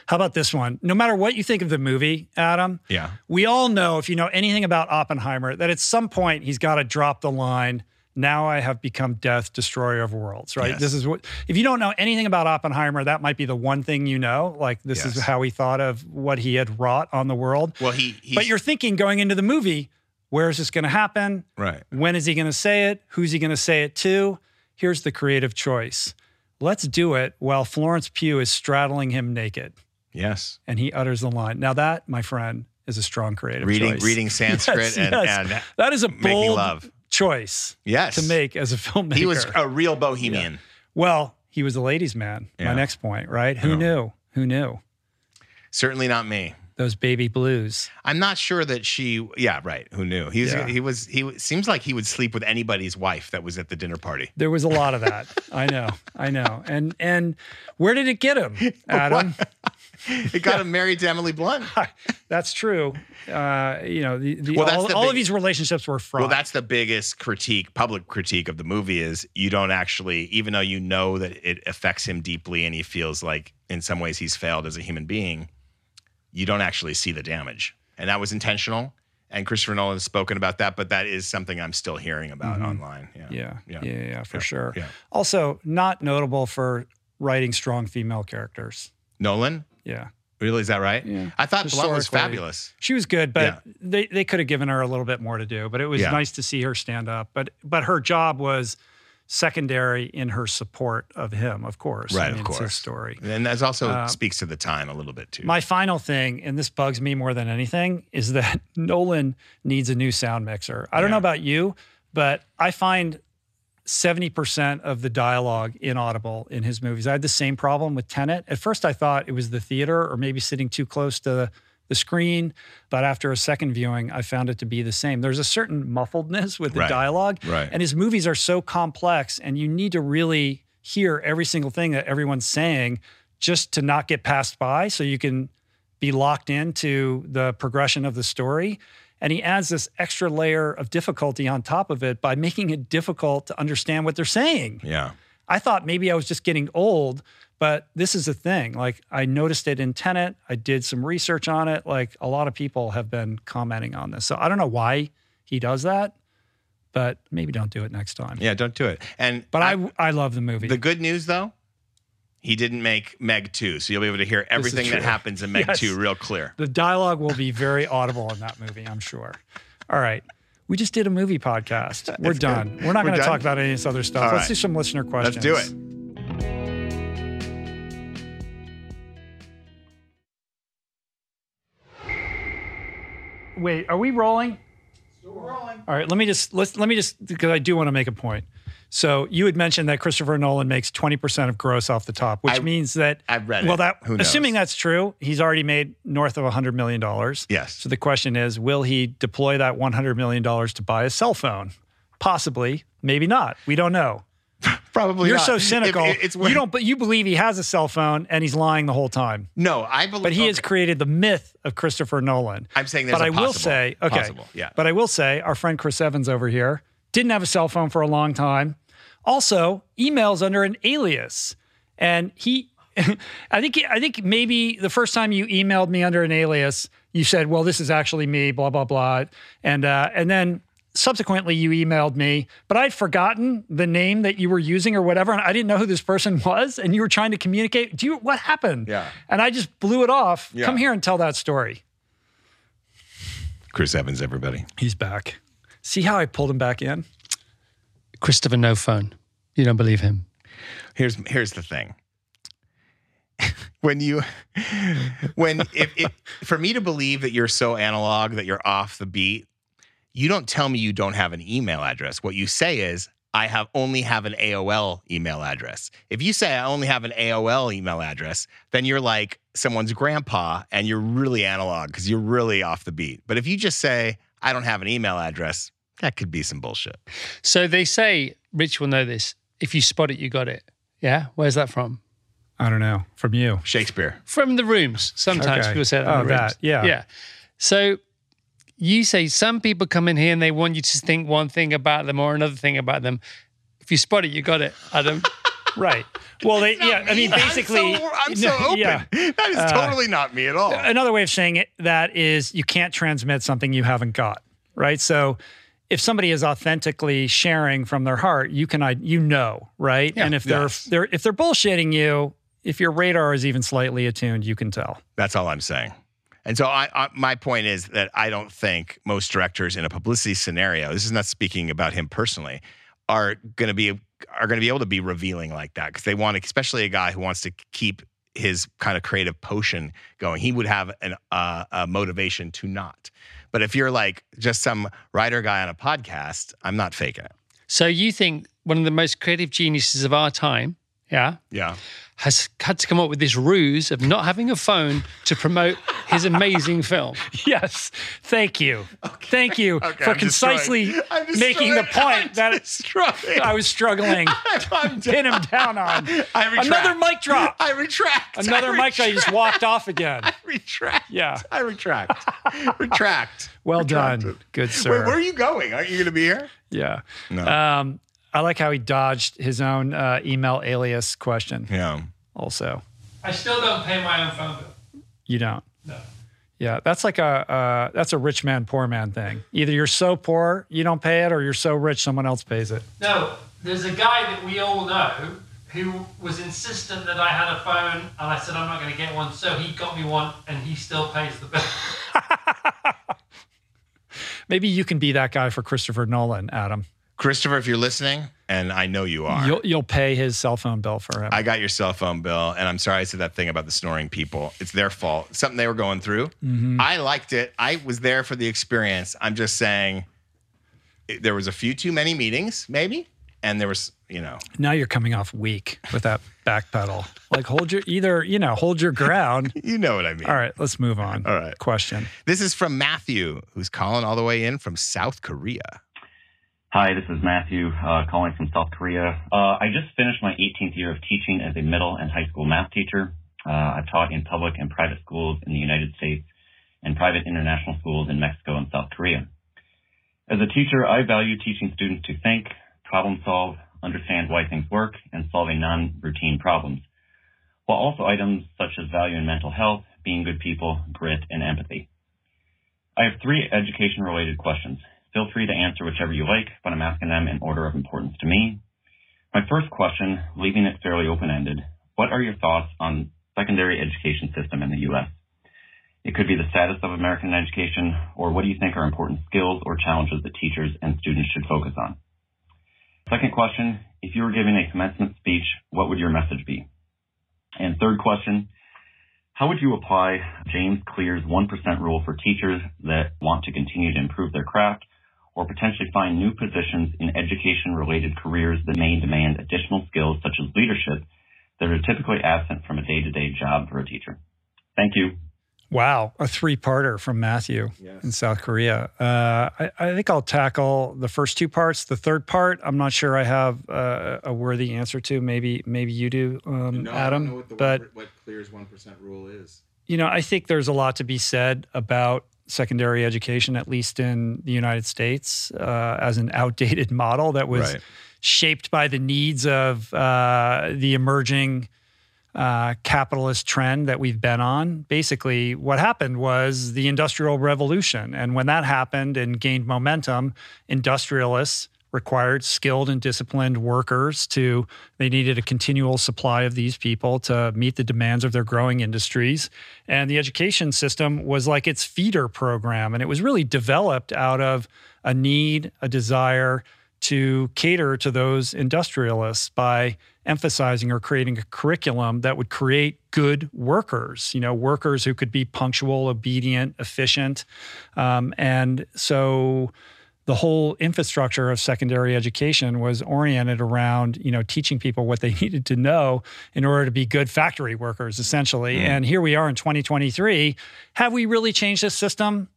How about this one? No matter what you think of the movie, Adam, Yeah. we all know if you know anything about Oppenheimer that at some point he's got to drop the line. Now I have become death, destroyer of worlds. Right. Yes. This is what. If you don't know anything about Oppenheimer, that might be the one thing you know. Like this is how he thought of what he had wrought on the world. Well, he. But you're thinking going into the movie, where is this going to happen? right. When is he going to say it? Who's he going to say it to? Here's the creative choice. let's do it while Florence Pugh is straddling him naked. Yes. And he utters the line. Now, that, my friend, is a strong creative Reading choice. reading Sanskrit Yes, and, yes. and that is a bold love. Choice Yes. to make as a filmmaker. He was a real bohemian. well, he was a ladies' man. Yeah. My next point, right? Who Yeah. knew? Who knew? Certainly not me. Those baby blues. I'm not sure that she. Yeah, right. Who knew? He was. Yeah. He was. He seems like he would sleep with anybody's wife that was at the dinner party. There was a lot of that. I know. I know. And and where did it get him, Adam? It got him married to Emily Blunt. That's true. Uh, you know, the, the, Well, all, the all big- of these relationships were fraught. Well, that's the biggest critique, public critique of the movie is you don't actually, even though you know that it affects him deeply and he feels like in some ways he's failed as a human being, you don't actually see the damage. And that was intentional. And Christopher Nolan has spoken about that, but that is something I'm still hearing about online. Yeah. Mm-hmm. yeah, yeah, Yeah. yeah, yeah, for Yeah. sure. Yeah. Also, not notable for writing strong female characters. Nolan? Yeah. Really? Is that right? Yeah. I thought Blunt was fabulous. She was good, but Yeah. they, they could have given her a little bit more to do. But it was Yeah. nice to see her stand up. But but her job was secondary in her support of him, of course. Right, I of mean, his course. story. And that also Uh, speaks to the time a little bit too. My final thing, and this bugs me more than anything, is that Nolan needs a new sound mixer. I don't know about you, but I find 70% of the dialogue inaudible in his movies. I had the same problem with Tenet. At first, I thought it was the theater or maybe sitting too close to the screen. But after a second viewing, I found it to be the same. There's a certain muffledness with the Right. dialogue. Right. And his movies are so complex, and you need to really hear every single thing that everyone's saying just to not get passed by so you can be locked into the progression of the story. And he adds this extra layer of difficulty on top of it by making it difficult to understand what they're saying. yeah. I thought maybe I was just getting old, but this is a thing. Like I noticed it in Tenet. I did some research on it. Like a lot of people have been commenting on this. So I don't know why he does that, but maybe don't do it next time. Yeah. Don't do it. And But I, I love the movie. The good news, though, he didn't make Meg 2, so you'll be able to hear everything that happens in Meg Yes. 2 real clear. the dialogue will be very audible in that movie, I'm sure. All right. We just did a movie podcast. We're done. We're not going to talk about any of this other stuff. All Let's right. do some listener questions. Let's do it. Wait, are we rolling? Still rolling. All right, let me just let's let me just because I do want to make a point. So you had mentioned that Christopher Nolan makes 20% of gross off the top, which I- means that I've read well it. that Who knows? assuming that's true, he's already made north of 100 million dollars. Yes. So the question is, will he deploy that 100 million dollars to buy a cell phone? Possibly, maybe not. We don't know. Probably You're not. so cynical. if it's you don't but you believe he has a cell phone and he's lying the whole time. No, I believe. But he has created the myth of Christopher Nolan. I'm saying there's but I will say, okay, possible, yeah. But I will say, our friend Chris Evans over here didn't have a cell phone for a long time. Also, emails under an alias, and he, I think, I think maybe the first time you emailed me under an alias, you said, "Well, this is actually me," blah blah blah, and uh, and then subsequently you emailed me, but I'd forgotten the name that you were using or whatever, and I didn't know who this person was, and you were trying to communicate. Do you what happened? Yeah. and I just blew it off. Yeah. Come here and tell that story. Chris Evans, everybody. He's back. See how I pulled him back in? Christopher No Phone. You don't believe him. Here's here's the thing. when you when if, if for me to believe that you're so analog that you're off the beat, you don't tell me you don't have an email address. What you say is I have only have an AOL email address. If you say I only have an AOL email address, then you're like someone's grandpa and you're really analog because you're really off the beat. But if you just say I don't have an email address, that could be some bullshit. So they say, Rich will know this. If you spot it, you got it. Yeah. Where's that from? I don't know. From you. Shakespeare. From the rooms. Sometimes Okay. people say that. Oh, in the rooms. that, yeah. Yeah. So you say some people come in here and they want you to think one thing about them or another thing about them. If you spot it, you got it, Adam. Right. Well, they, yeah. I mean, basically, I'm so, I'm so No, open. yeah. That is Uh, totally not me at all. Another way of saying it that is you can't transmit something you haven't got. Right. So if somebody is authentically sharing from their heart, you can, I- you know, right. and if they're, Yes. they're, if they're bullshitting you, if your radar is even slightly attuned, you can tell. That's all I'm saying. And so I, I, my point is that I don't think most directors in a publicity scenario, this is not speaking about him personally, are going to be are going to be able to be revealing like that because they want, especially a guy who wants to keep his kind of creative potion going. He would have an uh, a motivation to not. But if you're like just some writer guy on a podcast, I'm not faking it. So you think one of the most creative geniuses of our time, yeah, Yeah. has had to come up with this ruse of not having a phone to promote his amazing film. Yes. Thank you. Thank you Okay, for I'm concisely making the point I'm that destroying. I was struggling I'm to pin him down on. I retract. Another mic drop. I retract. Another I mic drop. He just walked off again. I retract. Yeah. I retract. retract. Well done. Retracted. Good Wait, sir. where are you going? Aren't you going to be here? yeah. No. Um, I like how he dodged his own uh, email alias question yeah. also. I still don't pay my own phone bill. You don't. No. Yeah, that's like a uh, that's a rich man poor man thing. Either you're so poor you don't pay it, or you're so rich someone else pays it. No, there's a guy that we all know who was insistent that I had a phone, and I said I'm not going to get one, so he got me one, and he still pays the bill. Maybe you can be that guy for Christopher Nolan, Adam. Christopher, if you're listening, and I know you are, You'll you'll pay his cell phone bill for him. I got your cell phone bill, and I'm sorry I said that thing about the snoring people. It's their fault. Something they were going through. Mm-hmm. I liked it. I was there for the experience. I'm just saying, it- there was a few too many meetings, maybe, and there was, you know, now you're coming off weak with that back pedal. Like hold your either you know hold your ground. you know what I mean. All right, let's move on. All right. question. This is from Matthew, who's calling all the way in from South Korea. Hi, this is Matthew uh, calling from South Korea. Uh, I just finished my 18th year of teaching as a middle and high school math teacher. Uh, I've taught in public and private schools in the United States and private international schools in Mexico and South Korea. As a teacher, I value teaching students to think, problem solve, understand why things work, and solving non-routine problems, while also items such as value in mental health, being good people, grit, and empathy. I have three education-related questions. Feel free to answer whichever you like, but I'm asking them in order of importance to me. My first question, leaving it fairly open-ended, what are your thoughts on secondary education system in the U.S.? It could be the status of American education, or what do you think are important skills or challenges that teachers and students should focus on? Second question, if you were giving a commencement speech, what would your message be? And third question, how would you apply James Clear's 1% rule for teachers that want to continue to improve their craft or potentially find new positions in education related careers that may demand additional skills such as leadership that are typically absent from a day to day job for a teacher? Thank you. Wow, a three-parter from Matthew in South Korea. Uh, I, I think I'll tackle the first two parts. The third part, I'm not sure I have uh, a worthy answer to. Maybe, maybe you do, um, Adam. but what Clear's one percent rule is. you know, I think there's a lot to be said about secondary education, at least in the United States, uh, as an outdated model that was Right. shaped by the needs of uh, the emerging uh, capitalist trend that we've been on. Basically, what happened was the Industrial Revolution. And when that happened and gained momentum, industrialists required skilled and disciplined workers to they needed a continual supply of these people to meet the demands of their growing industries and the education system was like its feeder program and it was really developed out of a need a desire to cater to those industrialists by emphasizing or creating a curriculum that would create good workers, you know, workers who could be punctual, obedient, efficient. Um, and so the whole infrastructure of secondary education was oriented around, you know, teaching people what they needed to know in order to be good factory workers, essentially. Mm. And here we are in 2023. Have we really changed this system?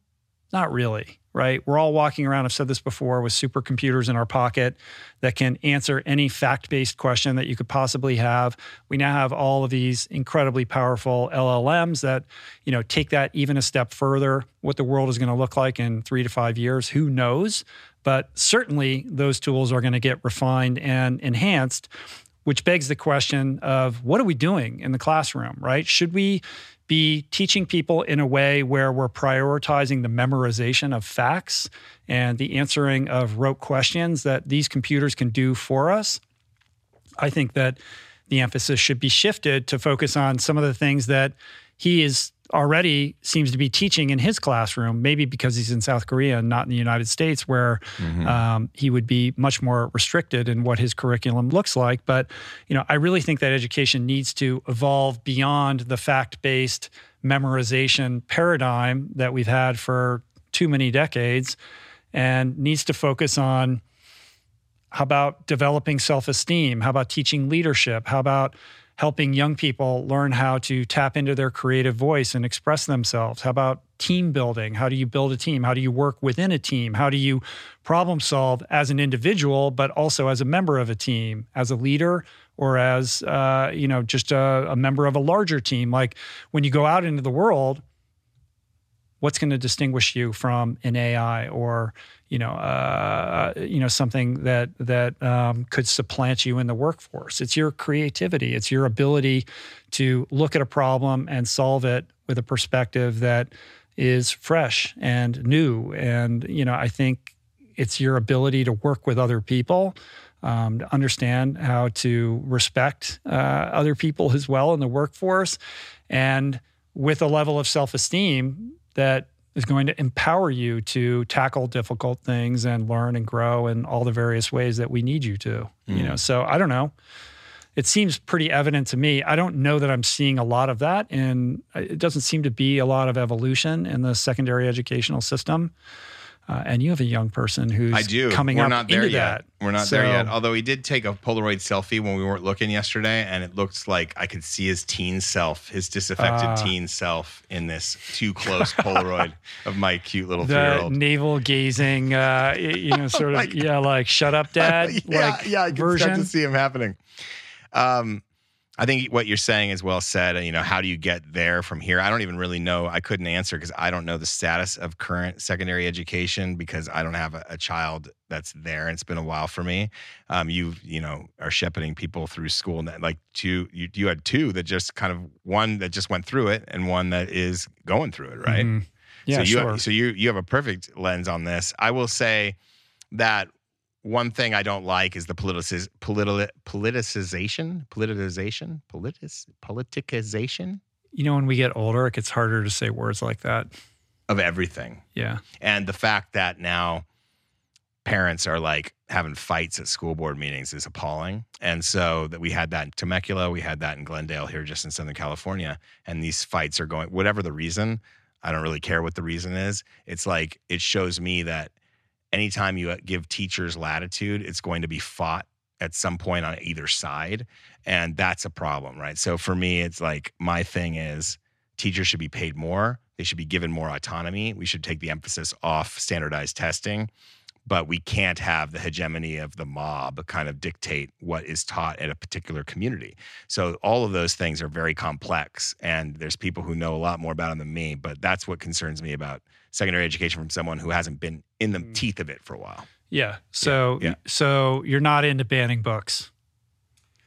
Not really, right? We're all walking around, I've said this before, with supercomputers in our pocket that can answer any fact based question that you could possibly have. We now have all of these incredibly powerful LLMs that, you know, take that even a step further. What the world is going to look like in three to five years, who knows? But certainly those tools are going to get refined and enhanced which begs the question of what are we doing in the classroom, right? Should we be teaching people in a way where we're prioritizing the memorization of facts and the answering of rote questions that these computers can do for us? I think that the emphasis should be shifted to focus on some of the things that he is already seems to be teaching in his classroom, maybe because he's in South Korea and not in the United States, where Mm-hmm. um, he would be much more restricted in what his curriculum looks like. But you know, I really think that education needs to evolve beyond the fact-based memorization paradigm that we've had for too many decades, and needs to focus on how about developing self-esteem? How about teaching leadership? How about helping young people learn how to tap into their creative voice and express themselves? How about team building? How do you build a team? How do you work within a team? How do you problem solve as an individual, but also as a member of a team, as a leader, or as uh, you know, just a, a member of a larger team? Like when you go out into the world, what's going to distinguish you from an AI or you know uh, you know something that that um, could supplant you in the workforce? It's your creativity. It's your ability to look at a problem and solve it with a perspective that is fresh and new. And you know, I think it's your ability to work with other people. Um, to understand how to respect uh, other people as well in the workforce, and with a level of self esteem that is going to empower you to tackle difficult things and learn and grow in all the various ways that we need you to. You know, mm. so I don't know. It seems pretty evident to me. I don't know that I'm seeing a lot of that, and it doesn't seem to be a lot of evolution in the secondary educational system. Uh, and you have a young person who's I do. coming We're up not there into yet. that. We're not there yet. Although he did take a Polaroid selfie when we weren't looking yesterday, and it looked like I could see his teen self, his disaffected Ah. teen self, in this too close Polaroid of my cute little the navel gazing, uh, you know, sort of, Like- yeah, like "shut up, dad," yeah, like yeah, I can version. start to see him happening. Um, I think what you're saying is well said. You know, how do you get there from here? I don't even really know. I couldn't answer because I don't know the status of current secondary education because I don't have a, a child that's there. And it's been a while for me. Um, you, you know, are shepherding people through school. And that, like two, you, you had two that just kind of one that just went through it and one that is going through it, right? Mhm. Yeah, so you sure. have, so you you have a perfect lens on this. I will say that one thing I don't like is the politi- politicization, politicization, politis, politicization you know, when we get older, it gets harder to say words like that. of everything, Yeah. and the fact that now parents are like having fights at school board meetings is appalling. And so that we had that in Temecula, we had that in Glendale here, just in Southern California, and these fights are going. Whatever the reason, I don't really care what the reason is. It's like it shows me that anytime you uh, give teachers latitude, it's going to be fought at some point on either side. And that's a problem, right? So for me, it's like my thing is teachers should be paid more. They should be given more autonomy. We should take the emphasis off standardized testing, but we can't have the hegemony of the mob kind of dictate what is taught at a particular community. So all of those things are very complex, and there's people who know a lot more about them than me. But that's what concerns me about secondary education from someone who hasn't been in the hmm. teeth of it for a while. Yeah. So, yeah. so you're not into banning books.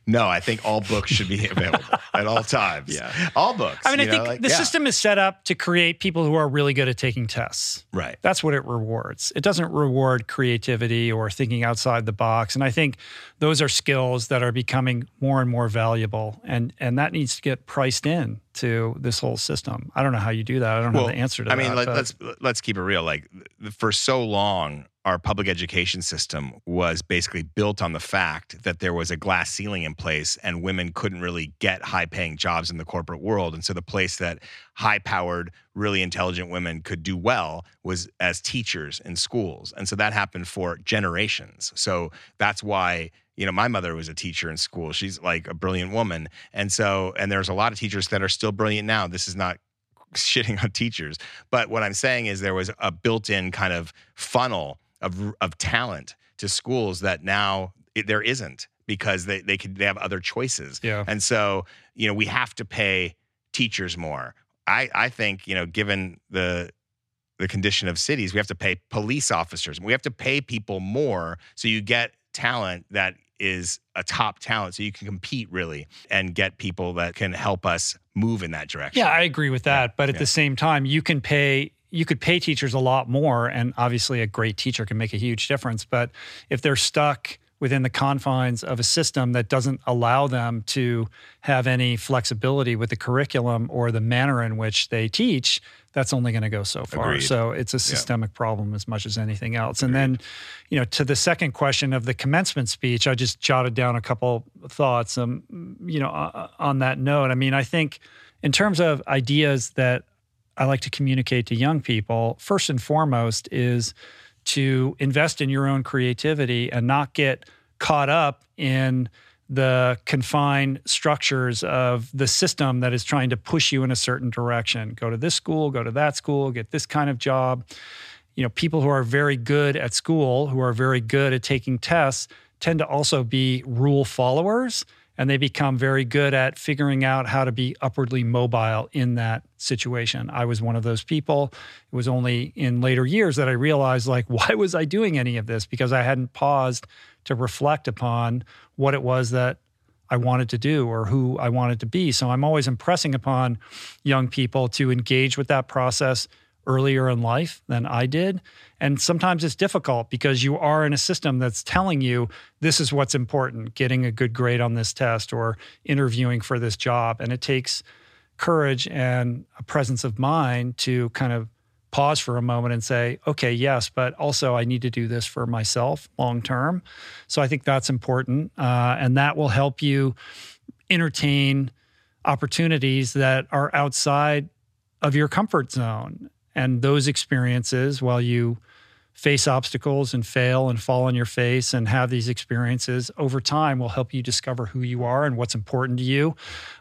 No, I think all books should be available at all times. Yeah. all books. I mean, I you think like, the yeah. system is set up to create people who are really good at taking tests. right. That's what it rewards. It doesn't reward creativity or thinking outside the box. And I think those are skills that are becoming more and more valuable. And and that needs to get priced in to this whole system. I don't know how you do that. I don't know the answer to I that. I mean, let, let's let's keep it real. Like for so long, our public education system was basically built on the fact that there was a glass ceiling in place, and women couldn't really get high-paying jobs in the corporate world. And so, the place that high-powered, really intelligent women could do well was as teachers in schools. And so that happened for generations. So that's why you know my mother was a teacher in school she's like a brilliant woman and so and there's a lot of teachers that are still brilliant now this is not shitting on teachers but what i'm saying is there was a built-in kind of funnel of of talent to schools that now it, there isn't because they they could they have other choices yeah. and so, you know, we have to pay teachers more. I, I think, you know, given the the condition of cities, we have to pay police officers. We have to pay people more so you get talent that is a top talent so you can compete really and get people that can help us move in that direction. Yeah, I agree with that. but at yeah. the same time, you can pay you could pay teachers a lot more and obviously a great teacher can make a huge difference, but if they're stuck within the confines of a system that doesn't allow them to have any flexibility with the curriculum or the manner in which they teach, that's only going to go so far. Agreed. So it's a systemic yeah. problem as much as anything else. Agreed. And then, you know, to the second question of the commencement speech, I just jotted down a couple thoughts. Um, you know, on that note, I mean, I think in terms of ideas that I like to communicate to young people, first and foremost is to invest in your own creativity and not get caught up in the confined structures of the system that is trying to push you in a certain direction. Go to this school, go to that school, get this kind of job. You know, people who are very good at school, who are very good at taking tests, tend to also be rule followers and they become very good at figuring out how to be upwardly mobile in that situation. I was one of those people. It was only in later years that I realized like why was I doing any of this because I hadn't paused to reflect upon what it was that I wanted to do or who I wanted to be. So I'm always impressing upon young people to engage with that process earlier in life than I did. And sometimes it's difficult because you are in a system that's telling you this is what's important getting a good grade on this test or interviewing for this job. And it takes courage and a presence of mind to kind of pause for a moment and say, okay, yes, but also I need to do this for myself long term. So I think that's important. Uh, and that will help you entertain opportunities that are outside of your comfort zone. And those experiences, while you face obstacles and fail and fall on your face and have these experiences over time, will help you discover who you are and what's important to you.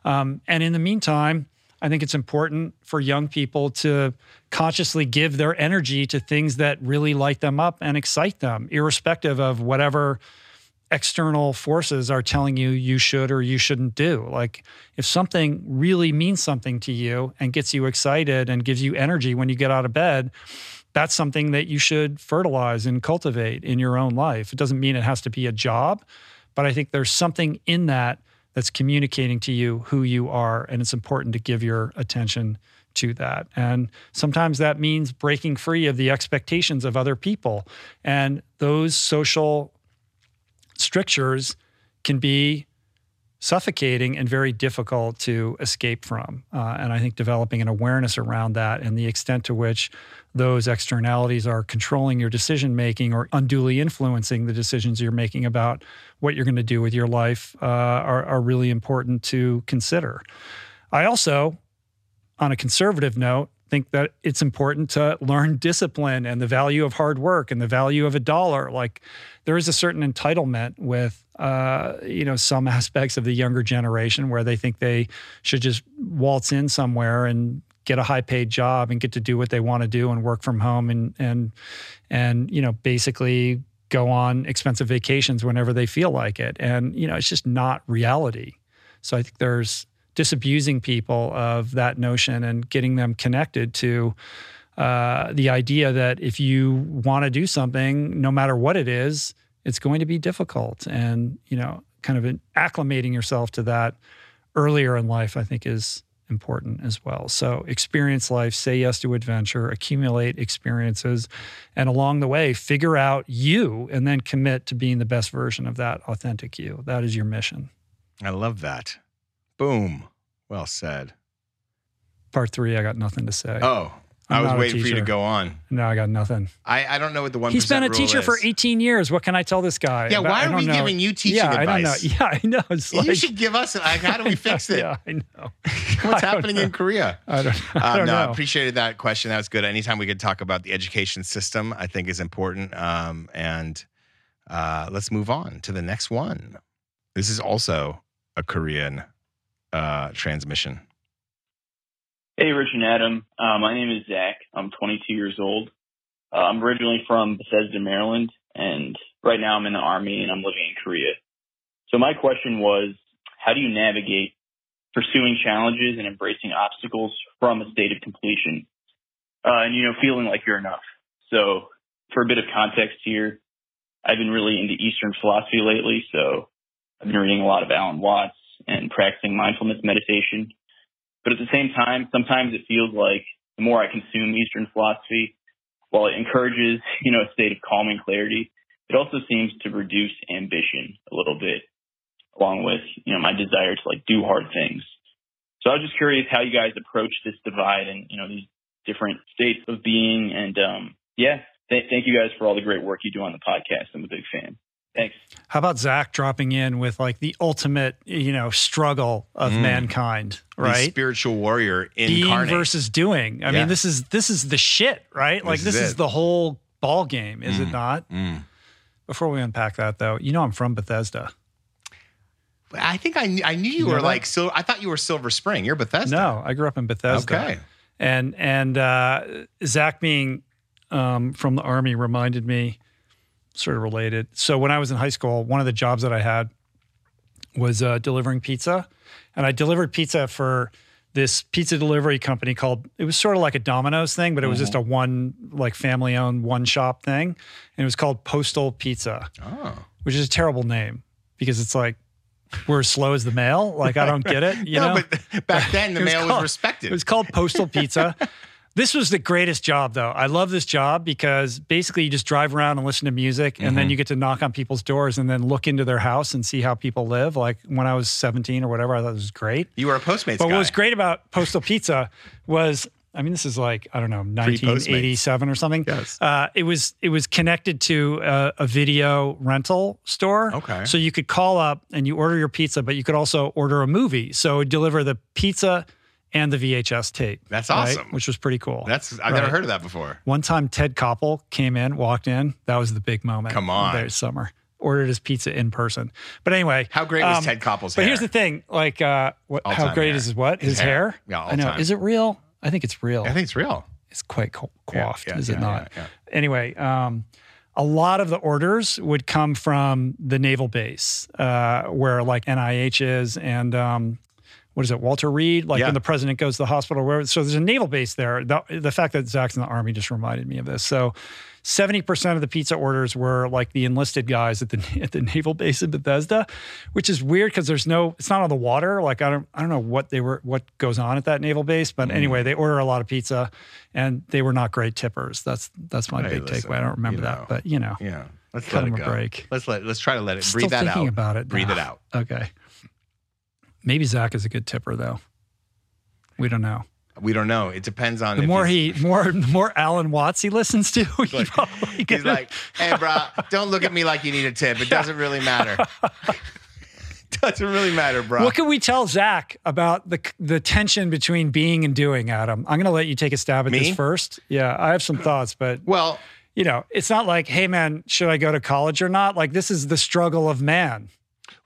Um, and in the meantime, I think it's important for young people to consciously give their energy to things that really light them up and excite them, irrespective of whatever external forces are telling you you should or you shouldn't do. Like if something really means something to you and gets you excited and gives you energy when you get out of bed, that's something that you should fertilize and cultivate in your own life. It doesn't mean it has to be a job, but I think there's something in that that's communicating to you who you are and it's important to give your attention to that. And sometimes that means breaking free of the expectations of other people. And those social strictures can be suffocating and very difficult to escape from. Uh, and I think developing an awareness around that and the extent to which those externalities are controlling your decision making or unduly influencing the decisions you're making about what you're going to do with your life uh, are, are really important to consider. I also, on a conservative note, think that it's important to learn discipline and the value of hard work and the value of a dollar. Like there is a certain entitlement with uh, you know some aspects of the younger generation where they think they should just waltz in somewhere and get a high paid job and get to do what they want to do and work from home and and and you know basically go on expensive vacations whenever they feel like it and you know it's just not reality so i think there's disabusing people of that notion and getting them connected to uh, the idea that if you want to do something, no matter what it is, it's going to be difficult. And, you know, kind of acclimating yourself to that earlier in life, I think is important as well. So experience life, say yes to adventure, accumulate experiences, and along the way, figure out you and then commit to being the best version of that authentic you. That is your mission. I love that. Boom. Well said. Part three, I got nothing to say. Oh, I'm i was waiting for you to go on. No, I got nothing. I, I don't know what the one. He's been a teacher is. for 18 years. What can I tell this guy? Yeah, why are we know. giving you teaching yeah, advice? I don't know. Yeah, I know. It's like, you should give us. Like, how do we fix it? yeah, I know. What's I happening in Korea? I don't. I don't um, no, know. I appreciated that question. That was good. Anytime we could talk about the education system, I think is important. Um, and uh, let's move on to the next one. This is also a Korean uh, transmission. Hey, Rich and Adam. Uh, my name is Zach. I'm 22 years old. Uh, I'm originally from Bethesda, Maryland, and right now I'm in the Army and I'm living in Korea. So my question was, how do you navigate pursuing challenges and embracing obstacles from a state of completion? Uh, and, you know, feeling like you're enough. So for a bit of context here, I've been really into Eastern philosophy lately. So I've been reading a lot of Alan Watts and practicing mindfulness meditation. But at the same time, sometimes it feels like the more I consume Eastern philosophy, while it encourages, you know, a state of calm and clarity, it also seems to reduce ambition a little bit, along with you know my desire to like do hard things. So I was just curious how you guys approach this divide and you know these different states of being. And um, yeah, th- thank you guys for all the great work you do on the podcast. I'm a big fan. Thanks. How about Zach dropping in with like the ultimate, you know, struggle of Mm. mankind, The right? spiritual warrior Being incarnate. versus doing. I Yeah. mean, this is this is the shit, right? like This this is is it. the whole ball game, is it Mm. not? Mm. Before we unpack that, though, you know, I'm from Bethesda. I think I, I knew you, You know were that? like so. I thought you were Silver Spring. You're Bethesda. No, I grew up in Bethesda. Okay. and and uh, Zach being um, from the army reminded me, sort of related. So when I was in high school, one of the jobs that I had was uh, delivering pizza, and I delivered pizza for this pizza delivery company called. It was sort of like a Domino's thing, but it was just a one like family owned one shop thing, and it was called Postal Pizza, Oh. which is a terrible name because it's like we're as slow as the mail. Like I don't get it. You no, know, but back then the It was mail was respected. it was called Postal Pizza. this was the greatest job, though. I love this job because basically you just drive around and listen to music, and Mm-hmm. then you get to knock on people's doors and then look into their house and see how people live. Like when I was 17 or whatever, I thought it was great. you were a Postmates But guy. what was great about Postal Pizza was, I mean, this is like I don't know, 1987 or something. Yes. Uh, it was it was connected to a, a video rental store. Okay. So you could call up and you order your pizza, but you could also order a movie. So deliver the pizza and the VHS tape. That's right? awesome. Which was pretty cool. That's I've never heard of that before. One time Ted Koppel came in, walked in. That was the big moment. Come on. That summer. Ordered his pizza in person. But anyway. How great was um, Ted Koppel's hair? But hair? heres the thing, like, uh, what, how great hair. is his what? His, His hair? hair. Yeah, I know. all-time. Is it real? I think it's real. I think it's real. it's quite co- Yeah, coiffed, yeah, is yeah, it not? yeah, yeah. Anyway, um, a lot of the orders would come from the naval base, uh, where like NIH is, and um, what is it, Walter Reed? Like Yeah. when the president goes to the hospital, where so there's a naval base there. The, the fact that Zach's in the army just reminded me of this. So. 70% of the pizza orders were like the enlisted guys at the at the naval base in Bethesda, which is weird because there's no it's not on the water. Like I don't I don't know what they were what goes on at that naval base, but Mm. anyway, they order a lot of pizza and they were not great tippers. That's that's my Hey, big listen, takeaway. I don't remember you that, but you know. Yeah. Let's Cut let it go. break. Let's let let's try to let it Still breathe that thinking out. about it. Breathe it out. Okay. Maybe Zach is a good tipper though. We don't know. We don't know. It depends on The if more he more the more Alan Watts he listens to, he Like- probably He's gonna- like, hey, bro, don't look at me like you need a tip. It doesn't really matter. doesn't really matter, bro. What can we tell Zach about the the tension between being and doing, Adam? I'm going to let you take a stab at Me? this first. Yeah, I have some thoughts, but well, you know, it's not like, hey man, should I go to college or not? Like this is the struggle of man.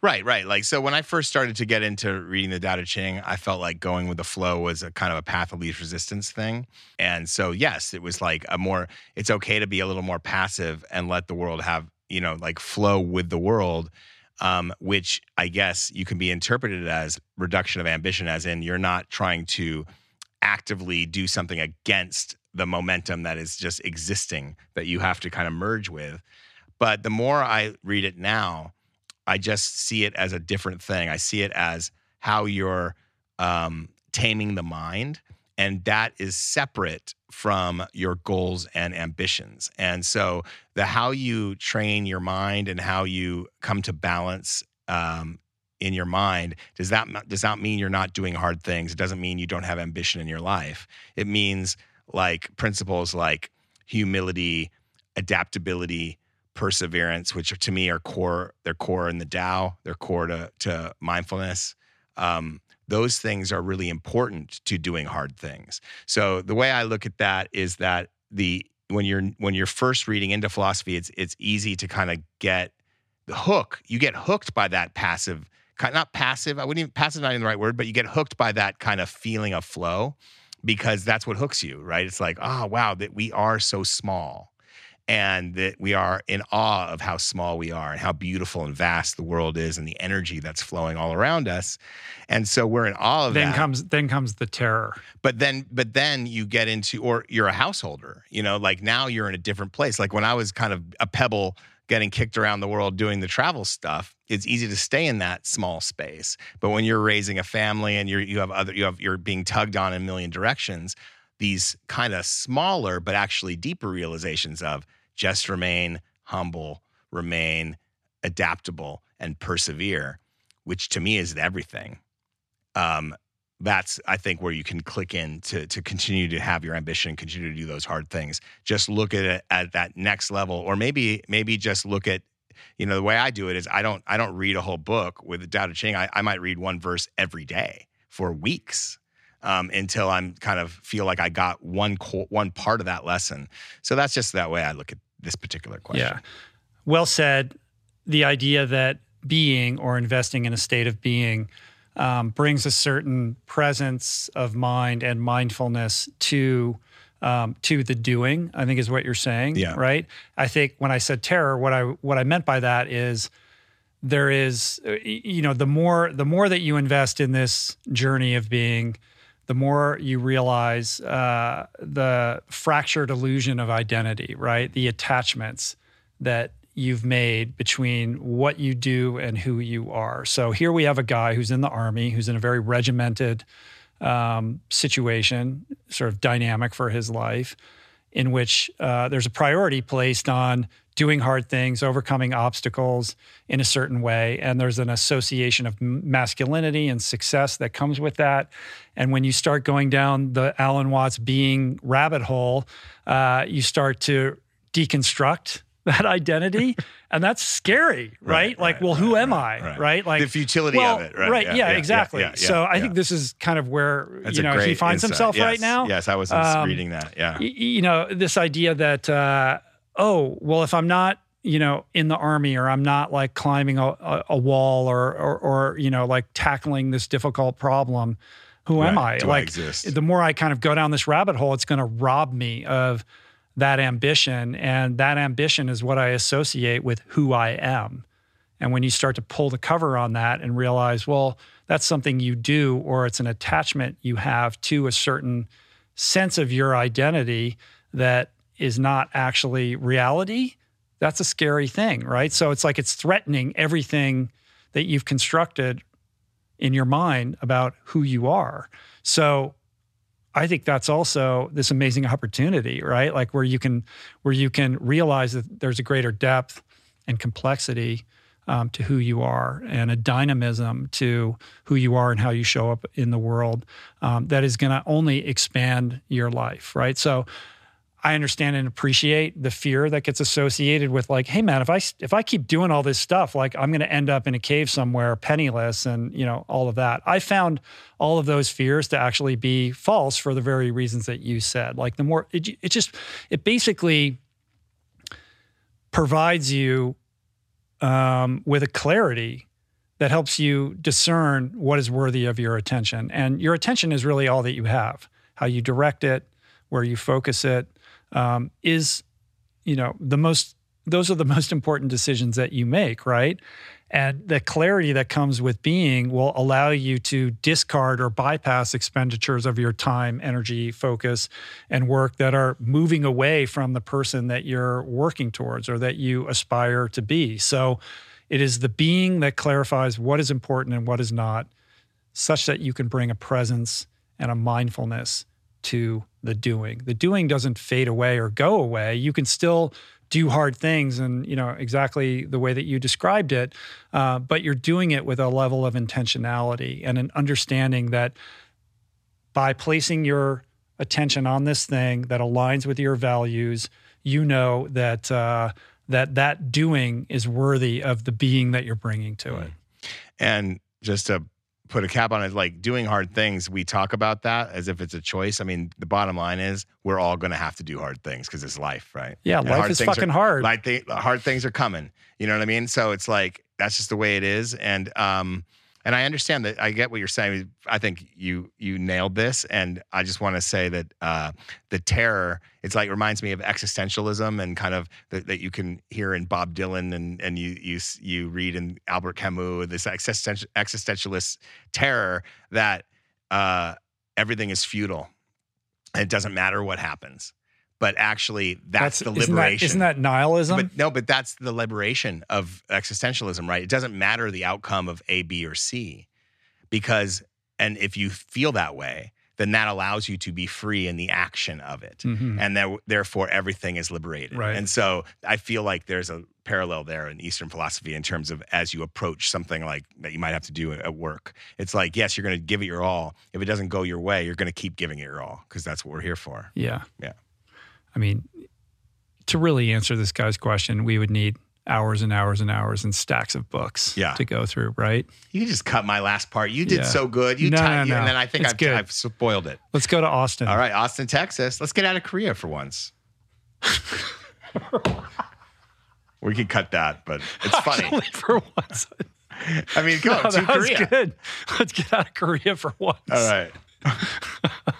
Right, right. Like, so when I first started to get into reading the Tao Te Ching, I felt like going with the flow was a kind of a path of least resistance thing. And so, yes, it was like a more, it's okay to be a little more passive and let the world have, you know, like flow with the world. Um, which I guess you can be interpreted as reduction of ambition, as in you're not trying to actively do something against the momentum that is just existing that you have to kind of merge with. But the more I read it now, I just see it as a different thing. I see it as how you're um, taming the mind, and that is separate from your goals and ambitions. And so, the how you train your mind and how you come to balance um, in your mind does that does not mean you're not doing hard things. It doesn't mean you don't have ambition in your life. It means like principles like humility, adaptability, perseverance, which to me are core. They're core in the Tao. They're core to to mindfulness. Um, those things are really important to doing hard things. So the way I look at that is that the when you're when you're first reading into philosophy, it's it's easy to kind of get the hook. You get hooked by that passive, not passive. I wouldn't even passive not even the right word, but you get hooked by that kind of feeling of flow because that's what hooks you, right? It's like, oh wow, that we are so small and that we are in awe of how small we are and how beautiful and vast the world is and the energy that's flowing all around us. And so we're in awe of Then that. comes then comes the terror. but then but then you get into or you're a householder, you know, like now you're in a different place. Like when I was kind of a pebble getting kicked around the world doing the travel stuff, it's easy to stay in that small space. But when you're raising a family and you're you have other you have you're being tugged on in a million directions, these kind of smaller but actually deeper realizations of just remain humble, remain adaptable and persevere, which to me is everything. Um, that's I think where you can click in to to continue to have your ambition, continue to do those hard things. Just look at it at that next level, or maybe maybe just look at you know the way I do it is I don't I don't read a whole book with Tao Te Ching. I, I might read one verse every day for weeks um, until I'm kind of feel like I got one co- one part of that lesson. So that's just that way I look at this particular question. Yeah. Well said. The idea that being or investing in a state of being um, brings a certain presence of mind and mindfulness to um, to the doing. I think is what you're saying. Yeah. Right. I think when I said terror, what I what I meant by that is there is uh, you know the more the more that you invest in this journey of being the more you realize uh, the fractured illusion of identity right? The attachments that you've made between what you do and who you are. So here we have a guy who's in the army who's in a very regimented um, situation sort of dynamic for his life in which uh, there's a priority placed on doing hard things, overcoming obstacles in a certain way. And there's an association of masculinity and success that comes with that. And when you start going down the Alan Watts being rabbit hole, uh, you start to deconstruct that identity. and that's scary, right? Right, like, right, well, who right, am I? right? Like the futility well, of it, right? Yeah, yeah, exactly. yeah, so I think this is kind of where That's you know he finds insight. himself right now. Yes, I was Um, reading that. Yeah. you know this idea that uh, oh well if i'm not you know in the army or i'm not like climbing a, a, a wall or, or or you know like tackling this difficult problem who am i? Do I like exist? the more i kind of go down this rabbit hole it's going to rob me of that ambition and that ambition is what i associate with who i am. And when you start to pull the cover on that and realize well that's something you do or it's an attachment you have to a certain sense of your identity that is not actually reality, that's a scary thing, right? So it's like it's threatening everything that you've constructed in your mind about who you are. So I think that's also this amazing opportunity, right? Like where you can where you can realize that there's a greater depth and complexity um, to who you are and a dynamism to who you are and how you show up in the world um, that is going to only expand your life, right? So I understand and appreciate the fear that gets associated with like, hey man, if I if I keep doing all this stuff, like I'm going to end up in a cave somewhere penniless and you know all of that. I found all of those fears to actually be false for the very reasons that you said. Like the more it, it just it basically provides you um, with a clarity that helps you discern what is worthy of your attention. And your attention is really all that you have. How you direct it, where you focus it, um, is, you know, the most. Those are the most important decisions that you make, right? And the clarity that comes with being will allow you to discard or bypass expenditures of your time, energy, focus, and work that are moving away from the person that you're working towards or that you aspire to be. So it is the being that clarifies what is important and what is not, such that you can bring a presence and a mindfulness to the doing. The doing doesn't fade away or go away. You can still do hard things and you know exactly the way that you described it uh, but you're doing it with a level of intentionality and an understanding that by placing your attention on this thing that aligns with your values you know that uh, that that doing is worthy of the being that you're bringing to it And just to put a cap on it, like doing hard things, we talk about that as if it's a choice. I mean, the bottom line is we're all going to have to do hard things because it's life, right? yeah And life is fucking are, hard Like hard things are coming. You know what I mean? So it's like that's just the way it is. And um, and I understand that. I get what you're saying. I think you you nailed this. And I just want to say that uh, the terror. It's like reminds me of existentialism and kind of that, that you can hear in Bob Dylan and and you you you read in Albert Camus this existential existentialist terror that uh, everything is futile. And it doesn't matter what happens. But actually, that's, the isn't that- liberation. isn't that nihilism But no, but that's the liberation of existentialism, right? It doesn't matter the outcome of A, B, or C, because and if you feel that way, then that allows you to be free in the action of it. Mhm. And there, therefore, everything is liberated. Right. And so I feel like there's a parallel there in Eastern philosophy in terms of as you approach something like that you might have to do at work. It's like, yes, you're going to give it your all. If it doesn't go your way, you're going to keep giving it your all because that's what we're here for. Yeah. Yeah. I mean, to really answer this guy's question, we would need hours and hours and hours and stacks of books Yeah. to go through, right? You just cut my last part. You did Yeah. so good. You No, tied, no, no. and then I think I've. I've spoiled it. Let's go to Austin. All right, Austin, Texas. Let's get out of Korea for once. we could cut that, but it's funny. For once. I mean, go No, to Korea. good. Let's get out of Korea for once. All right.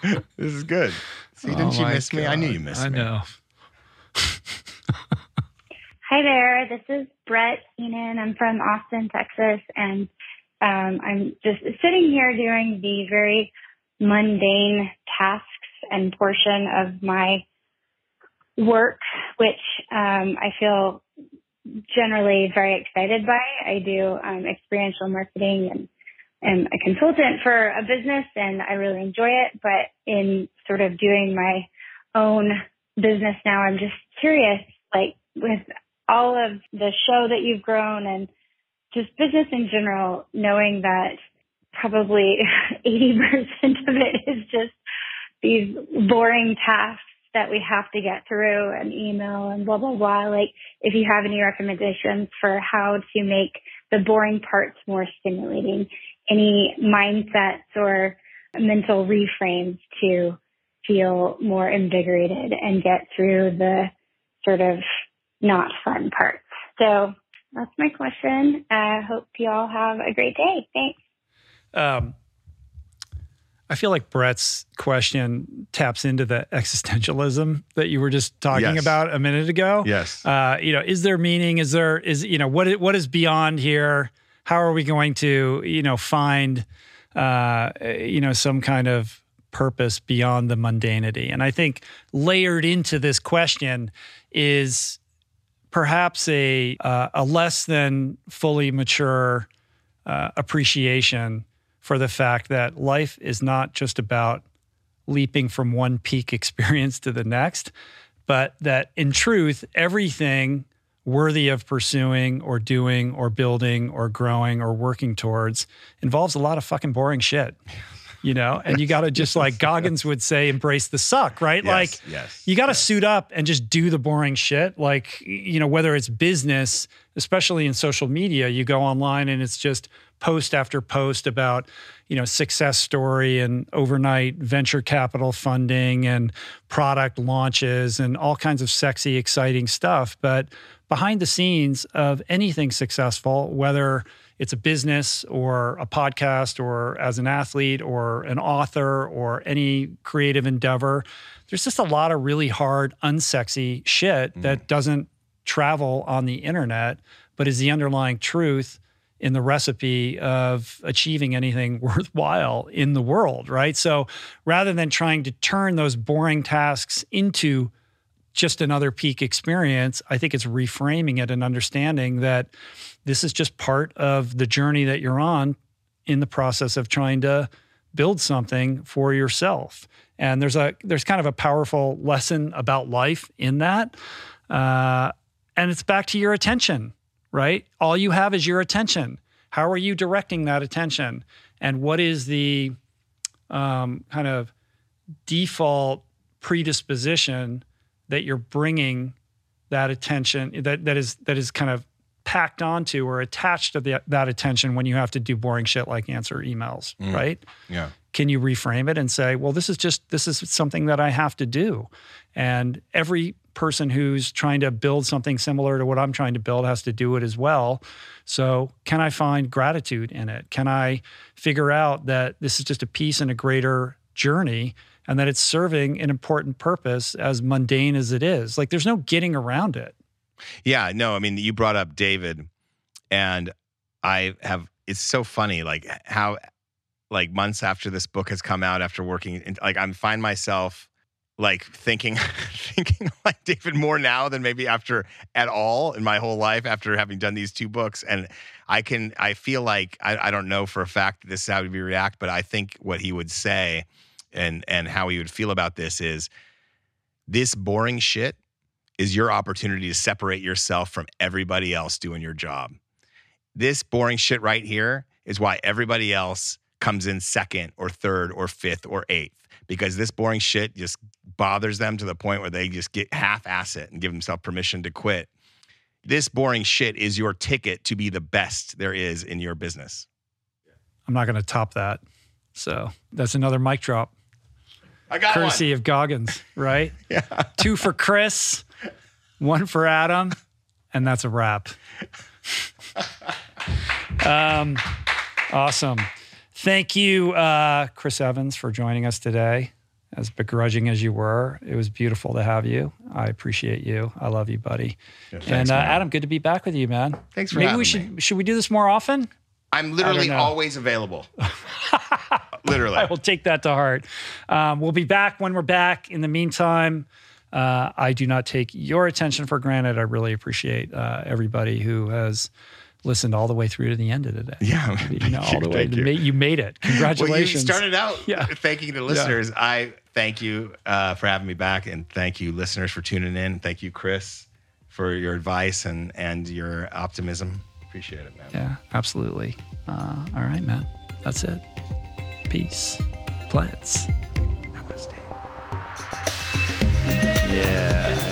this is good. See, didn't Oh you my miss me? I knew you God. missed I me. know. Hi there. This is Brett Keenan. I'm from Austin, Texas, and um, I'm just sitting here doing the very mundane tasks and portion of my work, which um, I feel generally very excited by. I do um, experiential marketing and am a consultant for a business, and I really enjoy it. But in sort of doing my own business now, I'm just curious, like with all of the show that you've grown and just business in general, knowing that probably 80% of it is just these boring tasks that we have to get through and email and blah, blah, blah. Like if you have any recommendations for how to make the boring parts more stimulating, any mindsets or mental reframes to feel more invigorated and get through the sort of not fun parts. So that's my question. I hope you all have a great day. Thanks. Um, I feel like Brett's question taps into the existentialism that you were just talking Yes. about a minute ago. Yes. Uh, you know, is there meaning? Is there is you know what what is beyond here? How are we going to you know find uh, you know some kind of purpose beyond the mundanity? And I think layered into this question is perhaps a uh, a less than fully mature uh, appreciation for the fact that life is not just about leaping from one peak experience to the next, but that in truth, everything worthy of pursuing or doing or building or growing or working towards involves a lot of fucking boring shit. You know, and you got to just like Goggins would say, embrace the suck, right? Yes, like, yes, you got to yes. suit up and just do the boring shit. Like, you know, whether it's business, especially in social media, you go online and it's just post after post about, you know, success story and overnight venture capital funding and product launches and all kinds of sexy, exciting stuff. But behind the scenes of anything successful, whether it's a business or a podcast or as an athlete or an author or any creative endeavor, there's just a lot of really hard, unsexy shit mm. that doesn't travel on the internet, but is the underlying truth in the recipe of achieving anything worthwhile in the world, right? So rather than trying to turn those boring tasks into just another peak experience, I think it's reframing it and understanding that this is just part of the journey that you're on in the process of trying to build something for yourself. And there's a there's kind of a powerful lesson about life in that, uh, and it's back to your attention, right? All you have is your attention. How are you directing that attention, and what is the um, kind of default predisposition that you're bringing that attention that that is that is kind of packed onto or attached to the, that attention when you have to do boring shit like answer emails, mm. right? Yeah. Can you reframe it and say, well, this is just this is something that I have to do, and every person who's trying to build something similar to what I'm trying to build has to do it as well. So, can I find gratitude in it? Can I figure out that this is just a piece in a greater journey and that it's serving an important purpose as mundane as it is? Like, there's no getting around it. Yeah, no, I mean, you brought up David, and I have. It's so funny, like how, like months after this book has come out, after working, in, like I'm find myself like thinking, thinking like David more now than maybe after at all in my whole life after having done these two books, and I can, I feel like I, I don't know for a fact that this is how he would react, but I think what he would say and and how he would feel about this is this boring shit is your opportunity to separate yourself from everybody else doing your job. This boring shit right here is why everybody else comes in second or third or fifth or eighth because this boring shit just bothers them to the point where they just get half ass it and give themselves permission to quit. This boring shit is your ticket to be the best there is in your business. I'm not going to top that. So that's another mic drop. I got courtesy of Goggins, right? yeah. Two for Chris, one for Adam, and that's a wrap. um, awesome. Thank you, uh, Chris Evans, for joining us today. As begrudging as you were, it was beautiful to have you. I appreciate you. I love you, buddy. Yeah, thanks, and uh. Adam, good to be back with you, man. Thanks for Maybe having we me. should should we do this more often? I'm literally always available. literally. I will take that to heart. Um, we'll be back when we're back. In the meantime, uh, I do not take your attention for granted. I really appreciate uh, everybody who has listened all the way through to the end of today. Yeah. You know, all the way. you. You made it. Congratulations. Well, you started out Yeah. thanking the listeners. I thank you uh, for having me back, and thank you, listeners, for tuning in. Thank you, Chris, for your advice and and your optimism. Appreciate it, man. yeah, absolutely. Uh, all right, man. That's it. Peace. Plants. Namaste. Yeah.